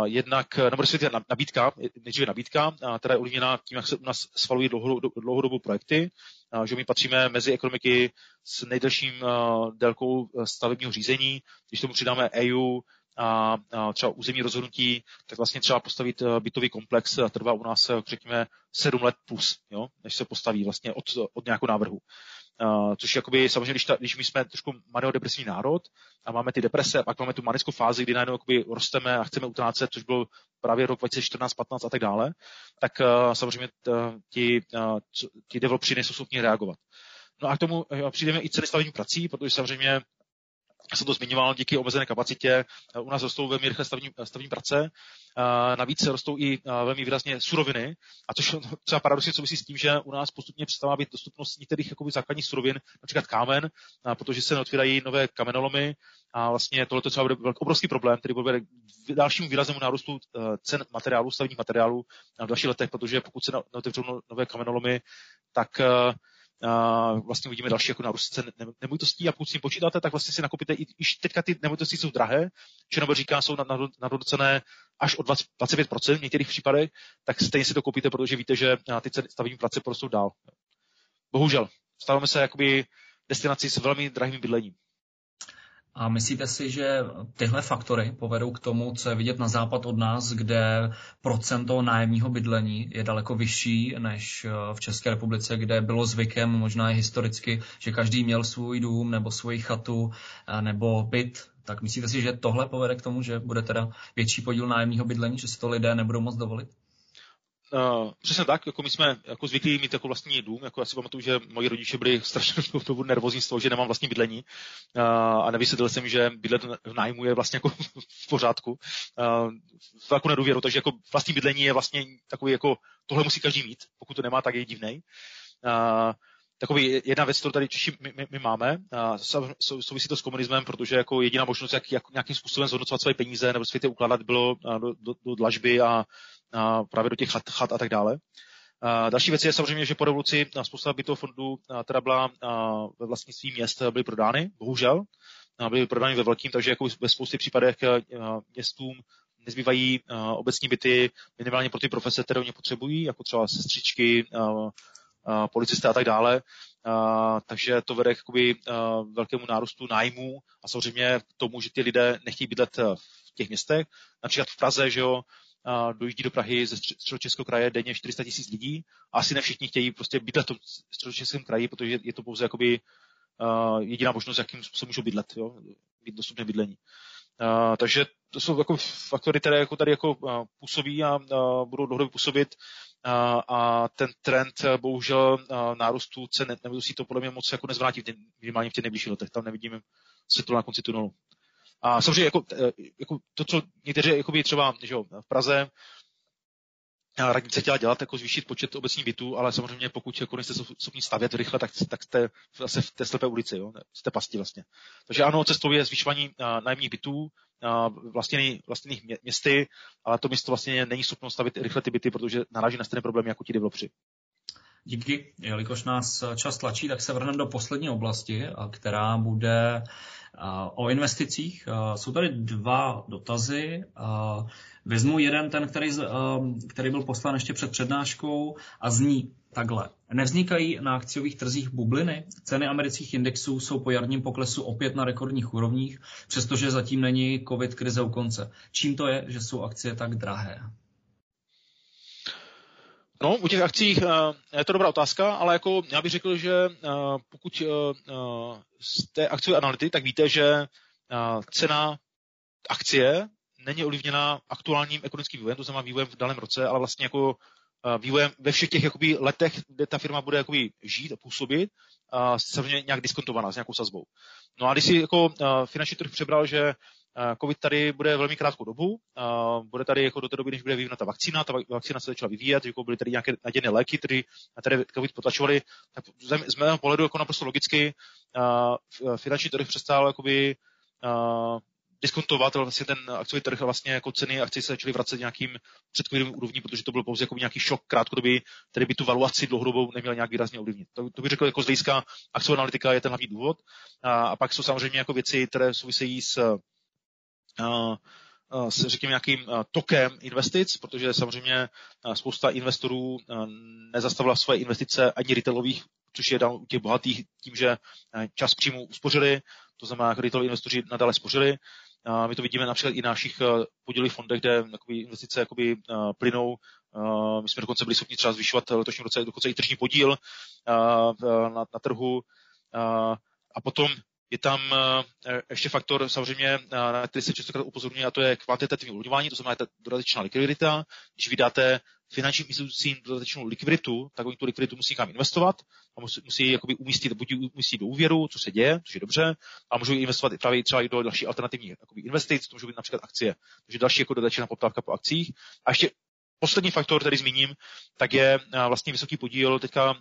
jednak, nebo respektive nabídka, nejdříve nabídka, která je ovlivněna tím, jak se u nás schvalují dlouhodobou projekty, že my patříme mezi ekonomiky s nejdelším délkou stavebního řízení. Když tomu přidáme EU, a, třeba územní rozhodnutí, tak vlastně třeba postavit bytový komplex trvá u nás, řekněme, sedm let plus, jo, než se postaví vlastně od, od nějakého návrhu. Uh, což jakoby, samozřejmě, když, ta, když my jsme trošku maniodepresivní národ a máme ty deprese, pak máme tu manickou fázi, kdy najednou jakoby rosteme a chceme utrácet, což byl právě rok 2014, 15 a tak dále, tak uh, samozřejmě ti, uh, ti developři nejsou schopni reagovat. No a k tomu přijdeme i ceny stavební prací, protože samozřejmě já jsem to zmiňoval, díky omezené kapacitě. U nás rostou velmi rychle stavní, stavní prace, navíc rostou i velmi výrazně suroviny, a což třeba paradoxně souvisí s tím, že u nás postupně přestává být dostupnost některých jakoby, základních surovin, například kámen, protože se otvírají nové kamenolomy. A vlastně tohle třeba bude obrovský problém, který bude k dalšímu výraznému nárůstu cen materiálů, stavních materiálů v dalších letech, protože pokud se otevřou no, nové kamenolomy, tak vlastně uvidíme další jako nárůst cen nemovitostí a pokud s tím počítáte, tak vlastně si nakupíte i, i teďka ty nemovitosti jsou drahé, Černobyl říká, jsou nadhodnocené až o 20, 25% v některých případech, tak stejně si to koupíte, protože víte, že ty ceny stavební práce porostou dál. Bohužel, stáváme se jakoby destinací s velmi drahým bydlením. A myslíte si, že tyhle faktory povedou k tomu, co je vidět na západ od nás, kde procento nájemního bydlení je daleko vyšší než eh, v České republice, kde bylo zvykem možná i historicky, že každý měl svůj dům nebo svoji chatu eh, nebo byt. Tak myslíte si, že tohle povede k tomu, že bude teda větší podíl nájemního bydlení, že si to lidé nebudou moc dovolit? Uh, přesně tak, jako my jsme jako zvyklí mít jako vlastní dům, jako já si pamatuju, že moji rodiče byli strašně <laughs> dobu nervózní z toho, že nemám vlastní bydlení uh, a nevysvětlil jsem, že bydlet v nájmu je vlastně jako <laughs> v pořádku. Uh, velkou nedůvěru, takže jako vlastní bydlení je vlastně takový jako, tohle musí každý mít, pokud to nemá, tak je divnej. Uh, takový jedna věc, kterou tady Češi my, my, my máme, a souvisí to s komunismem, protože jako jediná možnost, jak, jak nějakým způsobem zhodnocovat své peníze nebo světy ukládat, bylo do, do, do dlažby a a právě do těch chat, chat a tak dále. A další věc je samozřejmě, že po revoluci spousta bytových fondů teda byla ve vlastnictví měst byly prodány, bohužel. Byly prodány ve velkým, takže jako ve spoustě případech městům nezbývají obecní byty minimálně pro ty profese, které oni potřebují, jako třeba sestřičky, policisté a tak dále. Uh, takže to vede k uh, velkému nárůstu nájmů a samozřejmě k tomu, že ty lidé nechtějí bydlet v těch městech. Například v Praze, že jo, dojíždí do Prahy ze středočeského kraje denně 400 tisíc lidí a asi ne všichni chtějí prostě bydlet v tom středočeském kraji, protože je to pouze jakoby uh, jediná možnost, jakým způsobem můžou bydlet, jo? být dostupné bydlení. Uh, takže to jsou jako faktory, které jako tady jako uh, působí a uh, budou dlouhodobě působit uh, a ten trend bohužel uh, nárůstu cen nemovitostí to podle mě moc jako nezvrátí minimálně v těch nejbližších letech. Tam nevidíme světlo na konci tunelu. A samozřejmě jako, eh, jako to, co někteří jakoby třeba že jo, v Praze radnice chtěla dělat, jako zvýšit počet obecních bytů, ale samozřejmě pokud jako nejste schopni stavět rychle, tak, tak jste zase v té slepé ulici, jo? jste pasti vlastně. Takže ano, cestou je zvyšování nájemních bytů, vlastněných, vlastněných městy, ale to město vlastně není schopno stavit rychle ty byty, protože naráží na stejné problémy jako ti developři. Díky. Jelikož nás čas tlačí, tak se vrhneme do poslední oblasti, která bude o investicích. Jsou tady dva dotazy. Vezmu jeden, ten, který, který byl poslán ještě před přednáškou a zní takhle. Nevznikají na akciových trzích bubliny? Ceny amerických indexů jsou po jarním poklesu opět na rekordních úrovních, přestože zatím není covid krize u konce. Čím to je, že jsou akcie tak drahé? No, u těch akcí je to dobrá otázka, ale jako já bych řekl, že pokud jste akciové analytik, tak víte, že cena akcie není ovlivněna aktuálním ekonomickým vývojem, to znamená vývojem v daném roce, ale vlastně jako vývojem ve všech těch jakoby, letech, kde ta firma bude jakoby, žít a působit, a samozřejmě nějak diskontovaná s nějakou sazbou. No a když si jako finanční trh přebral, že COVID tady bude velmi krátkou dobu, bude tady jako do té doby, než bude vyvinuta vakcína, ta vakcína se začala vyvíjet, jako byly tady nějaké nadějné léky, které, které COVID potlačovaly, tak z mého pohledu jako naprosto logicky finanční trh přestal jakoby, diskontovat vlastně ten akciový trh a vlastně jako ceny akcí se začaly vracet nějakým předcovidovým úrovní, protože to byl pouze jako nějaký šok krátkodobý, který by tu valuaci dlouhodobou neměl nějak výrazně ovlivnit. To, to bych řekl jako z hlediska akciová analytika je ten hlavní důvod. A, a pak jsou samozřejmě jako věci, které souvisejí s s řekněme nějakým tokem investic, protože samozřejmě spousta investorů nezastavila svoje investice ani retailových, což je dal u těch bohatých tím, že čas příjmu uspořili, to znamená, že retailoví investoři nadále spořili. My to vidíme například i na našich podílových fondech, kde investice jakoby, plynou. My jsme dokonce byli schopni třeba zvyšovat v letošním roce dokonce i tržní podíl na, na trhu. A potom je tam eh, ještě faktor samozřejmě, eh, na který se častokrát upozorňuje, a to je kvantitativní uvolňování, to znamená ta dodatečná likvidita. Když vydáte finančním institucím dodatečnou likviditu, tak oni tu likviditu musí kam investovat a musí, musí jakoby umístit, buď umístit do úvěru, co se děje, což je dobře, a můžou investovat i právě třeba i do další alternativní jakoby investic, to můžou být například akcie. Takže další jako dodatečná poptávka po akcích. A ještě poslední faktor, který zmíním, tak je eh, vlastně vysoký podíl teďka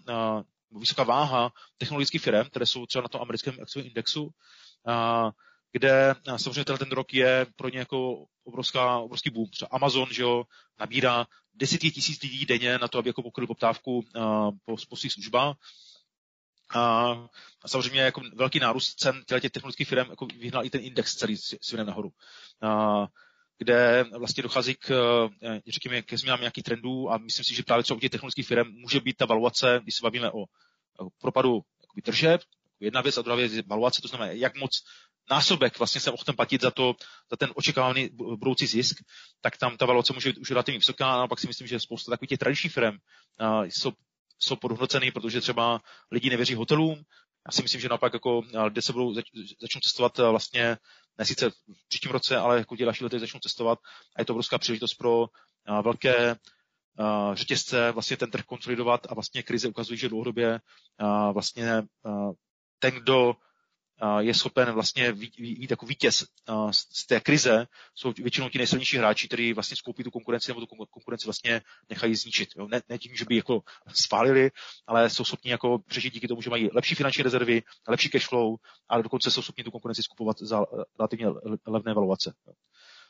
vysoká váha technologických firm, které jsou třeba na tom americkém akciovém indexu, kde samozřejmě ten, rok je pro ně jako obrovská, obrovský boom. Třeba Amazon že jo, nabírá desítky tisíc lidí denně na to, aby jako pokryl poptávku po, po svých službách. A, a samozřejmě jako velký nárůst cen těch technologických firm jako vyhnal i ten index celý směrem nahoru. A, kde vlastně dochází k, řekněme, ke změnám nějakých trendů a myslím si, že právě co u těch technologických firm může být ta valuace, když se bavíme o propadu tržeb, jedna věc a druhá věc je valuace, to znamená, jak moc násobek vlastně jsem ochoten platit za, to, za ten očekávaný budoucí zisk, tak tam ta valuace může být už relativně vysoká a pak si myslím, že spousta takových těch tradičních firm uh, jsou, jsou podhodnocený, protože třeba lidi nevěří hotelům. Já si myslím, že naopak, jako, kde se budou zač, začnou cestovat vlastně, ne sice v příštím roce, ale jako další lety začnou cestovat a je to obrovská příležitost pro uh, velké uh, řetězce vlastně ten trh konsolidovat a vlastně krize ukazují, že dlouhodobě uh, vlastně ten, kdo je schopen vlastně být jako vítěz z té krize, jsou většinou ti nejsilnější hráči, kteří vlastně skoupí tu konkurenci nebo tu konkurenci vlastně nechají zničit. Jo? Ne, ne, tím, že by jako spálili, ale jsou schopni jako přežít díky tomu, že mají lepší finanční rezervy, lepší cash flow a dokonce jsou schopni tu konkurenci skupovat za relativně levné valuace.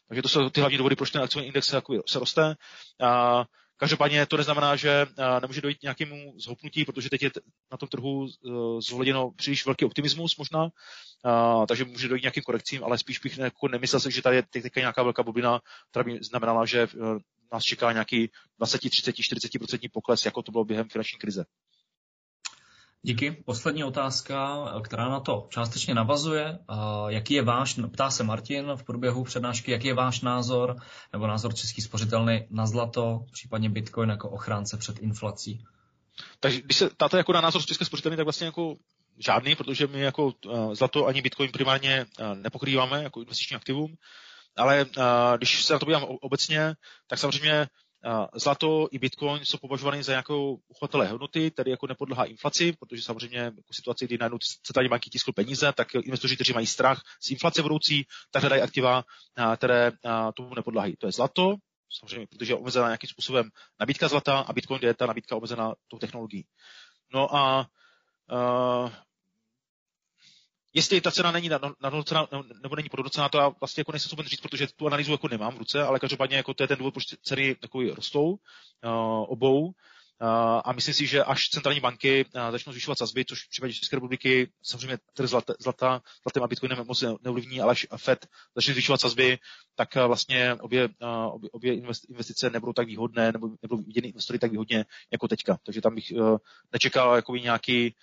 Takže to jsou ty hlavní důvody, proč ten akciový index se, jako se roste. A Každopádně to neznamená, že nemůže dojít nějakému zhopnutí, protože teď je na tom trhu e, zohleděno příliš velký optimismus možná, takže může dojít nějakým korekcím, ale spíš bych jako nemyslel si, že tady je teď nějaká velká bublina, která by znamenala, že nás čeká nějaký 20, 30, 40% pokles, jako to bylo během finanční krize. Díky. Poslední otázka, která na to částečně navazuje. Jaký je váš, ptá se Martin v průběhu přednášky, jaký je váš názor nebo názor Český spořitelny na zlato, případně Bitcoin jako ochránce před inflací? Takže když se ptáte jako na názor České spořitelny, tak vlastně jako žádný, protože my jako zlato ani Bitcoin primárně nepokrýváme jako investiční aktivum. Ale když se na to podívám obecně, tak samozřejmě Zlato i Bitcoin jsou považovány za nějakou uchovatelé hodnoty, tedy jako nepodlehá inflaci, protože samozřejmě jako situaci, kdy najednou centrální banky tiskly peníze, tak investoři, kteří mají strach z inflace budoucí, tak hledají aktiva, které tomu nepodlehají. To je zlato, samozřejmě, protože je omezená nějakým způsobem nabídka zlata a Bitcoin je ta nabídka omezená tou technologií. No a uh, Jestli ta cena není nadhodnocena nebo není podhodnocená, to já vlastně jako nejsem schopen říct, protože tu analýzu jako nemám v ruce, ale každopádně jako to je ten důvod, proč ceny jako rostou uh, obou. Uh, a myslím si, že až centrální banky uh, začnou zvyšovat sazby, což v případě České republiky samozřejmě trh zlata, zlata, zlatým a bitcoinem moc neovlivní, ale až Fed začne zvyšovat sazby, tak uh, vlastně obě, obě, obě investice nebudou tak výhodné, nebo nebudou viděny investory tak výhodně jako teďka. Takže tam bych nečekal jakoby nějaký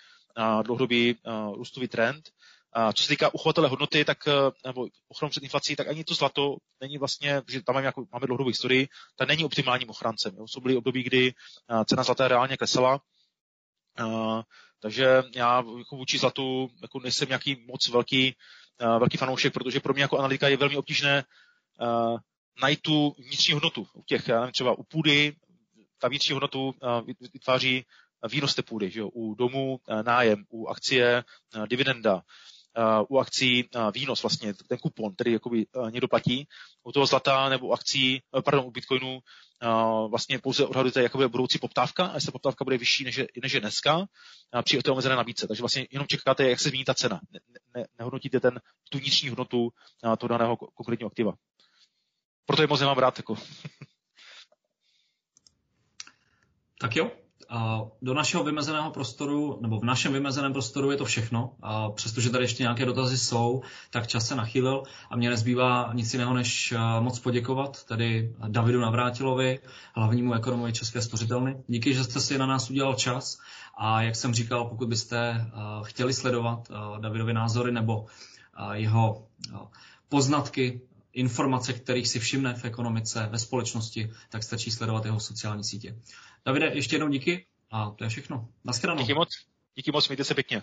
dlouhodobý růstový trend. A co se týká uchovatele hodnoty, tak, eh, nebo ochranu před inflací, tak ani to zlato není vlastně, že tam máme, nějakou, máme dlouhodobou historii, ta není optimálním ochrancem. Jo. Jsou byly období, kdy eh, cena zlata reálně klesala, a, takže já jako vůči zlatu jako nejsem nějaký moc velký, velký fanoušek, protože pro mě jako analytika je velmi obtížné a, najít tu vnitřní hodnotu. U těch, já nevím, třeba u půdy, ta vnitřní hodnotu vytváří výnos té půdy, že jo? u domu nájem, u akcie dividenda, u akcí výnos vlastně, ten kupon, který jakoby uh, někdo platí, u toho zlata nebo u akcí, uh, pardon, u bitcoinu vlastně pouze odhadujete, jaká bude budoucí poptávka a jestli poptávka bude vyšší než je, než je dneska při té omezené nabídce. Takže vlastně jenom čekáte, jak se změní ta cena. Ne, ne, nehodnotíte ten, tu vnitřní hodnotu toho daného konkrétního aktiva. Proto je moc nemám rád. Jako. tak jo, do našeho vymezeného prostoru, nebo v našem vymezeném prostoru je to všechno. Přestože tady ještě nějaké dotazy jsou, tak čas se nachýlil a mě nezbývá nic jiného, než moc poděkovat tedy Davidu Navrátilovi, hlavnímu ekonomovi České spořitelny. Díky, že jste si na nás udělal čas a jak jsem říkal, pokud byste chtěli sledovat Davidovy názory nebo jeho poznatky informace, kterých si všimne v ekonomice, ve společnosti, tak stačí sledovat jeho sociální sítě. Davide, ještě jednou díky a to je všechno. Naschledanou. Díky moc. Díky moc, mějte se pěkně.